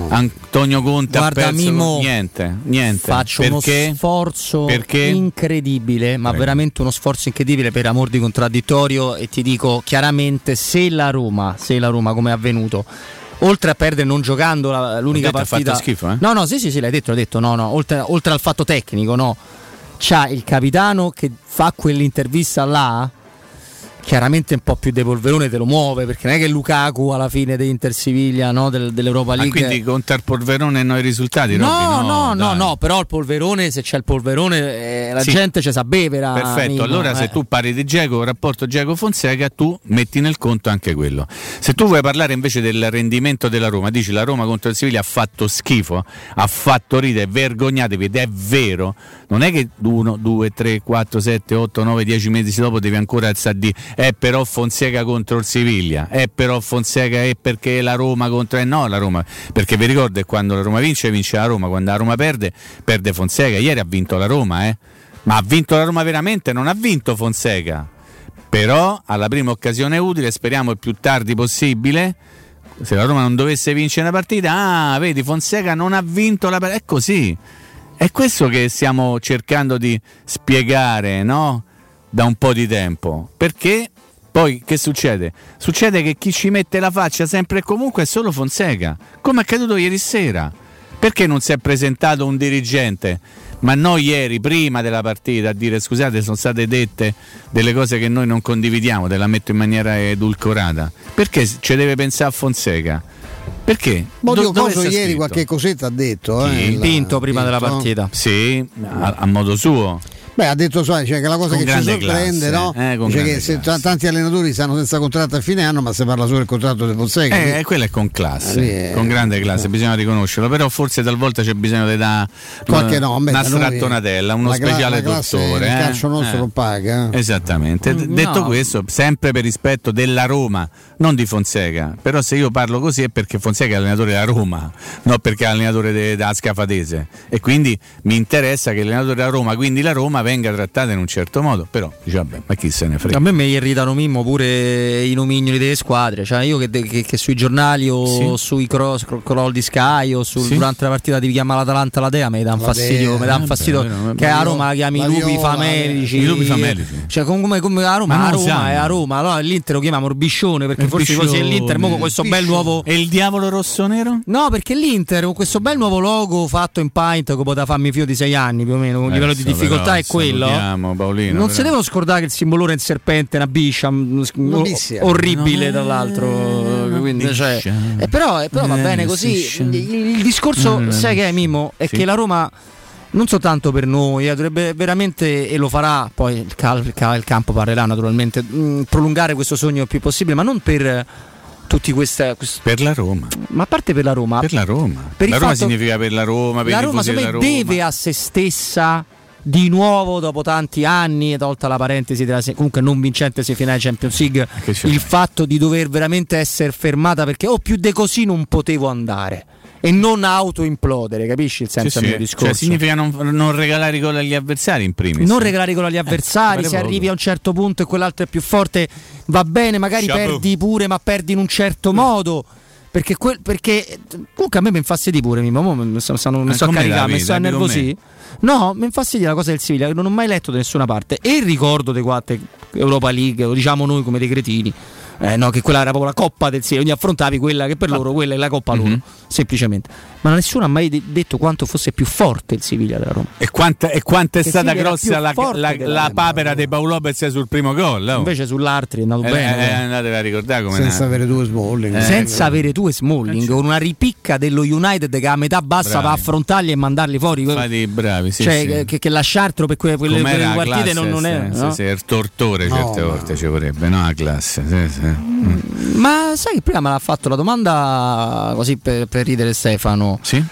Antonio Conte Guarda, ha perso Mimmo, con-" niente, niente. Faccio Perché? uno sforzo Perché? incredibile, ma Prego. veramente uno sforzo incredibile per amor di contraddittorio e ti dico chiaramente se la Roma, se la Roma come è avvenuto Oltre a perdere non giocando la- l'unica detto, ha partita fatto schifo, eh? No, no, sì, sì, sì, l'hai detto, l'hai detto, no, no, oltre, oltre al fatto tecnico, no. C'ha il capitano che fa quell'intervista là chiaramente un po' più de polverone te lo muove perché non è che Lukaku alla fine di Inter Siviglia no, del- dell'Europa Ah, League quindi conta il polverone e noi i risultati? No, Robby? no, no, no, però il polverone, se c'è il polverone, eh, la Sì. gente ci sa bevere. Perfetto, Mimmo, allora se eh. tu parli di Geco, rapporto Geco-Fonseca, tu metti nel conto anche quello. Se tu vuoi parlare invece del rendimento della Roma, dici la Roma contro il Siviglia ha fatto schifo, ha fatto ridere, vergognatevi ed è vero, non è che 1, 2, 3, 4, 7, 8, 9, 10 mesi dopo devi ancora alzare di è però Fonseca contro il Siviglia, è però Fonseca è perché la Roma contro... Eh no, la Roma, perché vi ricordo quando la Roma vince, vince la Roma, quando la Roma perde, perde Fonseca, ieri ha vinto la Roma, eh. Ma ha vinto la Roma veramente? Non ha vinto Fonseca. Però alla prima occasione utile, speriamo il più tardi possibile. Se la Roma non dovesse vincere una partita, ah, vedi, Fonseca non ha vinto la partita. È così. È questo che stiamo cercando di spiegare, no? Da un po' di tempo. Perché poi che succede? Succede che chi ci mette la faccia sempre e comunque è solo Fonseca, come è accaduto ieri sera. Perché non si è presentato un dirigente? Ma noi ieri, prima della partita, a dire scusate, sono state dette delle cose che noi non condividiamo, te la metto in maniera edulcorata. Perché ci deve pensare a Fonseca? Perché? Modio Do- Coso ieri scritto? qualche cosetta ha detto. Chi? Eh, il- Pinto prima della Pinto. partita. Sì, a, a modo suo. Beh, ha detto so, cioè, che la cosa Con che ci sorprende, classe, no? eh, grande che se t- tanti allenatori stanno senza contratto a fine anno, ma si parla solo del contratto di Fonseca. Eh, quindi- quello è con classe, Ah, è- con grande classe, bisogna riconoscerlo, però forse talvolta c'è bisogno di dare Qualche no, beh, una strattonatella, uno la cla- speciale la classe dottore. eh. calcio nostro Eh. non paga. eh. Esattamente, D- Mm, detto no. questo, sempre per rispetto della Roma, non di Fonseca, però se io parlo così è perché Fonseca è allenatore della Roma, non perché è allenatore de- della Scafadese e quindi mi interessa che l'allenatore della Roma, quindi la Roma, venga trattata in un certo modo, però dice vabbè, ma chi se ne frega. A me mi irritano Mimmo pure i nomignoli delle squadre, cioè io che, che- che sui giornali o Sì. sui cross, cro- crawl di Sky o sul- Sì. durante la partita ti chiama l'Atalanta la Dea mi dà un La fastidio, mi dà un eh, fastidio vero, che a Roma la chiami la i lupi famelici. i lupi famelici. Cioè come, come a Roma, Ma a Roma siamo. è a Roma, allora l'Inter lo chiama Morbiscione perché Il forse così è l'Inter mo con questo bel nuovo E il diavolo rosso-nero? No, perché l'Inter con questo bel nuovo logo fatto in Paint che poteva farmi fio di 6 anni più o meno, un livello di difficoltà è quello. Salutiamo Paolino, non però. si devono scordare che il simbolone è un serpente, una biscia, un- Una orribile tra l'altro. quindi, cioè, eh, però, eh, però va Eh, bene così. Il, discorso, Mm. sai che è Mimmo? È Sì. che la Roma non soltanto per noi, eh, dovrebbe veramente, e lo farà, poi il, cal- il ca- il campo parlerà naturalmente, mh, prolungare questo sogno il più possibile, ma non per tutti queste... quest- Per la Roma. ma a parte per la Roma, Per la Roma. Per la Roma fatto- significa per la Roma, per la i Roma Roma. deve a se stessa di nuovo dopo tanti anni, tolta la parentesi della se- comunque non vincente semifinale Champions League, il fatto di dover veramente essere fermata perché oh, più di così non potevo andare e non autoimplodere, capisci il senso Sì, del sì. mio discorso? Cioè, significa non, non regalare gol agli avversari in primis. non regalare gol agli avversari, pare se poco. arrivi a un certo punto e quell'altro è più forte, va bene, magari Chapeau. perdi pure, ma perdi in un certo modo. Perché, quel- perché comunque a me mi infastidi pure, mi sto, sto, mi sto caricare, mi sto a Abbi con nervosì. No, mi infastidi la cosa del Siviglia, che non ho mai letto da nessuna parte. E il ricordo dei quattro Europa League, lo diciamo noi come dei cretini. Eh, no, che quella era proprio la coppa del Siviglia, quindi affrontavi quella che per loro quella è la coppa loro, Mhm. semplicemente. Ma nessuno ha mai de- detto quanto fosse più forte il Siviglia della Roma. E quanta, e quanta è Che stata grossa la, la- la papera di Paolo Lopez sul primo gol? oh. Invece sull'altri è andato Eh, bene. eh, andatevi a ricordare come senza avere due Smalling. Eh, senza avere tu e Smalling, con una ripicca dello United che a metà bassa Bravi. va a affrontarli e mandarli fuori. Fate bravi, sì, cioè, sì. Che, che lasciartelo per quelle, quelle- partite non, non è. sì, no? sì, sì, il tortore certe volte ci vorrebbe, no? La classe, sì, sì. Mm. Ma sai che prima me l'ha fatto la domanda così per, per ridere Stefano. Sì?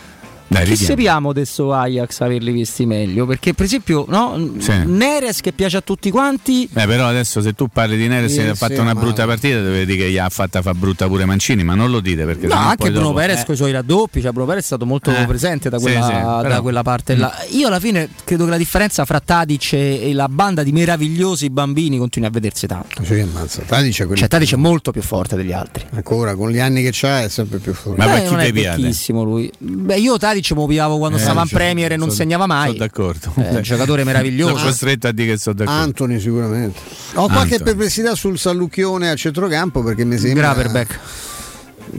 Dai, Chi ridiamo. sappiamo adesso Ajax averli visti meglio? Perché, per esempio, no? Sì. Neres che piace a tutti quanti. Eh, però adesso se tu parli di Neres Sì, che ha sì, fatto una ma- brutta partita, devi dire che gli ha fatta fa brutta pure Mancini, ma non lo dite perché No, anche Bruno dopo- Perez eh. con i suoi raddoppi, cioè Bruno Perez è stato molto Eh, presente da sì, quella, sì, da però- quella parte là. Io alla fine credo che la differenza fra Tadic e, la banda di meravigliosi bambini continui a vedersi tanto. Cioè, ammazza. Tadic è quello Cioè Tadic è molto più forte degli altri. Ancora con gli anni che c'ha è sempre più forte. Beh, non è vecchissimo lui. Beh, io Tadic mi piavo quando Eh, stava in cioè, Premier e non sono- segnava mai. Sono d'accordo. È un giocatore meraviglioso. Sono costretto a dire che sono d'accordo. Anthony sicuramente. Ho qualche Anthony. perplessità sul Sallucchione a centrocampo perché mi sembra Graverbeck.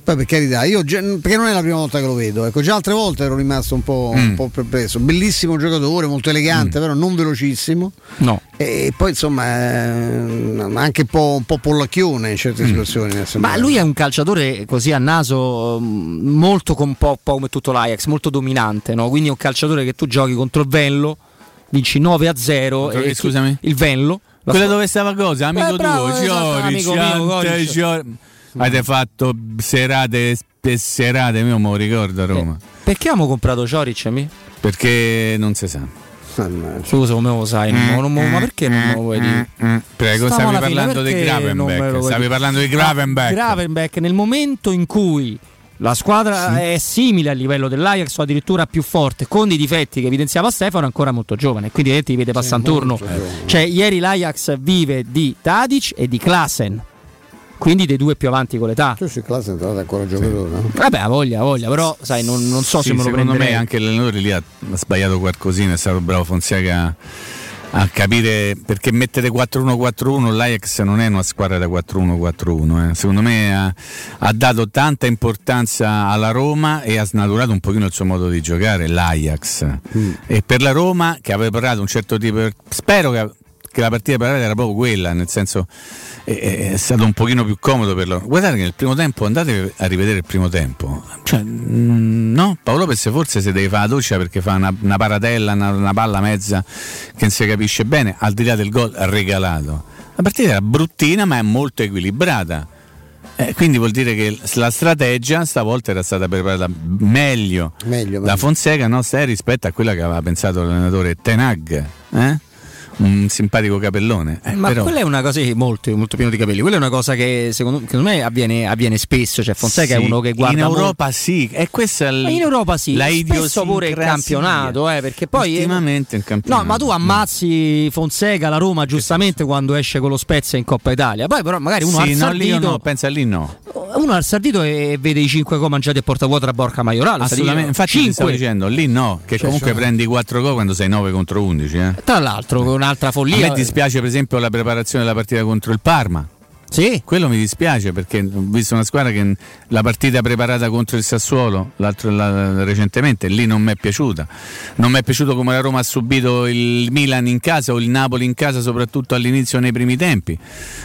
Poi per carità, io perché non è la prima volta che lo vedo, ecco, già altre volte ero rimasto un po', un Mm. po' perplesso. Bellissimo giocatore, molto elegante, però non velocissimo. No. E poi insomma eh, anche un po', un po' pollacchione in certe situazioni. mi è Ma lui è un calciatore così a naso mm, molto con po', po' come tutto l'Ajax, molto dominante, no? Quindi è un calciatore che tu giochi contro il Venlo, vinci 9 a 0 Contro e scusami? il Venlo. La Quella sua- dove stava cosa? Amico Eh, bravo, tuo, esatto, Giori, amico mio. Avete fatto serate e serate, io me lo ricordo a Roma. Perché abbiamo comprato Cioric? Mi? Perché non si sa. Scusa, come lo sai? me lo- non me lo- ma perché non me lo vuoi dire? Prego, Stiamo stavi alla fine, parlando di me Gravenbeck. vuoi Stavi parlando di Gravenbeck. Ah, Gravenbeck, nel momento in cui la squadra è simile a livello dell'Ajax o addirittura più forte, con i difetti che evidenziava Stefano, è ancora molto giovane, quindi vedete, ti vede passare turno. Cioè, ieri l'Ajax vive di Tadic e di Klasen, quindi dei due più avanti con l'età. Tu sei classe è entrato ancora giocatore, no? Vabbè, ha voglia, ha voglia, però sai, non, non so Sì, se me lo secondo prenderei. me anche l'allenatore lì ha sbagliato qualcosina, è stato bravo Fonseca a capire perché mettere 4-1-4-1 l'Ajax non è una squadra da 4-1-4-1 eh. secondo me ha, ha dato tanta importanza alla Roma e ha snaturato un pochino il suo modo di giocare l'Ajax e per la Roma che aveva parlato un certo tipo spero che, che la partita per era proprio quella nel senso è, è stato un pochino più comodo per loro guardate che nel primo tempo andate a rivedere il primo tempo cioè, mm, no Paolo Lopez forse si deve fare la doccia perché fa una, una paratella una, una palla mezza che non si capisce bene al di là del gol regalato la partita era bruttina ma è molto equilibrata eh, quindi vuol dire che la strategia stavolta era stata preparata meglio, Meglio, da. Fonseca no, Sei, rispetto a quella che aveva pensato l'allenatore Tenag eh? Un simpatico capellone eh, Ma però- quella è una cosa molto, molto pieno di capelli. Quella è una cosa che secondo, secondo me avviene, avviene spesso. Cioè, Fonseca Sì, è uno che guarda in molto- Europa sì e questa è l- in Europa sì, la spesso pure il campionato, eh, perché poi ultimamente il campionato No, ma tu ammazzi Fonseca, la Roma, giustamente quando esce con lo Spezia in Coppa Italia. Poi però magari uno sì, al no, lì no, pensa lì no uno al sardito e vede i 5 gol mangiati a porta vuota a Borca Maiorale. assolutamente infatti ti stavo dicendo lì no che comunque prendi 4 gol quando sei 9 contro 11 eh. Tra l'altro, con un'altra a follia. me dispiace per esempio la preparazione della partita contro il Parma Sì. Quello mi dispiace perché ho visto una squadra che la partita preparata contro il Sassuolo l'altro, la, recentemente lì non mi è piaciuta. Non mi è piaciuto come la Roma ha subito il Milan in casa o il Napoli in casa, soprattutto all'inizio nei primi tempi.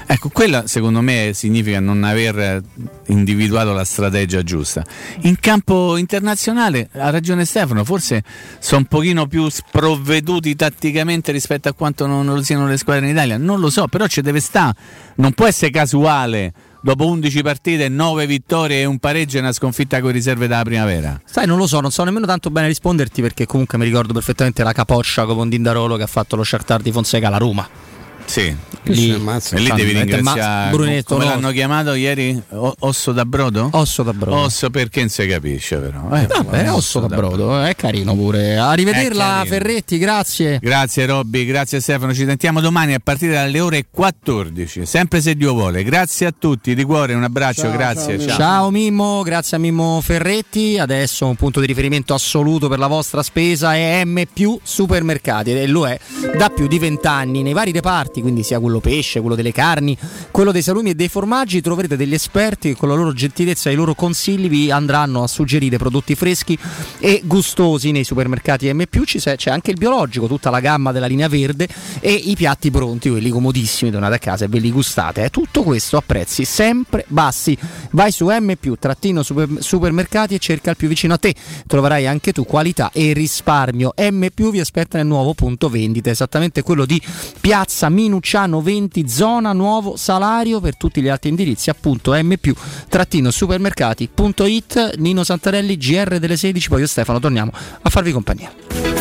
Ecco, quella secondo me significa non aver individuato la strategia giusta. In campo internazionale ha ragione Stefano, forse sono un pochino più sprovveduti tatticamente rispetto a quanto non lo siano le squadre in Italia. Non lo so, però ci deve stare. Non può essere casuale dopo 11 partite, 9 vittorie e un pareggio e una sconfitta con riserve dalla primavera. Sai, non lo so, non so nemmeno tanto bene risponderti perché comunque mi ricordo perfettamente la capoccia con Dindarolo che ha fatto lo Shakhtar di Fonseca alla Roma. Sì, Lì- e lì devi ringraziare Brunetto, come no. l'hanno chiamato ieri O- osso da brodo? Osso da brodo. Osso perché non si capisce però. Eh, Vabbè, osso da brodo, è carino pure. Arrivederla. Ferretti, grazie. Grazie Robby, grazie Stefano, ci sentiamo domani a partire dalle ore 14, sempre se Dio vuole. Grazie a tutti, di cuore un abbraccio, grazie. Ciao. Mimmo, grazie a Mimmo Ferretti. Adesso un punto di riferimento assoluto per la vostra spesa è M Supermercati e lo è da più di vent'anni nei vari reparti, quindi sia quello pesce, quello delle carni, quello dei salumi e dei formaggi. Troverete degli esperti che con la loro gentilezza e i loro consigli vi andranno a suggerire prodotti freschi e gustosi nei supermercati M. C'è anche il biologico, tutta la gamma della linea verde e i piatti pronti, quelli comodissimi, tornate a casa e ve li gustate. eh. Tutto questo a prezzi sempre bassi. Vai su M trattino super- supermercati e cerca il più vicino a te. Troverai anche tu qualità e risparmio. M vi aspetta nel nuovo punto vendita, esattamente quello di Piazza Minucciano 20, zona nuovo salario per tutti gli altri indirizzi, appunto M trattino supermercati.it. Nino Santarelli, GR delle 16, poi io Stefano torniamo a farvi compagnia.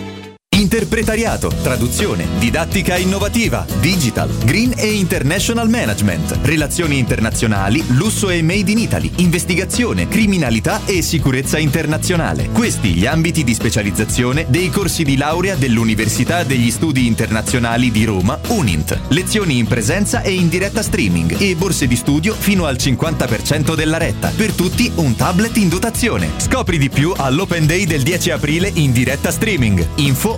Interpretariato, traduzione, didattica innovativa, digital, green e international management, relazioni internazionali, lusso e made in Italy, investigazione, criminalità e sicurezza internazionale. Questi gli ambiti di specializzazione dei corsi di laurea dell'Università degli Studi Internazionali di Roma, UNINT. Lezioni in presenza e in diretta streaming e borse di studio fino al 50% della retta. Per tutti un tablet in dotazione. Scopri di più all'Open Day del 10 aprile in diretta streaming. Info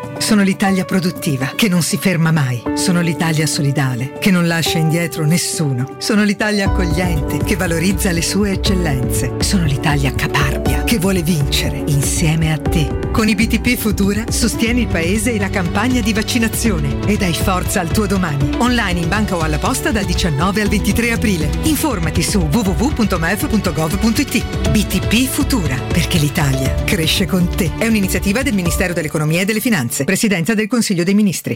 Sono l'Italia produttiva, che non si ferma mai. Sono l'Italia solidale, che non lascia indietro nessuno. Sono l'Italia accogliente, che valorizza le sue eccellenze. Sono l'Italia caparbia, che vuole vincere insieme a te. Con i BTP Futura sostieni il paese e la campagna di vaccinazione e dai forza al tuo domani. Online in banca o alla posta dal 19 al 23 aprile. Informati su www.mef.gov.it. BTP Futura, perché l'Italia cresce con te. È un'iniziativa del Ministero dell'Economia e delle Finanze. Presidenza del Consiglio dei Ministri.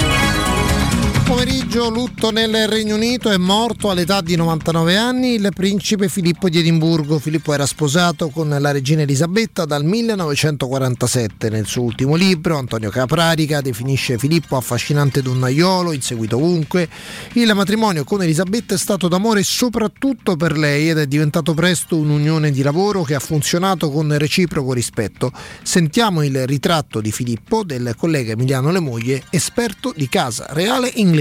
Pomeriggio, lutto nel Regno Unito, è morto all'età di 99 anni il principe Filippo di Edimburgo. Filippo era sposato con la regina Elisabetta dal 1947. Nel suo ultimo libro, Antonio Caprarica definisce Filippo affascinante donnaiolo, inseguito ovunque. Il matrimonio con Elisabetta è stato d'amore soprattutto per lei ed è diventato presto un'unione di lavoro che ha funzionato con reciproco rispetto. Sentiamo il ritratto di Filippo del collega Emiliano Lemoglie, esperto di casa reale inglese.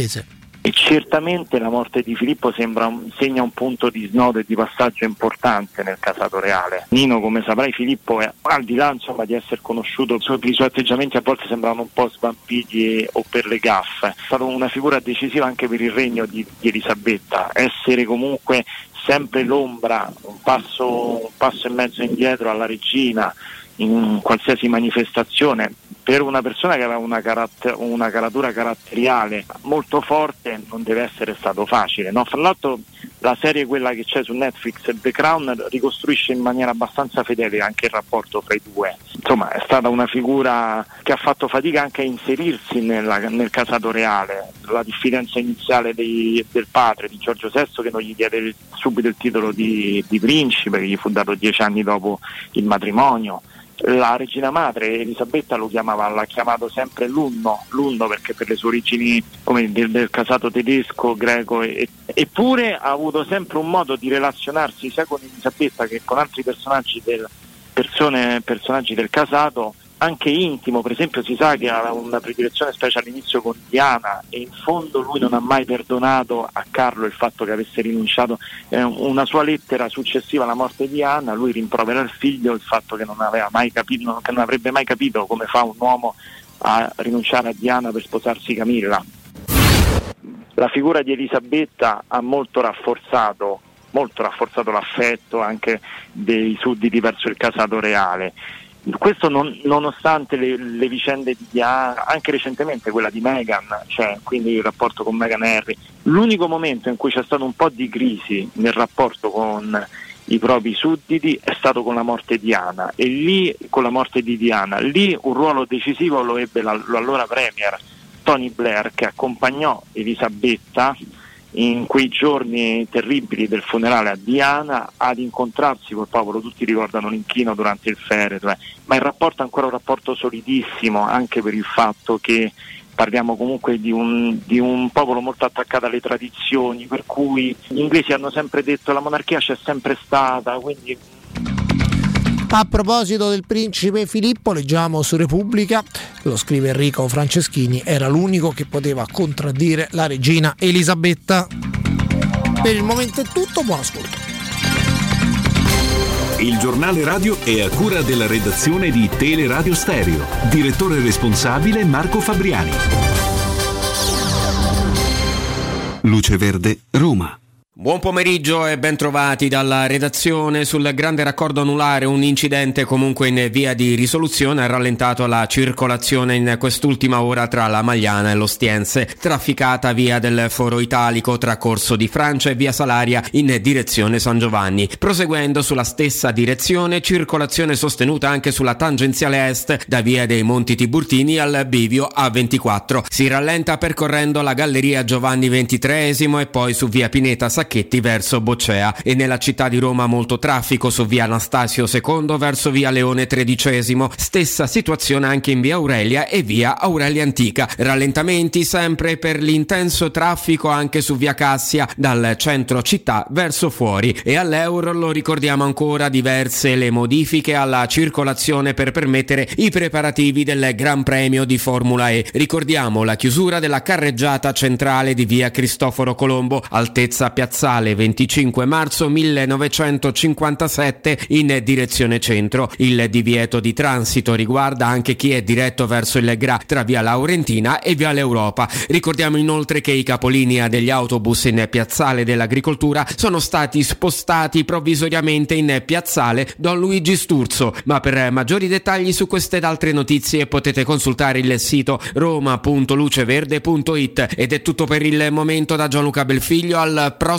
E certamente la morte di Filippo un- segna un punto di snodo e di passaggio importante nel casato reale. Nino, come saprai, Filippo è, al di là insomma, di essere conosciuto, suoi, i suoi atteggiamenti a volte sembravano un po' svampiti o per le gaffe. È stata una figura decisiva anche per il regno di, di Elisabetta. Essere comunque sempre l'ombra, un passo, un passo e mezzo indietro alla regina in qualsiasi manifestazione per una persona che aveva una, caratter- una caratura caratteriale molto forte non deve essere stato facile. No? Fra l'altro la serie quella che c'è su Netflix, The Crown, ricostruisce in maniera abbastanza fedele anche il rapporto fra i due. Insomma è stata una figura che ha fatto fatica anche a inserirsi nella- nel casato reale. La diffidenza iniziale dei- del padre, di Giorgio VI, che non gli diede subito il titolo di, di principe, che gli fu dato dieci anni dopo il matrimonio la regina madre Elisabetta lo chiamava, l'ha chiamato sempre l'unno, l'unno perché per le sue origini come del, del casato tedesco, greco, e- eppure ha avuto sempre un modo di relazionarsi sia con Elisabetta che con altri personaggi del, persone- personaggi del casato anche intimo, per esempio si sa che ha una predilezione specie all'inizio con Diana e in fondo lui non ha mai perdonato a Carlo il fatto che avesse rinunciato, eh, una sua lettera successiva alla morte di Anna, lui rimprovera al figlio il fatto che non, capito, che non avrebbe mai capito come fa un uomo a rinunciare a Diana per sposarsi Camilla. La figura di Elisabetta ha molto rafforzato, molto rafforzato l'affetto anche dei sudditi verso il casato reale questo non- nonostante le, le vicende di Diana, anche recentemente quella di Meghan, cioè quindi il rapporto con Meghan Harry, l'unico momento in cui c'è stato un po' di crisi nel rapporto con i propri sudditi è stato con la morte di Diana. E lì con la morte di Diana, lì un ruolo decisivo lo ebbe la- l'allora premier Tony Blair che accompagnò Elisabetta in quei giorni terribili del funerale a Diana ad incontrarsi col popolo, tutti ricordano l'inchino durante il feretro, eh. ma il rapporto è ancora un rapporto solidissimo anche per il fatto che parliamo comunque di un, di un popolo molto attaccato alle tradizioni, per cui gli inglesi hanno sempre detto la monarchia c'è sempre stata, quindi A proposito del principe Filippo, leggiamo su Repubblica, lo scrive Enrico Franceschini, era l'unico che poteva contraddire la regina Elisabetta. Per il momento è tutto, buon ascolto. Il giornale radio è a cura della redazione di Teleradio Stereo. Direttore responsabile Marco Fabriani. Luce Verde, Roma. Buon pomeriggio e ben trovati dalla redazione. Sul grande raccordo anulare un incidente comunque in via di risoluzione ha rallentato la circolazione in quest'ultima ora tra la Magliana e l'Ostiense, trafficata via del Foro Italico tra Corso di Francia e via Salaria in direzione San Giovanni. Proseguendo sulla stessa direzione, circolazione sostenuta anche sulla tangenziale est da via dei Monti Tiburtini al bivio A24. Si rallenta percorrendo la galleria Giovanni XXIII e poi su via Pineta Sacchetti verso Boccea e nella città di Roma molto traffico su via Anastasio II verso via Leone XIII. Stessa situazione anche in via Aurelia e via Aurelia Antica. Rallentamenti sempre per l'intenso traffico anche su via Cassia dal centro città verso fuori e all'Euro lo ricordiamo ancora diverse le modifiche alla circolazione per permettere i preparativi del Gran Premio di Formula E. Ricordiamo la chiusura della carreggiata centrale di via Cristoforo Colombo, altezza piazzale 25 marzo 1957 in direzione centro. Il divieto di transito riguarda anche chi è diretto verso il Gra tra via Laurentina e via l'Europa. Ricordiamo inoltre che i capolinea degli autobus in piazzale dell'agricoltura sono stati spostati provvisoriamente in piazzale Don Luigi Sturzo, ma per maggiori dettagli su queste ed altre notizie potete consultare il sito roma.luceverde.it ed è tutto per il momento da Gianluca Belfiglio al prossimo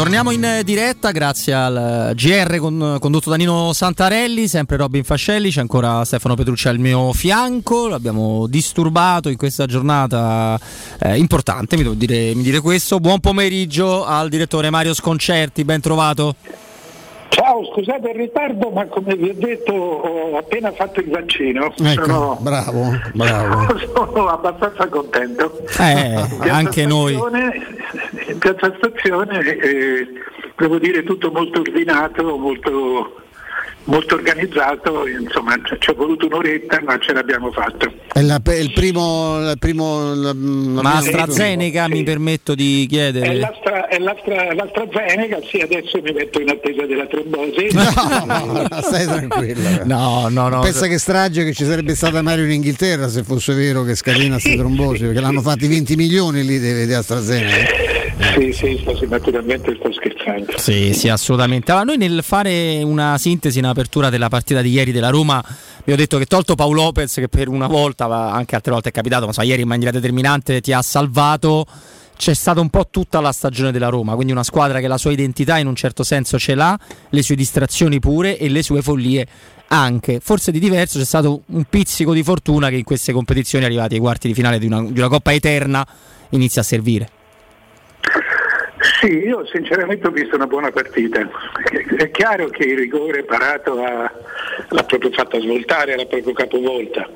Torniamo in eh, diretta grazie al GR con- condotto da Nino Santarelli, sempre Robin Fascelli, c'è ancora Stefano Petrucci al mio fianco, l'abbiamo disturbato in questa giornata eh, importante, mi devo dire, mi dire questo. Buon pomeriggio al direttore Mario Sconcerti, ben trovato. Ciao, scusate il ritardo, ma come vi ho detto ho appena fatto il vaccino. Ecco, Sono, bravo, bravo. sono abbastanza contento. Eh, anche noi. In piazza stazione eh, devo dire tutto molto ordinato, molto, molto organizzato, insomma ci è voluto un'oretta ma ce l'abbiamo fatto. È la- è il primo. Il primo la- la Ma AstraZeneca mi permetto di È chiedere. l'astra, è l'astra, l'AstraZeneca, sì adesso mi metto in attesa della trombosi. No, stai tranquilla. No, no, no. Pensa che strage che ci sarebbe stata Mario in Inghilterra se fosse vero che scatena queste trombosi, perché l'hanno fatti 20 milioni lì di, di AstraZeneca. Sì, sì, naturalmente sto scherzando. Sì, sì, assolutamente. Allora, noi nel fare una sintesi in apertura della partita di ieri della Roma, vi ho detto che tolto Paolo Lopez, che per una volta, ma anche altre volte è capitato, ma insomma, ieri in maniera determinante ti ha salvato. C'è stata un po' tutta la stagione della Roma, quindi una squadra che la sua identità in un certo senso ce l'ha, le sue distrazioni pure e le sue follie anche. Forse di diverso c'è stato un pizzico di fortuna che in queste competizioni arrivati ai quarti di finale di una, di una Coppa Eterna inizia a servire. Sì, io sinceramente ho visto una buona partita. È chiaro che il rigore parato ha- l'ha proprio fatta svoltare, l'ha proprio capovolta.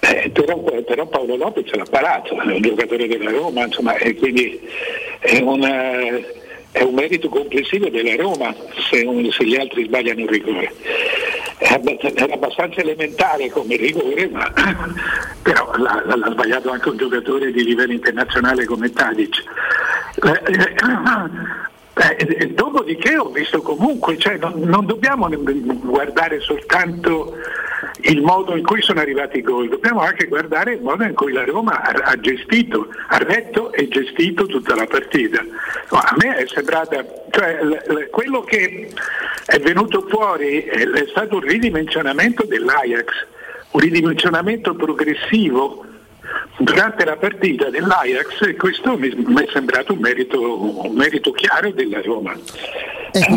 Eh, però, però Paolo Lopez l'ha parato, è un giocatore della Roma, insomma, e quindi è, una- è un merito complessivo della Roma se, un- se gli altri sbagliano il rigore. È abbastanza elementare come rigore, ma però l'ha, l'ha sbagliato anche un giocatore di livello internazionale come Tadic. Eh, eh, Eh, dopodiché ho visto comunque, cioè, non, non, dobbiamo guardare soltanto il modo in cui sono arrivati i gol, dobbiamo anche guardare il modo in cui la Roma ha, ha gestito, ha retto e gestito tutta la partita. No, a me è sembrata, cioè, l- l- quello che è venuto fuori è, è stato un ridimensionamento dell'Ajax, un ridimensionamento progressivo durante la partita dell'Ajax e questo mi, mi è sembrato un merito, un merito chiaro della Roma. Ecco,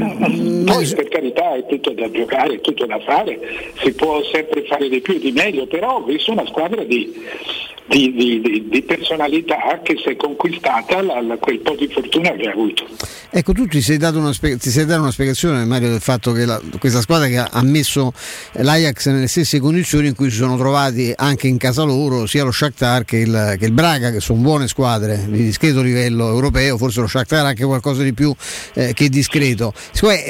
Poi per carità è tutto da giocare, è tutto da fare, si può sempre fare di più, di meglio, però ho visto una squadra di, di, di, di personalità che si è conquistata la, la, quel po' di fortuna che ha avuto. Ecco, tu ti sei dato una, ti sei dato una spiegazione, Mario, del fatto che la, questa squadra che ha messo l'Ajax nelle stesse condizioni in cui si sono trovati anche in casa loro, sia lo Shakhtar che il, che il Braga, che sono buone squadre di discreto livello europeo, forse lo Shakhtar ha anche qualcosa di più eh, che discreto.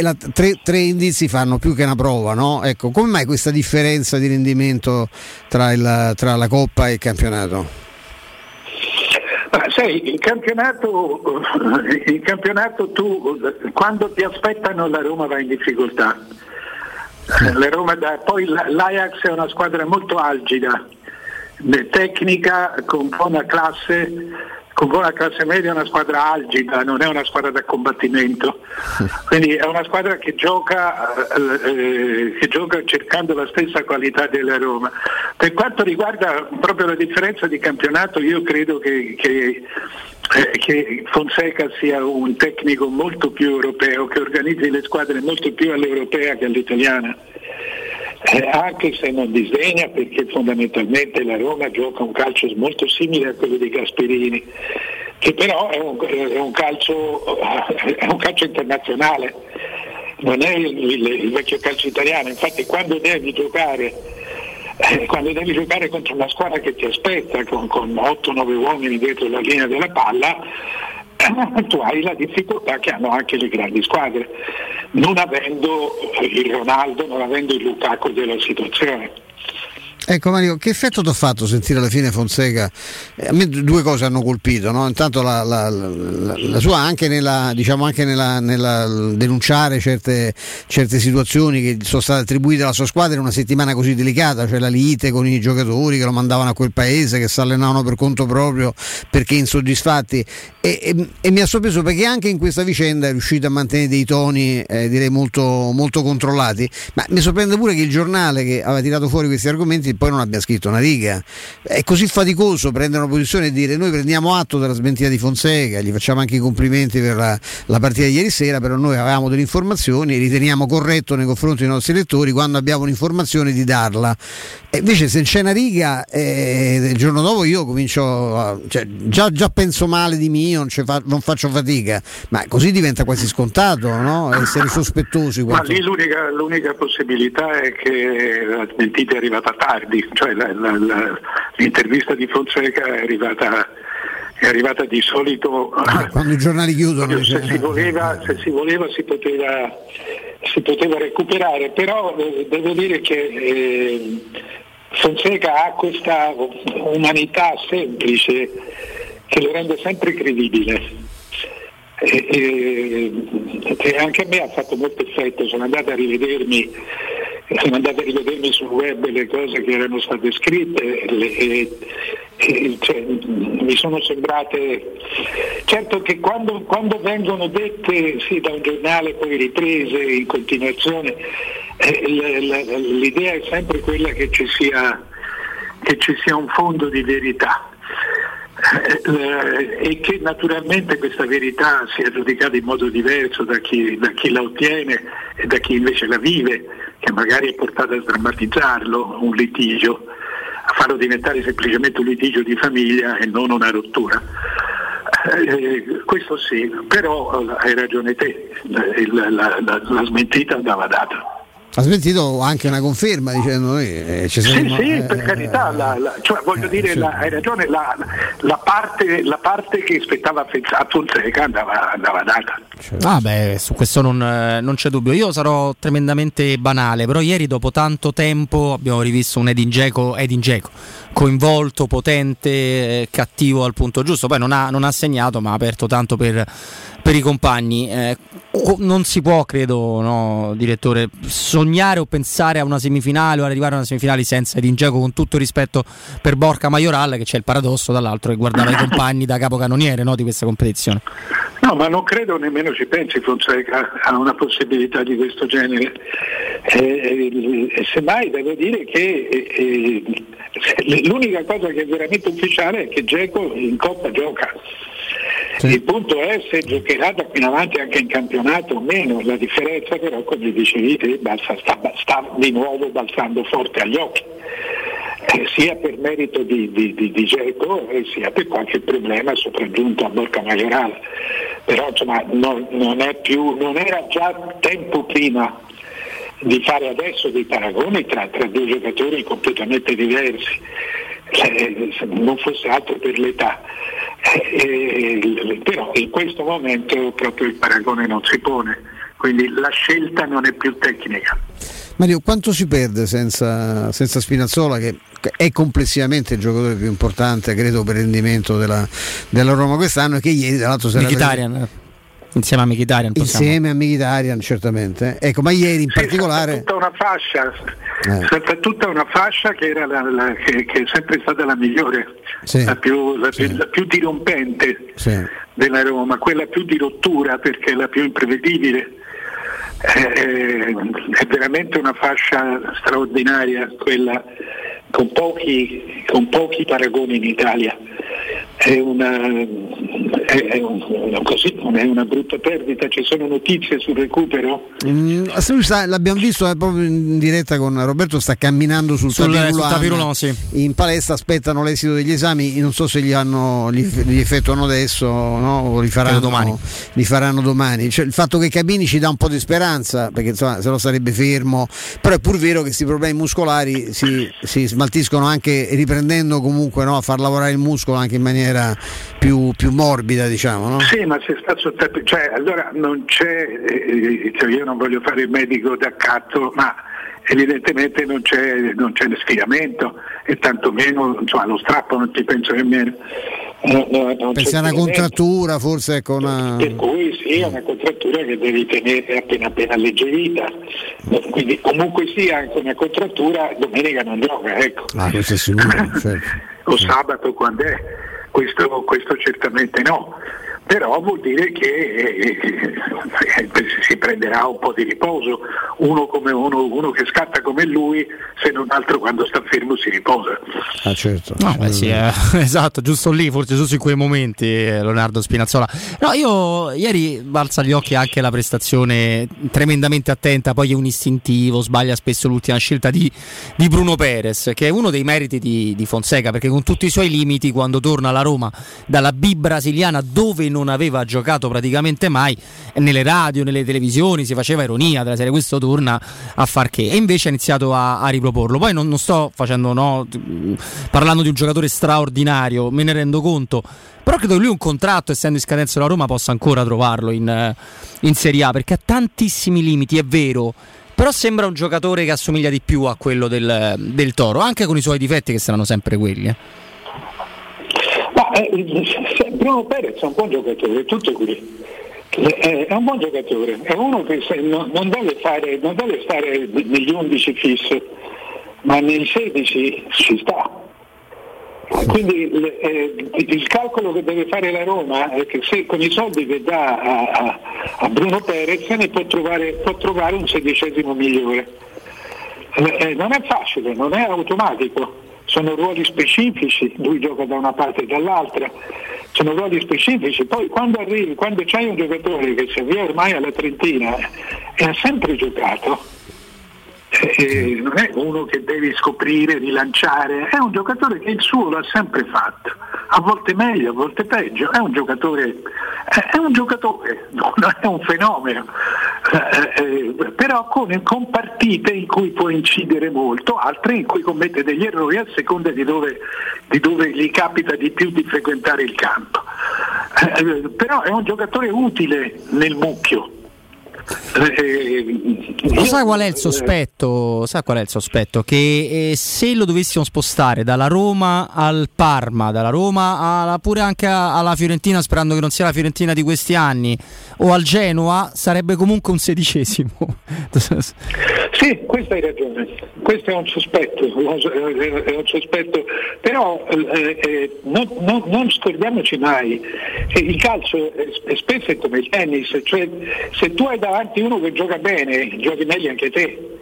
La, tre, tre, indizi fanno più che una prova, no? Ecco, come mai questa differenza di rendimento tra, il, tra la Coppa e il campionato? Ma sai, il campionato, il campionato tu quando ti aspettano la Roma va in difficoltà. Roma, poi l'Ajax è una squadra molto algida, tecnica, con buona classe, con buona classe media è una squadra algida, non è una squadra da combattimento. Quindi è una squadra che gioca, eh, che gioca cercando la stessa qualità della Roma. Per quanto riguarda proprio la differenza di campionato, io credo che, che che Fonseca sia un tecnico molto più europeo, che organizzi le squadre molto più all'europea che all'italiana. Eh, anche se non disdegna perché fondamentalmente la Roma gioca un calcio molto simile a quello di Gasperini, che però è un, è un, calcio, è un calcio, internazionale, non è il, il, il, vecchio calcio italiano, infatti quando devi giocare eh, quando devi giocare contro una squadra che ti aspetta con, con 8-9 uomini dietro la linea della palla, tu hai la difficoltà che hanno anche le grandi squadre, non avendo il Ronaldo, non avendo il Lukaku della situazione. Ecco Mario, che effetto ti ha fatto sentire alla fine Fonseca? Eh, a me due cose hanno colpito, no? intanto la, la, la, la, sua anche nella, diciamo anche nella, nella denunciare certe, certe, situazioni che sono state attribuite alla sua squadra in una settimana così delicata, cioè la lite con i giocatori che lo mandavano a quel paese, che si allenavano per conto proprio perché insoddisfatti e, e, e mi ha sorpreso perché anche in questa vicenda è riuscito a mantenere dei toni eh, direi molto, molto controllati, ma mi sorprende pure che il giornale che aveva tirato fuori questi argomenti poi non abbia scritto una riga. È così faticoso prendere una posizione e dire noi prendiamo atto della smentita di Fonseca, gli facciamo anche i complimenti per la, la partita di ieri sera, però noi avevamo delle informazioni, riteniamo corretto nei confronti dei nostri lettori quando abbiamo un'informazione di darla. E invece se c'è una riga, eh, il giorno dopo io comincio, a, cioè, già, già, penso male di mio, non, fa, non, faccio fatica, ma così diventa quasi scontato no? essere sospettosi. Quanto... Ma lì l'unica, l'unica possibilità è che la smentita è arrivata tardi tardi, cioè la, la, la, l'intervista di Fonseca è arrivata, è arrivata di solito ah, quando i giornali chiudono. Se si voleva, se si, voleva si, poteva, si poteva, recuperare, però eh, devo dire che eh, Fonseca ha questa umanità semplice che lo rende sempre credibile. E, e, e, anche a me ha fatto molto effetto, sono andato a rivedermi sono andato a rivedermi sul web le cose che erano state scritte e, e cioè, mi sono sembrate certo che quando, quando, vengono dette sì, da un giornale poi riprese in continuazione eh, l'idea è sempre quella che ci sia, che ci sia un fondo di verità e che naturalmente questa verità sia giudicata in modo diverso da chi, da chi, la ottiene e da chi invece la vive, che magari è portato a sdrammatizzarlo, un litigio, a farlo diventare semplicemente un litigio di famiglia e non una rottura. Eh, questo sì, però eh, hai ragione te, la, la, la, la smentita andava data ha smentito anche una conferma dicendo noi eh, ci siamo, sì, sì, eh, per carità, la, la, cioè, voglio eh, dire, sì. la, hai ragione, la, parte, la, parte, che aspettava a Fonseca andava, andava data. Ah beh, su questo non, eh, non, c'è dubbio. Io sarò tremendamente banale, però ieri dopo tanto tempo abbiamo rivisto un Edin Dzeko, Edin Dzeko coinvolto, potente, eh, cattivo al punto giusto. Poi non ha, non ha segnato, ma ha aperto tanto per, per i compagni. Eh, non si può, credo, no, direttore, sognare o pensare a una semifinale o arrivare a una semifinale senza Edin Dzeko con tutto rispetto per Borca Majoral, che c'è il paradosso dall'altro che guardava i compagni da capocannoniere no, di questa competizione. No, ma non credo nemmeno ci pensi Fonseca a una possibilità di questo genere. Eh, eh, semmai devo dire che eh, l'unica cosa che è veramente ufficiale è che Geco in Coppa gioca. Sì. Il punto è se giocherà da qui in avanti anche in campionato o meno, la differenza però come dicevi te sta, sta di nuovo balzando forte agli occhi. Eh, sia per merito di, di, di, di Geco eh, sia per qualche problema sopraggiunto a Borca Maiorale. Però insomma non, non, più, non era già tempo prima di fare adesso dei paragoni tra, tra due giocatori completamente diversi, eh, non fosse altro per l'età. Eh, eh, però in questo momento proprio il paragone non si pone, quindi la scelta non è più tecnica. Mario, quanto si perde senza, senza Spinazzola che è complessivamente il giocatore più importante, credo, per il rendimento della, della Roma quest'anno e che ieri tra l'altro sarà... Mkhitaryan. Insieme a Mkhitaryan Insieme a Mkhitaryan certamente Ecco ma ieri in sì, particolare tutta una fascia eh. tutta una fascia che, era la, la, che, che, è sempre stata la migliore sì. la, più, la, sì. più, la, più, dirompente della Roma Quella più di rottura perché è la più imprevedibile è, è veramente una fascia straordinaria quella con pochi, con pochi paragoni in Italia è una, è, è, un, così, non è una brutta perdita, ci sono notizie sul recupero? Mm, sta, l'abbiamo visto eh, proprio in diretta con Roberto, sta camminando sul, sul tapirulano, sì. in palestra, aspettano l'esito degli esami, non so se li, hanno, li, li effettuano adesso no? o li faranno domani. Li faranno domani. Cioè, il fatto che cammini ci dà un po' di speranza, perché insomma, se no sarebbe fermo, però è pur vero che questi problemi muscolari si, si smaltiscono anche riprendendo comunque no? a far lavorare il muscolo anche in maniera maniera più, più morbida, diciamo. No? Sì, ma se sta sotto cioè allora non c'è, eh, cioè io non voglio fare il medico d'accatto, ma evidentemente non c'è, non c'è sfilamento e tantomeno insomma, lo strappo non ci penso nemmeno. No, no, Pensi a una contrattura forse ecco una... Per cui sì, è una contrattura che devi tenere appena appena alleggerita. Quindi comunque sia anche una contrattura, domenica non gioca, ecco. Ah, questo è sicuro, certo. O sabato quando è? Questo, questo certamente no però vuol dire che eh, eh, si prenderà un po' di riposo, uno come uno, uno che scatta come lui, se non altro quando sta fermo si riposa. Ah certo. No, beh, sì, eh, esatto, giusto lì, forse giusto in quei momenti eh, Leonardo Spinazzola. No, io ieri balza agli occhi anche la prestazione tremendamente attenta, poi è un istintivo, sbaglia spesso l'ultima scelta di, di Bruno Perez, che è uno dei meriti di, di Fonseca, perché con tutti i suoi limiti, quando torna alla Roma dalla B brasiliana dove non non aveva giocato praticamente mai nelle radio, nelle televisioni, si faceva ironia della serie questo torna a far che e invece ha iniziato a, a riproporlo. Poi non, non sto facendo no, parlando di un giocatore straordinario, me ne rendo conto. Però credo che lui un contratto, essendo in scadenza della Roma, possa ancora trovarlo in, in Serie A perché ha tantissimi limiti, è vero però sembra un giocatore che assomiglia di più a quello del, del Toro, anche con i suoi difetti che saranno sempre quelli. Eh. Eh, Bruno Perez è un buon giocatore, tutto qui. Eh, è un buon giocatore, è uno che se, no, non, deve fare, non, deve stare negli 11 fissi, ma nei 16 ci sta. Quindi eh, il calcolo che deve fare la Roma è che se con i soldi che dà a, a, a Bruno Perez ne può trovare, può trovare un sedicesimo migliore. Eh, non è facile, non è automatico sono ruoli specifici, lui gioca da una parte e dall'altra, sono ruoli specifici, poi quando arrivi, quando c'hai un giocatore che si avvia ormai alla trentina e ha sempre giocato, eh, non è uno che devi scoprire, rilanciare, è un giocatore che il suo l'ha sempre fatto, a volte meglio, a volte peggio, è un giocatore, è un giocatore non è un fenomeno, eh, eh, però con, con, partite in cui può incidere molto, altre in cui commette degli errori a seconda di dove, di dove gli capita di più di frequentare il campo. Eh, però è un giocatore utile nel mucchio Eh, Lo sai qual è il sospetto? Sai qual è il sospetto? Che eh, se lo dovessimo spostare dalla Roma al Parma, dalla Roma alla, pure anche alla Fiorentina, sperando che non sia la Fiorentina di questi anni, o al Genoa, sarebbe comunque un sedicesimo. Sì, questo hai ragione, questo è un sospetto, è un sospetto. però eh, eh, non, non- non scordiamoci mai che il calcio è, è spesso è come il tennis, cioè se tu hai davanti uno che gioca bene, giochi meglio anche te.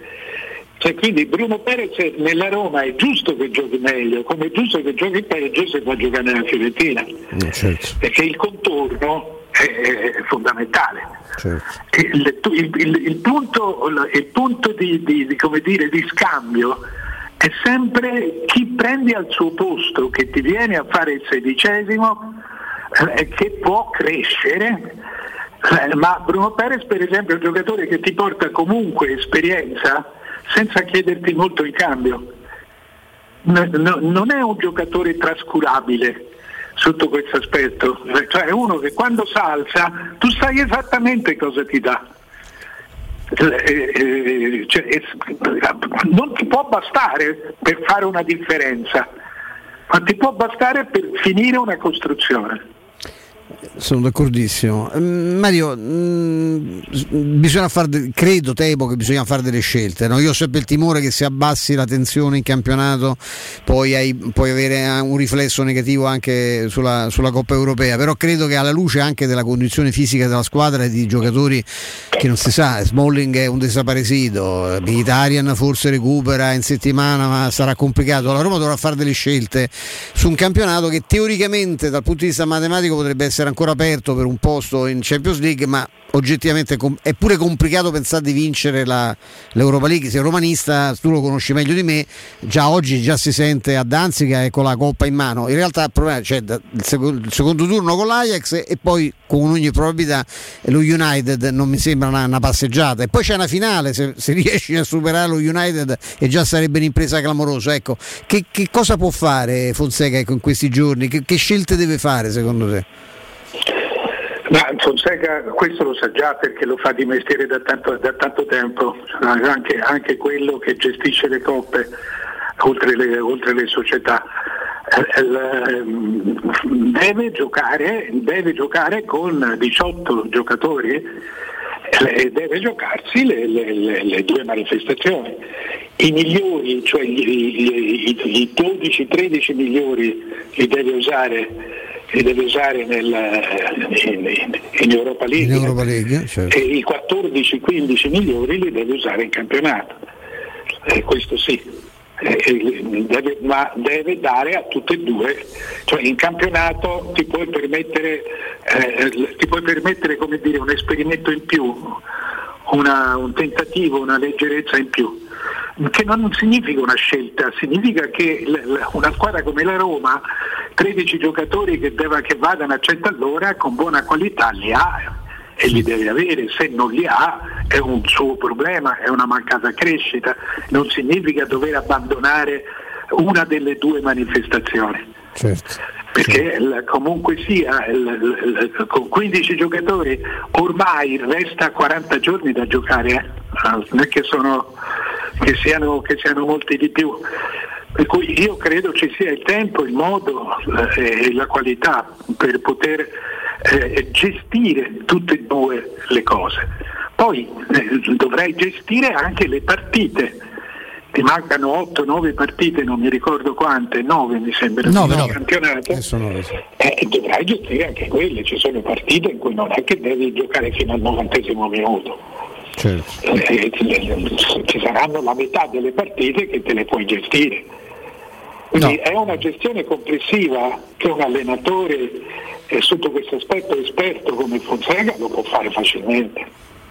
Cioè, quindi Bruno Perez nella Roma è giusto che giochi meglio, come è giusto che giochi peggio se a giocare nella Fiorentina, perché il contorno è, fondamentale. Il, il- il- il punto, il punto di, di- di, come dire, di scambio è sempre chi prendi al suo posto, che ti viene a fare il sedicesimo, eh, che può crescere. Eh, ma Bruno Perez per esempio è un giocatore che ti porta comunque esperienza senza chiederti molto in cambio. No- no- non è un giocatore trascurabile sotto questo aspetto, cioè è uno che quando salza tu sai esattamente cosa ti dà. Eh, eh, cioè, non ti può bastare per fare una differenza, ma ti può bastare per finire una costruzione. Sono d'accordissimo. Mm, Mario, mm, s- bisogna fare, de- credo, temo che bisogna fare delle scelte. no? Io ho sempre il timore che se abbassi la tensione in campionato poi hai- puoi avere eh, un riflesso negativo anche sulla, sulla Coppa Europea, però credo che alla luce anche della condizione fisica della squadra e di giocatori che non si sa, Smalling è un desaparecido, Mkhitaryan forse recupera in settimana ma sarà complicato. La Roma dovrà fare delle scelte su un campionato che teoricamente dal punto di vista matematico potrebbe essere ancora aperto per un posto in Champions League, ma oggettivamente è pure complicato pensare di vincere la- l'Europa League. Sei romanista, tu lo conosci meglio di me, già oggi già si sente a Danzica e con la coppa in mano. In realtà il problema c'è da- il, seco- il secondo turno con l'Ajax e poi con ogni probabilità lo United non mi sembra una, una passeggiata. E poi c'è una finale, se, se riesci a superare lo United e già sarebbe un'impresa clamorosa. Ecco, che, che cosa può fare Fonseca in questi giorni? Che, che scelte deve fare secondo te? Ma Fonseca questo lo sa già perché lo fa di mestiere da tanto, da tanto tempo, anche, anche quello che gestisce le coppe oltre le, oltre le società. Eh, ehm, Deve giocare, deve giocare con 18 giocatori eh, e deve giocarsi le, le- le- due manifestazioni. I migliori, cioè i 12-13 migliori li deve usare, li deve usare nel- in, in- Europa League In Europa League, certo. e i 14-15 migliori li deve usare in campionato. Eh, questo sì. Eh, eh, deve- ma deve dare a tutte e due, cioè in campionato ti puoi permettere, eh, ti puoi permettere come dire, un esperimento in più, una- un tentativo, una leggerezza in più, che non significa una scelta, significa che una squadra come la Roma, 13 giocatori che, deve- che vadano a 100 all'ora con buona qualità li ha e li deve avere, se non li ha è un suo problema, è una mancata crescita, non significa dover abbandonare una delle due manifestazioni. Perché il- comunque sia, il- il- con 15 giocatori ormai resta 40 giorni da giocare, eh. Ah, non è che, sono, che, siano, che siano molti di più. Per cui io credo ci sia il tempo, il modo eh, e la qualità per poter eh, gestire tutte e due le cose. Poi eh, dovrei gestire anche le partite. Ti mancano 8-9 partite, non mi ricordo quante, 9 mi sembra, Nove, nel campionato. Eh, dovrai gestire anche quelle, ci sono partite in cui non è che devi giocare fino al novantesimo minuto. Certo. Eh, ci saranno la metà delle partite che te le puoi gestire. Quindi è una gestione complessiva che un allenatore eh, sotto questo aspetto esperto come Fonseca lo può fare facilmente.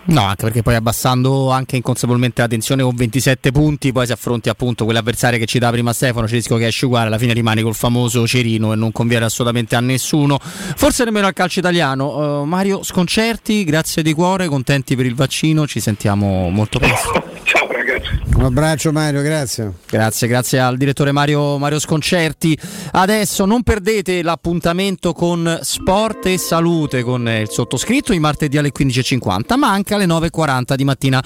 No, anche perché poi abbassando anche inconsapevolmente la tensione con 27 punti, poi si affronti appunto quell'avversario che ci dà prima Stefano, ci rischio che esce uguale, alla fine rimani col famoso Cerino e non conviene assolutamente a nessuno, forse nemmeno al calcio italiano. Uh, Mario, sconcerti, grazie di cuore, contenti per il vaccino, ci sentiamo molto presto. Ciao ragazzi. Un abbraccio Mario, grazie. Grazie, grazie al direttore Mario, Mario Sconcerti. Adesso non perdete l'appuntamento con Sport e Salute con il sottoscritto i martedì alle 15.50, ma anche alle 9.40 di mattina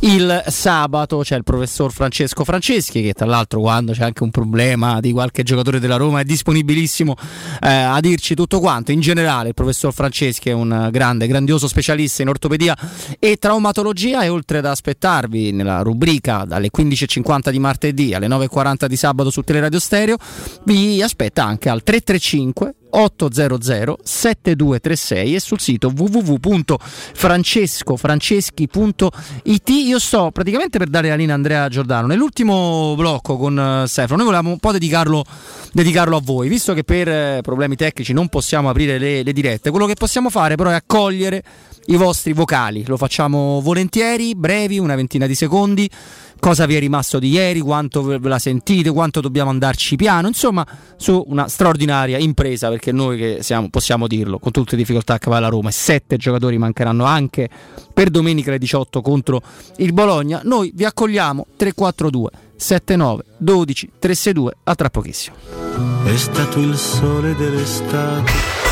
il sabato. C'è il professor Francesco Franceschi che tra l'altro quando c'è anche un problema di qualche giocatore della Roma è disponibilissimo eh, a dirci tutto quanto. In generale il professor Franceschi è un grande, grandioso specialista in ortopedia e traumatologia e oltre ad aspettarvi nella rubrica dalle 15.50 di martedì alle 9.40 di sabato su Teleradio Stereo, vi aspetta anche al 335 800 7236 e sul sito www.francescofranceschi.it io sto praticamente per dare la linea a Andrea Giordano. Nell'ultimo blocco con uh, Stefano noi volevamo un po' dedicarlo, dedicarlo a voi. Visto che per uh, problemi tecnici non possiamo aprire le, le dirette quello che possiamo fare però è accogliere i vostri vocali. Lo facciamo volentieri brevi una ventina di secondi. Cosa vi è rimasto di ieri, quanto ve la sentite, quanto dobbiamo andarci piano, insomma, su una straordinaria impresa, perché noi che siamo, possiamo dirlo, con tutte le difficoltà che va la Roma, e sette giocatori mancheranno anche per domenica alle 18 contro il Bologna, noi vi accogliamo 342 79 12 362 a tra pochissimo. È stato il sole dell'estate.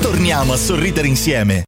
Torniamo a sorridere insieme.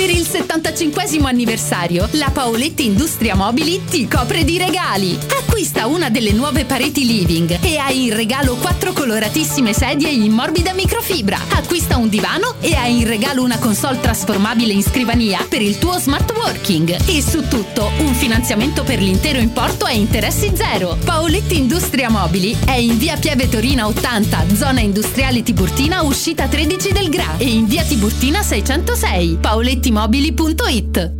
Per il 75 anniversario, la Paoletti Industria Mobili ti copre di regali. Acquista una delle nuove pareti living e hai in regalo quattro coloratissime sedie in morbida microfibra. Acquista un divano e hai in regalo una console trasformabile in scrivania per il tuo smart working. E su tutto un finanziamento per l'intero importo a interessi zero. Paoletti Industria Mobili è in via Pieve Torina 80, zona industriale Tiburtina, uscita 13 del GRA e in via Tiburtina 606. Paoletti Mobili.it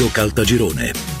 Caltagirone.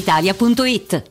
brispalitalia.it.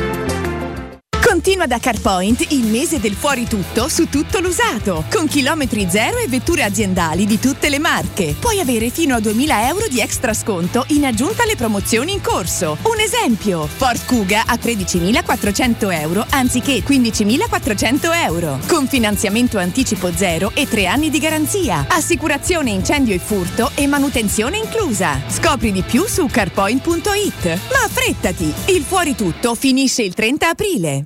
Continua da CarPoint il mese del fuori tutto su tutto l'usato, con chilometri zero e vetture aziendali di tutte le marche. Puoi avere fino a 2000 euro di extra sconto in aggiunta alle promozioni in corso. Un esempio, Ford Kuga a 13.400 euro anziché 15.400 euro, con finanziamento anticipo zero e tre anni di garanzia, assicurazione incendio e furto e manutenzione inclusa. Scopri di più su carpoint.it. Ma affrettati, il fuori tutto finisce il 30 aprile.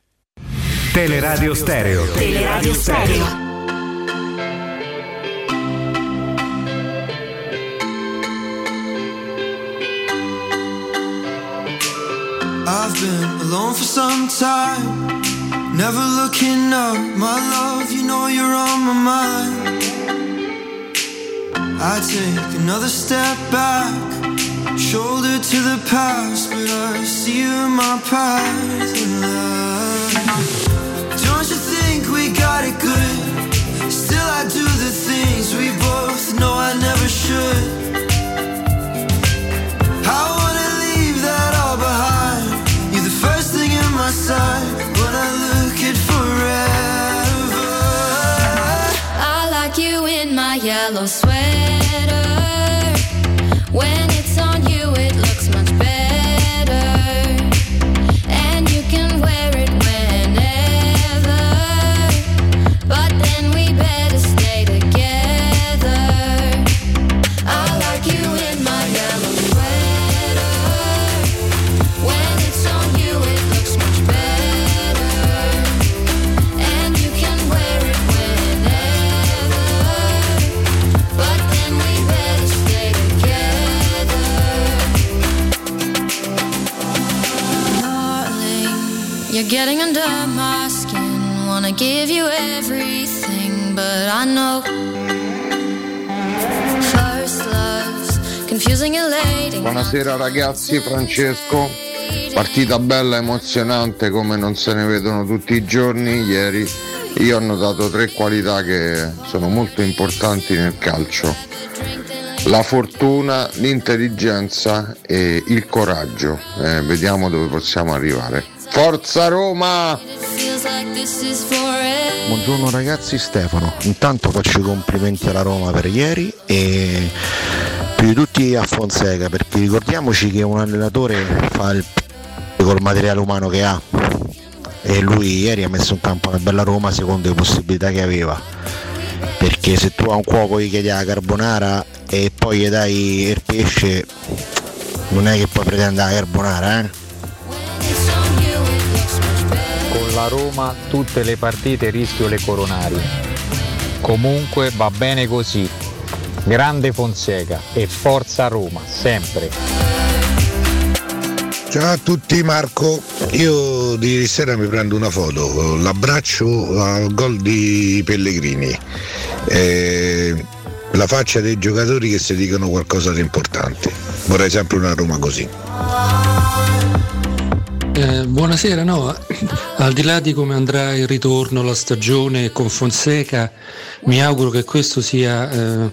Teleradio Stereo. Teleradio Stereo. I've been alone for some time. Never looking up, my love, you know you're on my mind. I take another step back, shoulder to the past, but I see you in my path. Got it good? Still, I do the things we both know I never should. Getting under my skin. Wanna give you everything, but I know first love's confusing, elating. Buonasera ragazzi, Francesco. Partita bella, emozionante come non se ne vedono tutti i giorni. Ieri io ho notato tre qualità che sono molto importanti nel calcio. La fortuna, l'intelligenza e il coraggio. Eh, vediamo dove possiamo arrivare. Forza Roma! Buongiorno ragazzi, Stefano. Intanto faccio i complimenti alla Roma per ieri e più di tutti a Fonseca perché ricordiamoci che un allenatore fa il col materiale umano che ha e lui ieri ha messo in campo una bella Roma secondo le possibilità che aveva perché se tu a un cuoco gli chiedi la carbonara e poi gli dai il pesce non è che puoi pretendere la carbonara eh? Con la Roma tutte le partite rischio le coronari. Comunque va bene così. Grande Fonseca e forza Roma, sempre. Ciao a tutti Marco, io di ieri sera mi prendo una foto, l'abbraccio al gol di Pellegrini, Eh, la faccia dei giocatori che si dicono qualcosa di importante, vorrei sempre una Roma così. Eh, buonasera, no, al di là di come andrà il ritorno, la stagione con Fonseca, mi auguro che questo sia eh,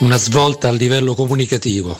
una svolta a livello comunicativo.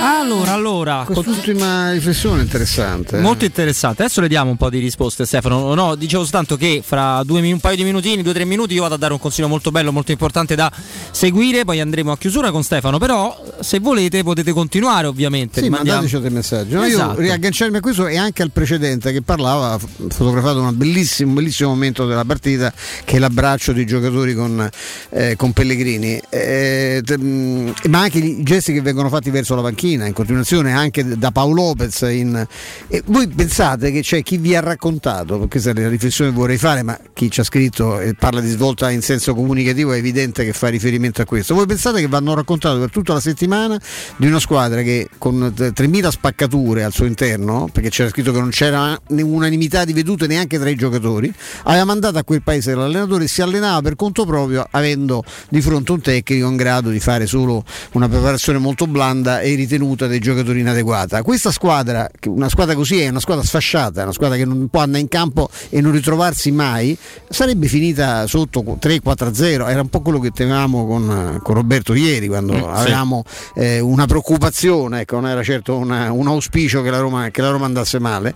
Allora, allora, Quest'ultima riflessione interessante. eh. Molto interessante. Adesso le diamo un po' di risposte, Stefano. No, dicevo soltanto che fra due, un paio di minutini, due o tre minuti, io vado a dare un consiglio molto bello, molto importante da seguire. Poi andremo a chiusura con Stefano. Però, se volete, potete continuare, ovviamente. Sì, mandateci dei messaggi. No, Esatto. Io riagganciarmi a questo e anche al precedente che parlava, ha fotografato un bellissimo, bellissimo momento della partita che è l'abbraccio dei giocatori con, eh, con Pellegrini. Eh, mh, ma anche i gesti che vengono fatti verso la panchina in continuazione anche da Paolo Lopez. In, e voi pensate che c'è chi vi ha raccontato, questa è la riflessione che vorrei fare, ma chi ci ha scritto e parla di svolta in senso comunicativo è evidente che fa riferimento a questo. Voi pensate che vanno raccontato per tutta la settimana di una squadra che con 3.000 spaccature al suo interno, perché c'era scritto che non c'era unanimità di vedute neanche tra i giocatori, aveva mandato a quel paese l'allenatore e si allenava per conto proprio avendo di fronte un tecnico in grado di fare solo una preparazione molto blanda e ritenuta dei giocatori inadeguata. Questa squadra, una squadra così è una squadra sfasciata, una squadra che non può andare in campo e non ritrovarsi mai, sarebbe finita sotto 3-4-0, era un po' quello che temevamo con, con Roberto ieri quando mm, avevamo sì. eh, una preoccupazione, ecco, non era certo una, un auspicio che la, Roma, che la Roma andasse male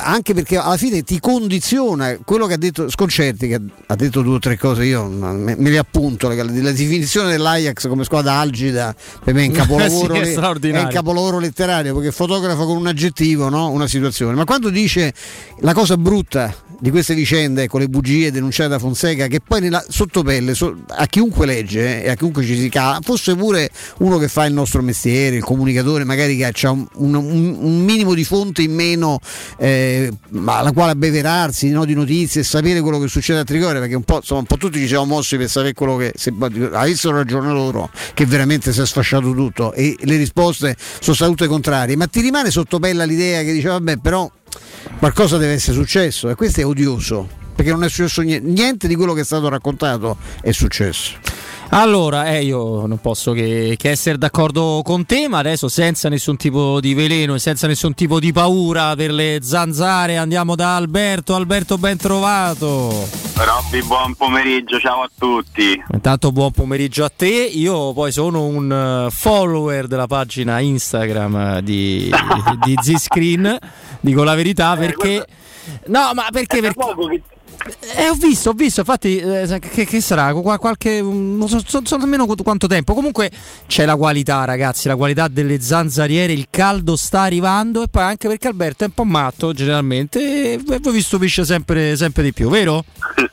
anche perché alla fine ti condiziona quello che ha detto Sconcerti, che ha detto due o tre cose, io me, me le appunto, la, la, definizione dell'Ajax come squadra algida per me è un capolavoro, sì, è, è un capolavoro letterario perché fotografa con un aggettivo no? una situazione, ma quando dice la cosa brutta di queste vicende con le bugie denunciate da Fonseca che poi nella sottopelle so, a chiunque legge eh, e a chiunque ci si cala fosse pure uno che fa il nostro mestiere il comunicatore magari che ha un, un, un minimo di fonte in meno eh, alla quale abbeverarsi no, di notizie e sapere quello che succede a Tricore perché un po', insomma, un po' tutti ci siamo mossi per sapere quello che se, avessero ragione loro che veramente si è sfasciato tutto e le risposte sono state tutte contrarie. Ma ti rimane sottopelle l'idea che dice vabbè però qualcosa deve essere successo e questo è odioso perché non è successo niente, niente di quello che è stato raccontato è successo. Allora, eh, io non posso che, che, essere d'accordo con te, ma adesso senza nessun tipo di veleno e senza nessun tipo di paura per le zanzare andiamo da Alberto. Alberto, ben trovato. Robby, buon pomeriggio, ciao a tutti. Intanto buon pomeriggio a te. Io poi sono un eh, follower della pagina Instagram di, di, di Z-Screen, dico la verità, perché... Eh, no, ma perché? perché... Eh, ho visto, ho visto, infatti, eh, che, che, sarà? Qualche, non so, so, so, nemmeno quanto tempo. Comunque c'è la qualità, ragazzi, la qualità delle zanzariere, il caldo sta arrivando e poi anche perché Alberto è un po' matto generalmente e voi vi stupisce sempre, sempre di più, vero?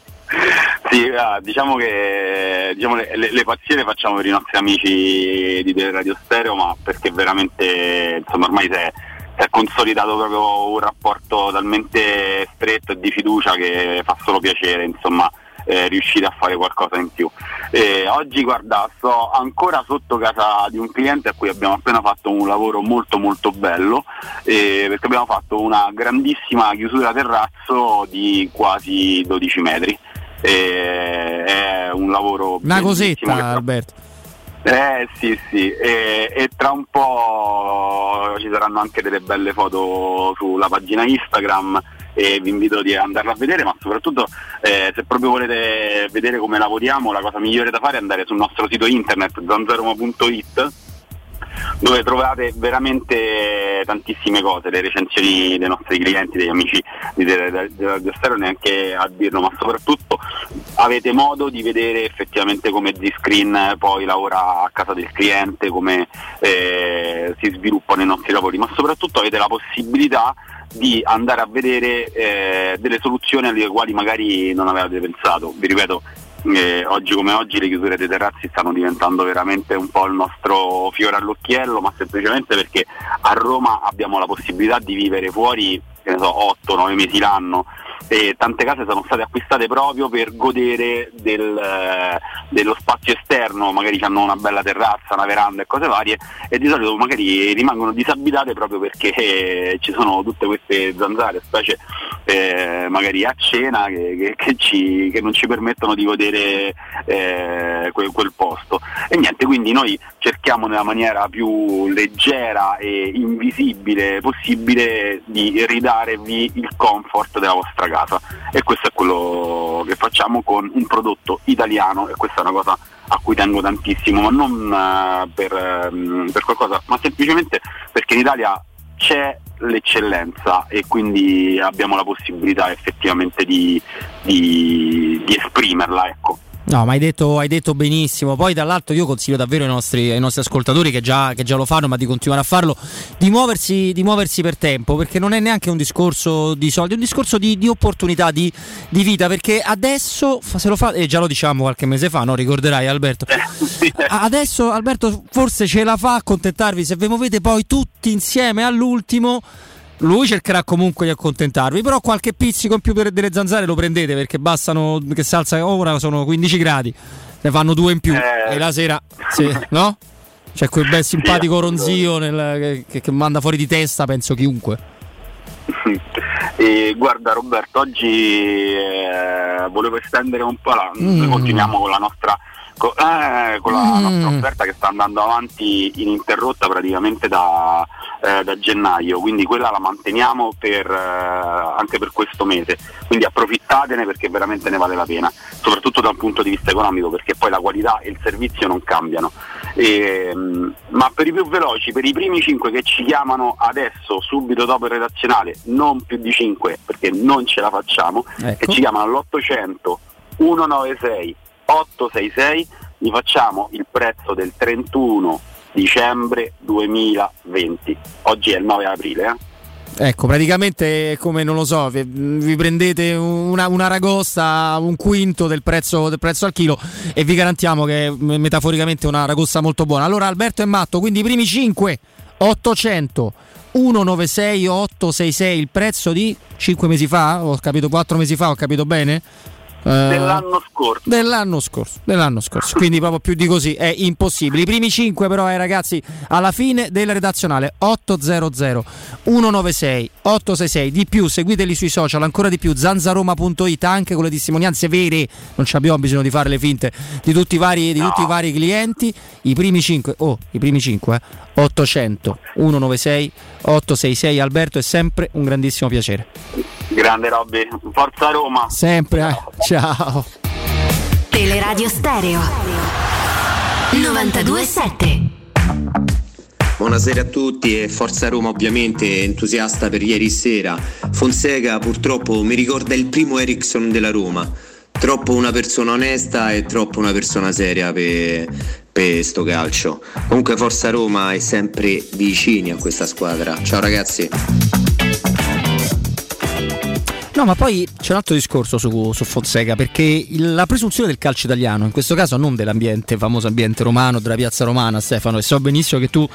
Sì, ah, diciamo che diciamo, le, le, le, pazzie le facciamo per i nostri amici di Radio Stereo, ma perché veramente insomma ormai si è si è consolidato proprio un rapporto talmente stretto e di fiducia che fa solo piacere, insomma. Eh, riuscire a fare qualcosa in più. Eh, oggi guarda, sto ancora sotto casa di un cliente a cui abbiamo appena fatto un lavoro molto molto bello eh, perché abbiamo fatto una grandissima chiusura terrazzo di quasi 12 metri. È un lavoro... Una cosetta Alberto. Eh sì sì, e, e, tra un po' ci saranno anche delle belle foto sulla pagina Instagram e vi invito ad andarla a vedere, ma soprattutto eh, se proprio volete vedere come lavoriamo, la cosa migliore da fare è andare sul nostro sito internet zanzaroma.it dove trovate veramente tantissime cose, le recensioni dei nostri clienti, degli amici di Radio Stereo, neanche a dirlo, ma soprattutto avete modo di vedere effettivamente come Z-Screen poi lavora a casa del cliente, come eh, si sviluppano i nostri lavori, ma soprattutto avete la possibilità di andare a vedere eh, delle soluzioni alle quali magari non avevate pensato. Vi ripeto, eh, oggi come oggi le chiusure dei terrazzi stanno diventando veramente un po' il nostro fiore all'occhiello, ma semplicemente perché a Roma abbiamo la possibilità di vivere fuori so, 8-9 mesi l'anno e tante case sono state acquistate proprio per godere del, eh, dello spazio esterno, magari hanno una bella terrazza, una veranda e cose varie e di solito magari rimangono disabitate proprio perché eh, ci sono tutte queste zanzare, specie eh, magari a cena che, che, che, ci, che, non ci permettono di godere eh, quel, quel posto. E niente, quindi noi cerchiamo nella maniera più leggera e invisibile possibile di ridarvi il comfort della vostra casa e questo è quello che facciamo con un prodotto italiano e questa è una cosa a cui tengo tantissimo, ma non uh, per, um, per qualcosa, ma semplicemente perché in Italia c'è l'eccellenza e quindi abbiamo la possibilità effettivamente di, di, di esprimerla. Ecco. No, ma hai detto, hai detto, benissimo. Poi, dall'altro, io consiglio davvero ai nostri, ai nostri ascoltatori che già, che già, lo fanno, ma di continuare a farlo, di muoversi, di muoversi, per tempo, perché non è neanche un discorso di soldi, è un discorso di, di opportunità, di, di, vita. Perché adesso, se lo fa, e già lo diciamo qualche mese fa, no? ricorderai Alberto. Adesso, Alberto, forse ce la fa a accontentarvi se vi muovete poi tutti insieme all'ultimo lui cercherà comunque di accontentarvi, però qualche pizzico in più per delle zanzare lo prendete perché bastano che si alza ora sono 15 gradi, ne fanno due in più eh. e la sera, sì, no? C'è quel bel simpatico sì, ronzio nel, che, che, manda fuori di testa, penso chiunque. E guarda Roberto, oggi eh, volevo estendere un po' la, mm. continuiamo con la nostra co- eh, con la mm. nostra offerta che sta andando avanti ininterrotta praticamente da, eh, da gennaio, quindi quella la manteniamo per, eh, anche per questo mese, quindi approfittatene perché veramente ne vale la pena, soprattutto da un punto di vista economico perché poi la qualità e il servizio non cambiano. E, ehm, ma per i più veloci, per i primi 5 che ci chiamano adesso, subito dopo il redazionale, non più di 5 perché non ce la facciamo, ecco. che ci chiamano all'800 196 866 gli facciamo il prezzo del 31 dicembre 2020 oggi è il 9 aprile eh? Ecco, praticamente come non lo so, vi, vi prendete una, una, ragosta, un quinto del prezzo, del prezzo, al chilo e vi garantiamo che è metaforicamente una ragosta molto buona. Allora Alberto è matto, quindi i primi 5, 800, 196, 866, il prezzo di 5 mesi fa, ho capito 4 mesi fa, ho capito bene? Eh, dell'anno scorso. Dell'anno scorso, dell'anno scorso. Quindi proprio più di così è impossibile. I primi 5 però, eh, ragazzi, alla fine della redazionale 800 196 866. Di più, seguiteli sui social, ancora di più, zanzaroma.it anche con le testimonianze vere. Non abbiamo bisogno di fare le finte di tutti i vari, di no. tutti i vari clienti. I primi 5, oh, i primi 5, eh, 800 196 866. Alberto, è sempre un grandissimo piacere. Grande Robby, forza Roma. Sempre, eh. ciao. Teleradio Stereo 927. Buonasera a tutti e Forza Roma ovviamente entusiasta per ieri sera. Fonseca purtroppo mi ricorda il primo Ericsson della Roma. Troppo una persona onesta e troppo una persona seria per, per sto calcio. Comunque Forza Roma è sempre vicini a questa squadra. Ciao ragazzi. No, ma poi c'è un altro discorso su, su Fonseca, perché il, la presunzione del calcio italiano, in questo caso non dell'ambiente, famoso ambiente romano, della piazza romana, Stefano, e so benissimo che tu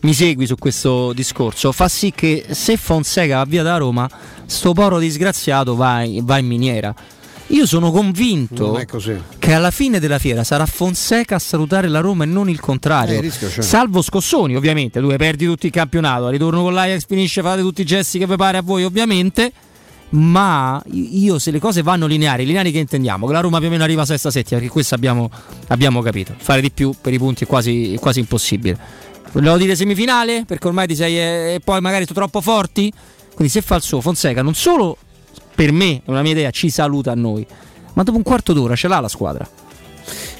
mi segui su questo discorso, fa sì che se Fonseca va via da Roma, sto poro disgraziato va va in miniera. Io sono convinto che alla fine della fiera sarà Fonseca a salutare la Roma e non il contrario. Eh, Salvo Scossoni, ovviamente. Tu perdi tutto il campionato, ritorno con l'Ajax, finisce, fate tutti i gesti che vi pare a voi, ovviamente. Ma io se le cose vanno lineari, lineari che intendiamo, che la Roma più o meno arriva a sesta settima, perché questo abbiamo, abbiamo capito, fare di più per i punti è quasi, è quasi impossibile. Volevo dire semifinale, perché ormai ti sei eh, e poi magari sono troppo forti, quindi se fa il suo Fonseca non solo per me, è una mia idea, ci saluta a noi, ma dopo un quarto d'ora ce l'ha la squadra.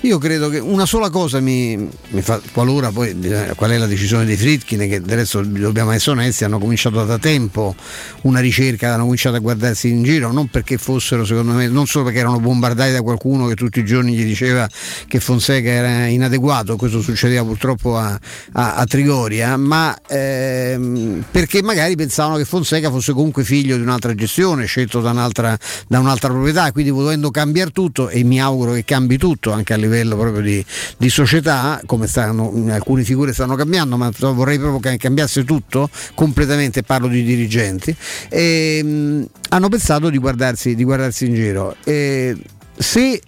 Io credo che una sola cosa mi, mi fa, qualora poi eh, qual è la decisione dei Fritkin, che adesso dobbiamo essere onesti, hanno cominciato da tempo una ricerca, hanno cominciato a guardarsi in giro, non perché fossero, secondo me, non solo perché erano bombardati da qualcuno che tutti i giorni gli diceva che Fonseca era inadeguato, questo succedeva purtroppo a, a, a Trigoria, ma ehm, perché magari pensavano che Fonseca fosse comunque figlio di un'altra gestione, scelto da un'altra, da un'altra proprietà, quindi volendo cambiare tutto e mi auguro che cambi tutto anche a livello proprio di, di società, come stanno, alcune figure stanno cambiando, ma vorrei proprio che cambiasse tutto completamente, parlo di dirigenti, e, mh, hanno pensato di guardarsi, di guardarsi in giro. E, se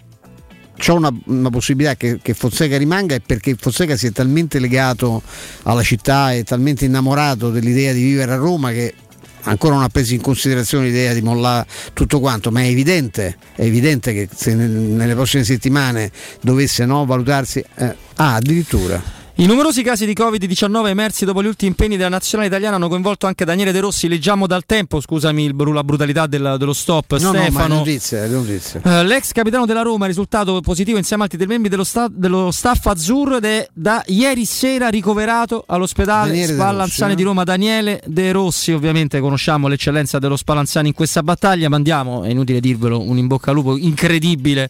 c'è una, una, possibilità che, che, Fonseca rimanga è perché Fonseca si è talmente legato alla città e talmente innamorato dell'idea di vivere a Roma che ancora non ha preso in considerazione l'idea di mollare tutto quanto, ma è evidente, è evidente che se nelle prossime settimane dovesse no, valutarsi... Eh, ah, addirittura I numerosi casi di Covid-19 emersi dopo gli ultimi impegni della nazionale italiana hanno coinvolto anche Daniele De Rossi. Leggiamo dal tempo, scusami il- la brutalità del- dello stop. No, no, Stefano. notizia, è notizia. Eh, l'ex capitano della Roma è risultato positivo insieme a altri membri dello, sta- dello staff azzurro ed è da ieri sera ricoverato all'ospedale Daniele Spallanzani Rossi, di Roma. Daniele De Rossi, ovviamente conosciamo l'eccellenza dello Spallanzani in questa battaglia, mandiamo, è inutile dirvelo, un in bocca al lupo incredibile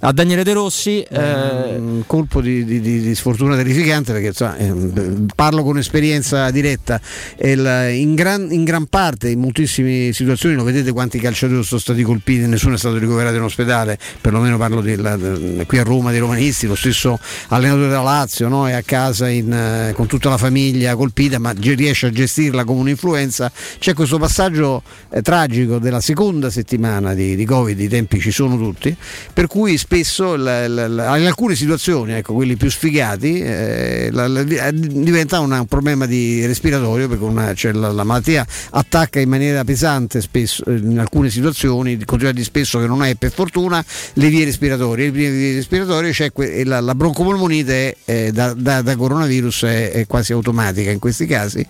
a Daniele De Rossi. eh, un colpo di, di- di- di sfortuna terrificante perché insomma, ehm, parlo con esperienza diretta il- in, gran, in gran parte in moltissime situazioni lo vedete quanti calciatori sono stati colpiti nessuno è stato ricoverato in ospedale perlomeno parlo di- la- de- qui a Roma dei romanisti lo stesso allenatore della Lazio no? è a casa in, eh, con tutta la famiglia colpita ma riesce a gestirla come un'influenza c'è questo passaggio eh, tragico della seconda settimana di, di Covid i tempi ci sono tutti per cui spesso la- la- la- in alcune situazioni, ecco, quelli più sfigati, eh, la- la- eh, diventa una- un problema di respiratorio perché una- cioè la, la malattia attacca in maniera pesante spesso, eh, in alcune situazioni, continua dire spesso che non è per fortuna, le vie respiratorie. Le vie respiratorie c'è que- la, la broncopolmonite eh, da, da- da coronavirus è, è quasi automatica in questi casi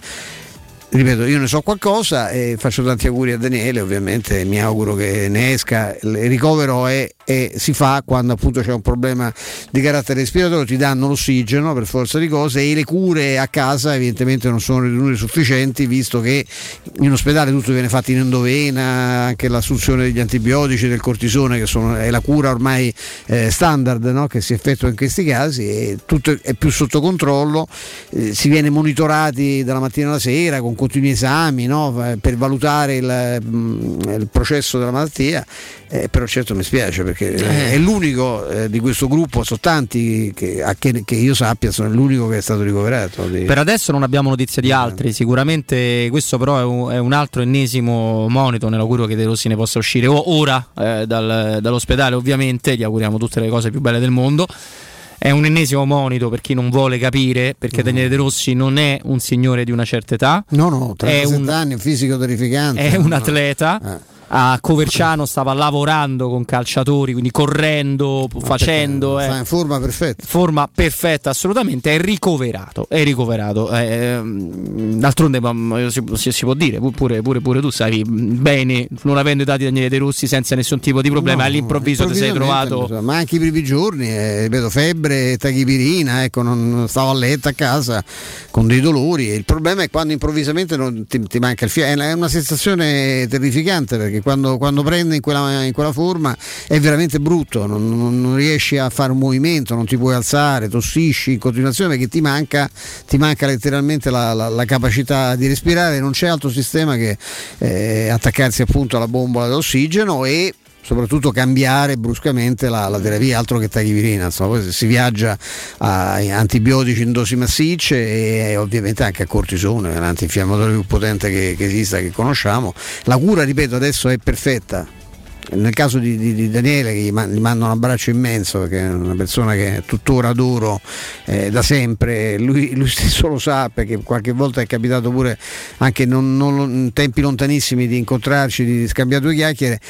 ripeto, io ne so qualcosa e faccio tanti auguri a Daniele, ovviamente mi auguro che ne esca. Il ricovero è, è- si fa quando appunto c'è un problema di carattere respiratorio, ti danno l'ossigeno per forza di cose e le cure a casa evidentemente non sono ritenute sufficienti visto che in ospedale tutto viene fatto in endovena, anche l'assunzione degli antibiotici, del cortisone che sono, è la cura ormai eh, standard no? che si effettua in questi casi e tutto è più sotto controllo, eh, si viene monitorati dalla mattina alla sera con continui esami no? per valutare il, mm, il processo della malattia, eh, però certo mi spiace perché eh, è l'unico eh, di questo gruppo, sono tanti che, che, che io sappia, sono l'unico che è stato ricoverato. di- Per adesso non abbiamo notizie di altri, sicuramente questo però è un, è un altro ennesimo monito nell'augurio che De Rossi ne possa uscire ora eh, dal- dall'ospedale, ovviamente gli auguriamo tutte le cose più belle del mondo. È un ennesimo monito per chi non vuole capire, perché Daniele De Rossi non è un signore di una certa età, No, no, è 37 un, anni, un fisico terrificante. è un No. atleta. A Coverciano stava lavorando con calciatori, quindi correndo, facendo. sta eh. in forma perfetta. Forma perfetta, assolutamente. È ricoverato. È ricoverato. Eh, ehm, d'altronde ma, si, si- si può dire, pu- pure, pure, pure tu sai bene, non avendo i dati Daniele De Rossi senza nessun tipo di problema, No, all'improvviso ti sei trovato. Ma anche i primi giorni, eh, ripeto, febbre, tachipirina, ecco, non, stavo a letto a casa con dei dolori. Il problema è quando improvvisamente non ti, ti manca il fiato. È una sensazione terrificante perché quando, quando prende in quella, in quella forma è veramente brutto, non, non- non riesci a fare un movimento, non ti puoi alzare, tossisci in continuazione perché ti manca, ti manca letteralmente la, la- la capacità di respirare, non c'è altro sistema che eh, attaccarsi appunto alla bombola d'ossigeno e soprattutto cambiare bruscamente la, la terapia, altro che tachipirina, insomma, si viaggia a antibiotici in dosi massicce e, ovviamente anche a cortisone, l'antinfiammatorio più potente che, che esista, che conosciamo. La cura, ripeto, adesso è perfetta. Nel caso di, di- di Daniele, che gli, man- mando un abbraccio immenso, perché è una persona che tuttora adoro eh, da sempre, lui, lui stesso lo sa, perché qualche volta è capitato pure anche non- non- in tempi lontanissimi di incontrarci, di scambiare due chiacchiere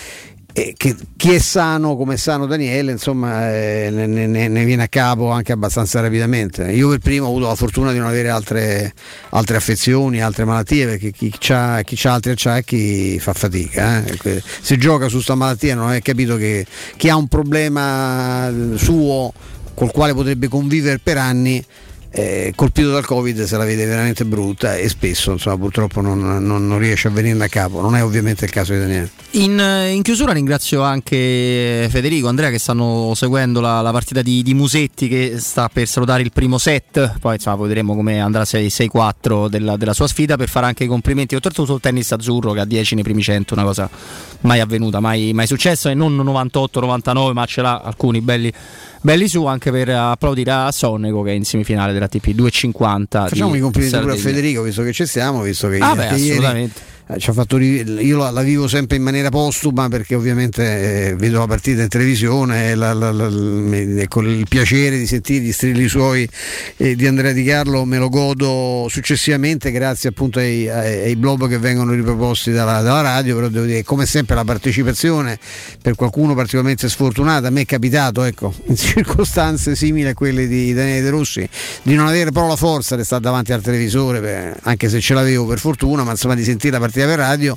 che chi è sano come è sano Daniele insomma eh, ne, ne- ne viene a capo anche abbastanza rapidamente io per primo ho avuto la fortuna di non avere altre, altre affezioni altre malattie perché chi ha altri acciacchi fa fatica eh. Se gioca su sta malattia non è capito che chi ha un problema suo col quale potrebbe convivere per anni eh, colpito dal covid se la vede veramente brutta e spesso insomma, purtroppo non, non- non riesce a venirne a capo. Non è ovviamente il caso di Daniele. In, eh, in chiusura ringrazio anche Federico, Andrea che stanno seguendo la, la partita di, di Musetti che sta per salutare il primo set, poi insomma vedremo come andrà 6-4 della, della sua sfida per fare anche i complimenti, oltretutto il tennis azzurro che ha 10 nei primi 100, una cosa mai avvenuta, mai, mai successa e non 98-99 ma ce l'ha alcuni belli, belli su anche per applaudire a Sonego che è in semifinale della TP 250. Facciamo i complimenti pure a. Federico visto che ci stiamo, visto che, Ah, beh, ieri assolutamente. eh, ci ha fatto io la, la vivo sempre in maniera postuma perché ovviamente eh, vedo la partita in televisione e la- la- mi- ecco, il piacere di sentire gli strilli suoi eh, di Andrea Di Carlo me lo godo successivamente grazie appunto ai, ai, ai blog che vengono riproposti dalla, dalla radio, però devo dire come sempre la partecipazione per qualcuno particolarmente sfortunato, a me è capitato ecco, in circostanze simili a quelle di Daniele De Rossi di non avere però la forza di stare davanti al televisore, per- anche se ce l'avevo per fortuna, ma insomma di sentire la partita per radio.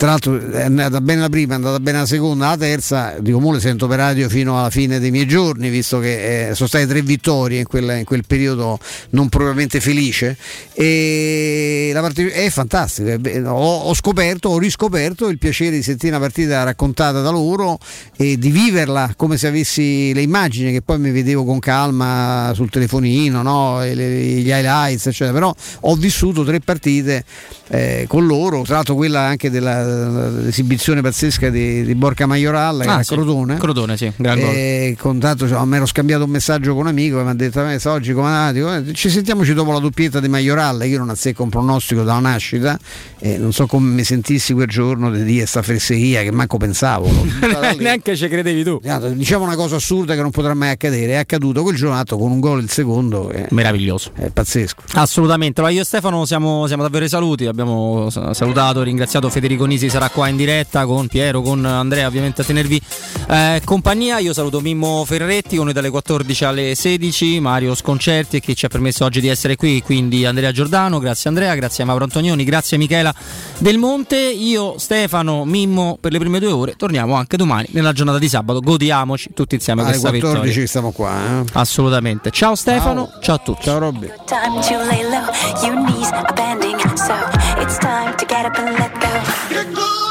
Tra l'altro è andata bene la prima, è andata bene la seconda, la terza, dico mo le sento per radio fino alla fine dei miei giorni, visto che eh, sono state tre vittorie in quel, in quel periodo non propriamente felice e la partita è fantastica. Ho, ho scoperto, ho riscoperto il piacere di sentire una partita raccontata da loro e di viverla come se avessi le immagini che poi mi vedevo con calma sul telefonino, no? Le- gli highlights, eccetera. Però ho vissuto tre partite eh, con loro, tra l'altro quella anche dell'esibizione pazzesca di, di Borca Majoral Ah, sì. Crotone. Crotone, sì. E con tanto, cioè, mi ero scambiato un messaggio con un amico che mi ha detto "Eh, sa, oggi come andate?" Dico, "Eh, ci sentiamoci dopo la doppietta di Majoral io non azzecco un pronostico dalla nascita e non so come mi sentissi quel giorno di dire sta fesseria che manco pensavo. Neanche ci credevi tu. diciamo una cosa assurda che non potrà mai accadere è accaduto quel giorno con un gol il secondo è, Meraviglioso. è pazzesco Assolutamente, allora io e Stefano siamo, siamo davvero ai saluti, abbiamo sa- salutato, ringraziato Federico Nisi, sarà qua in diretta con Piero, con Andrea ovviamente a tenervi eh, compagnia, io saluto Mimmo Ferretti con noi dalle 14 alle 16, Mario Sconcerti e chi ci ha permesso oggi di essere qui, quindi Andrea Giordano, grazie Andrea, grazie a Mauro Antonioni, grazie a Michela Del Monte, io Stefano, Mimmo per le prime due ore, torniamo anche domani nella giornata di sabato, godiamoci tutti insieme alle questa 14 vittoria. stiamo qua eh. Assolutamente, ciao Stefano, ciao, a tutti. Ciao Robby. Time to lay low, your knees are bending, so it's time to get up and let go. Hallelujah.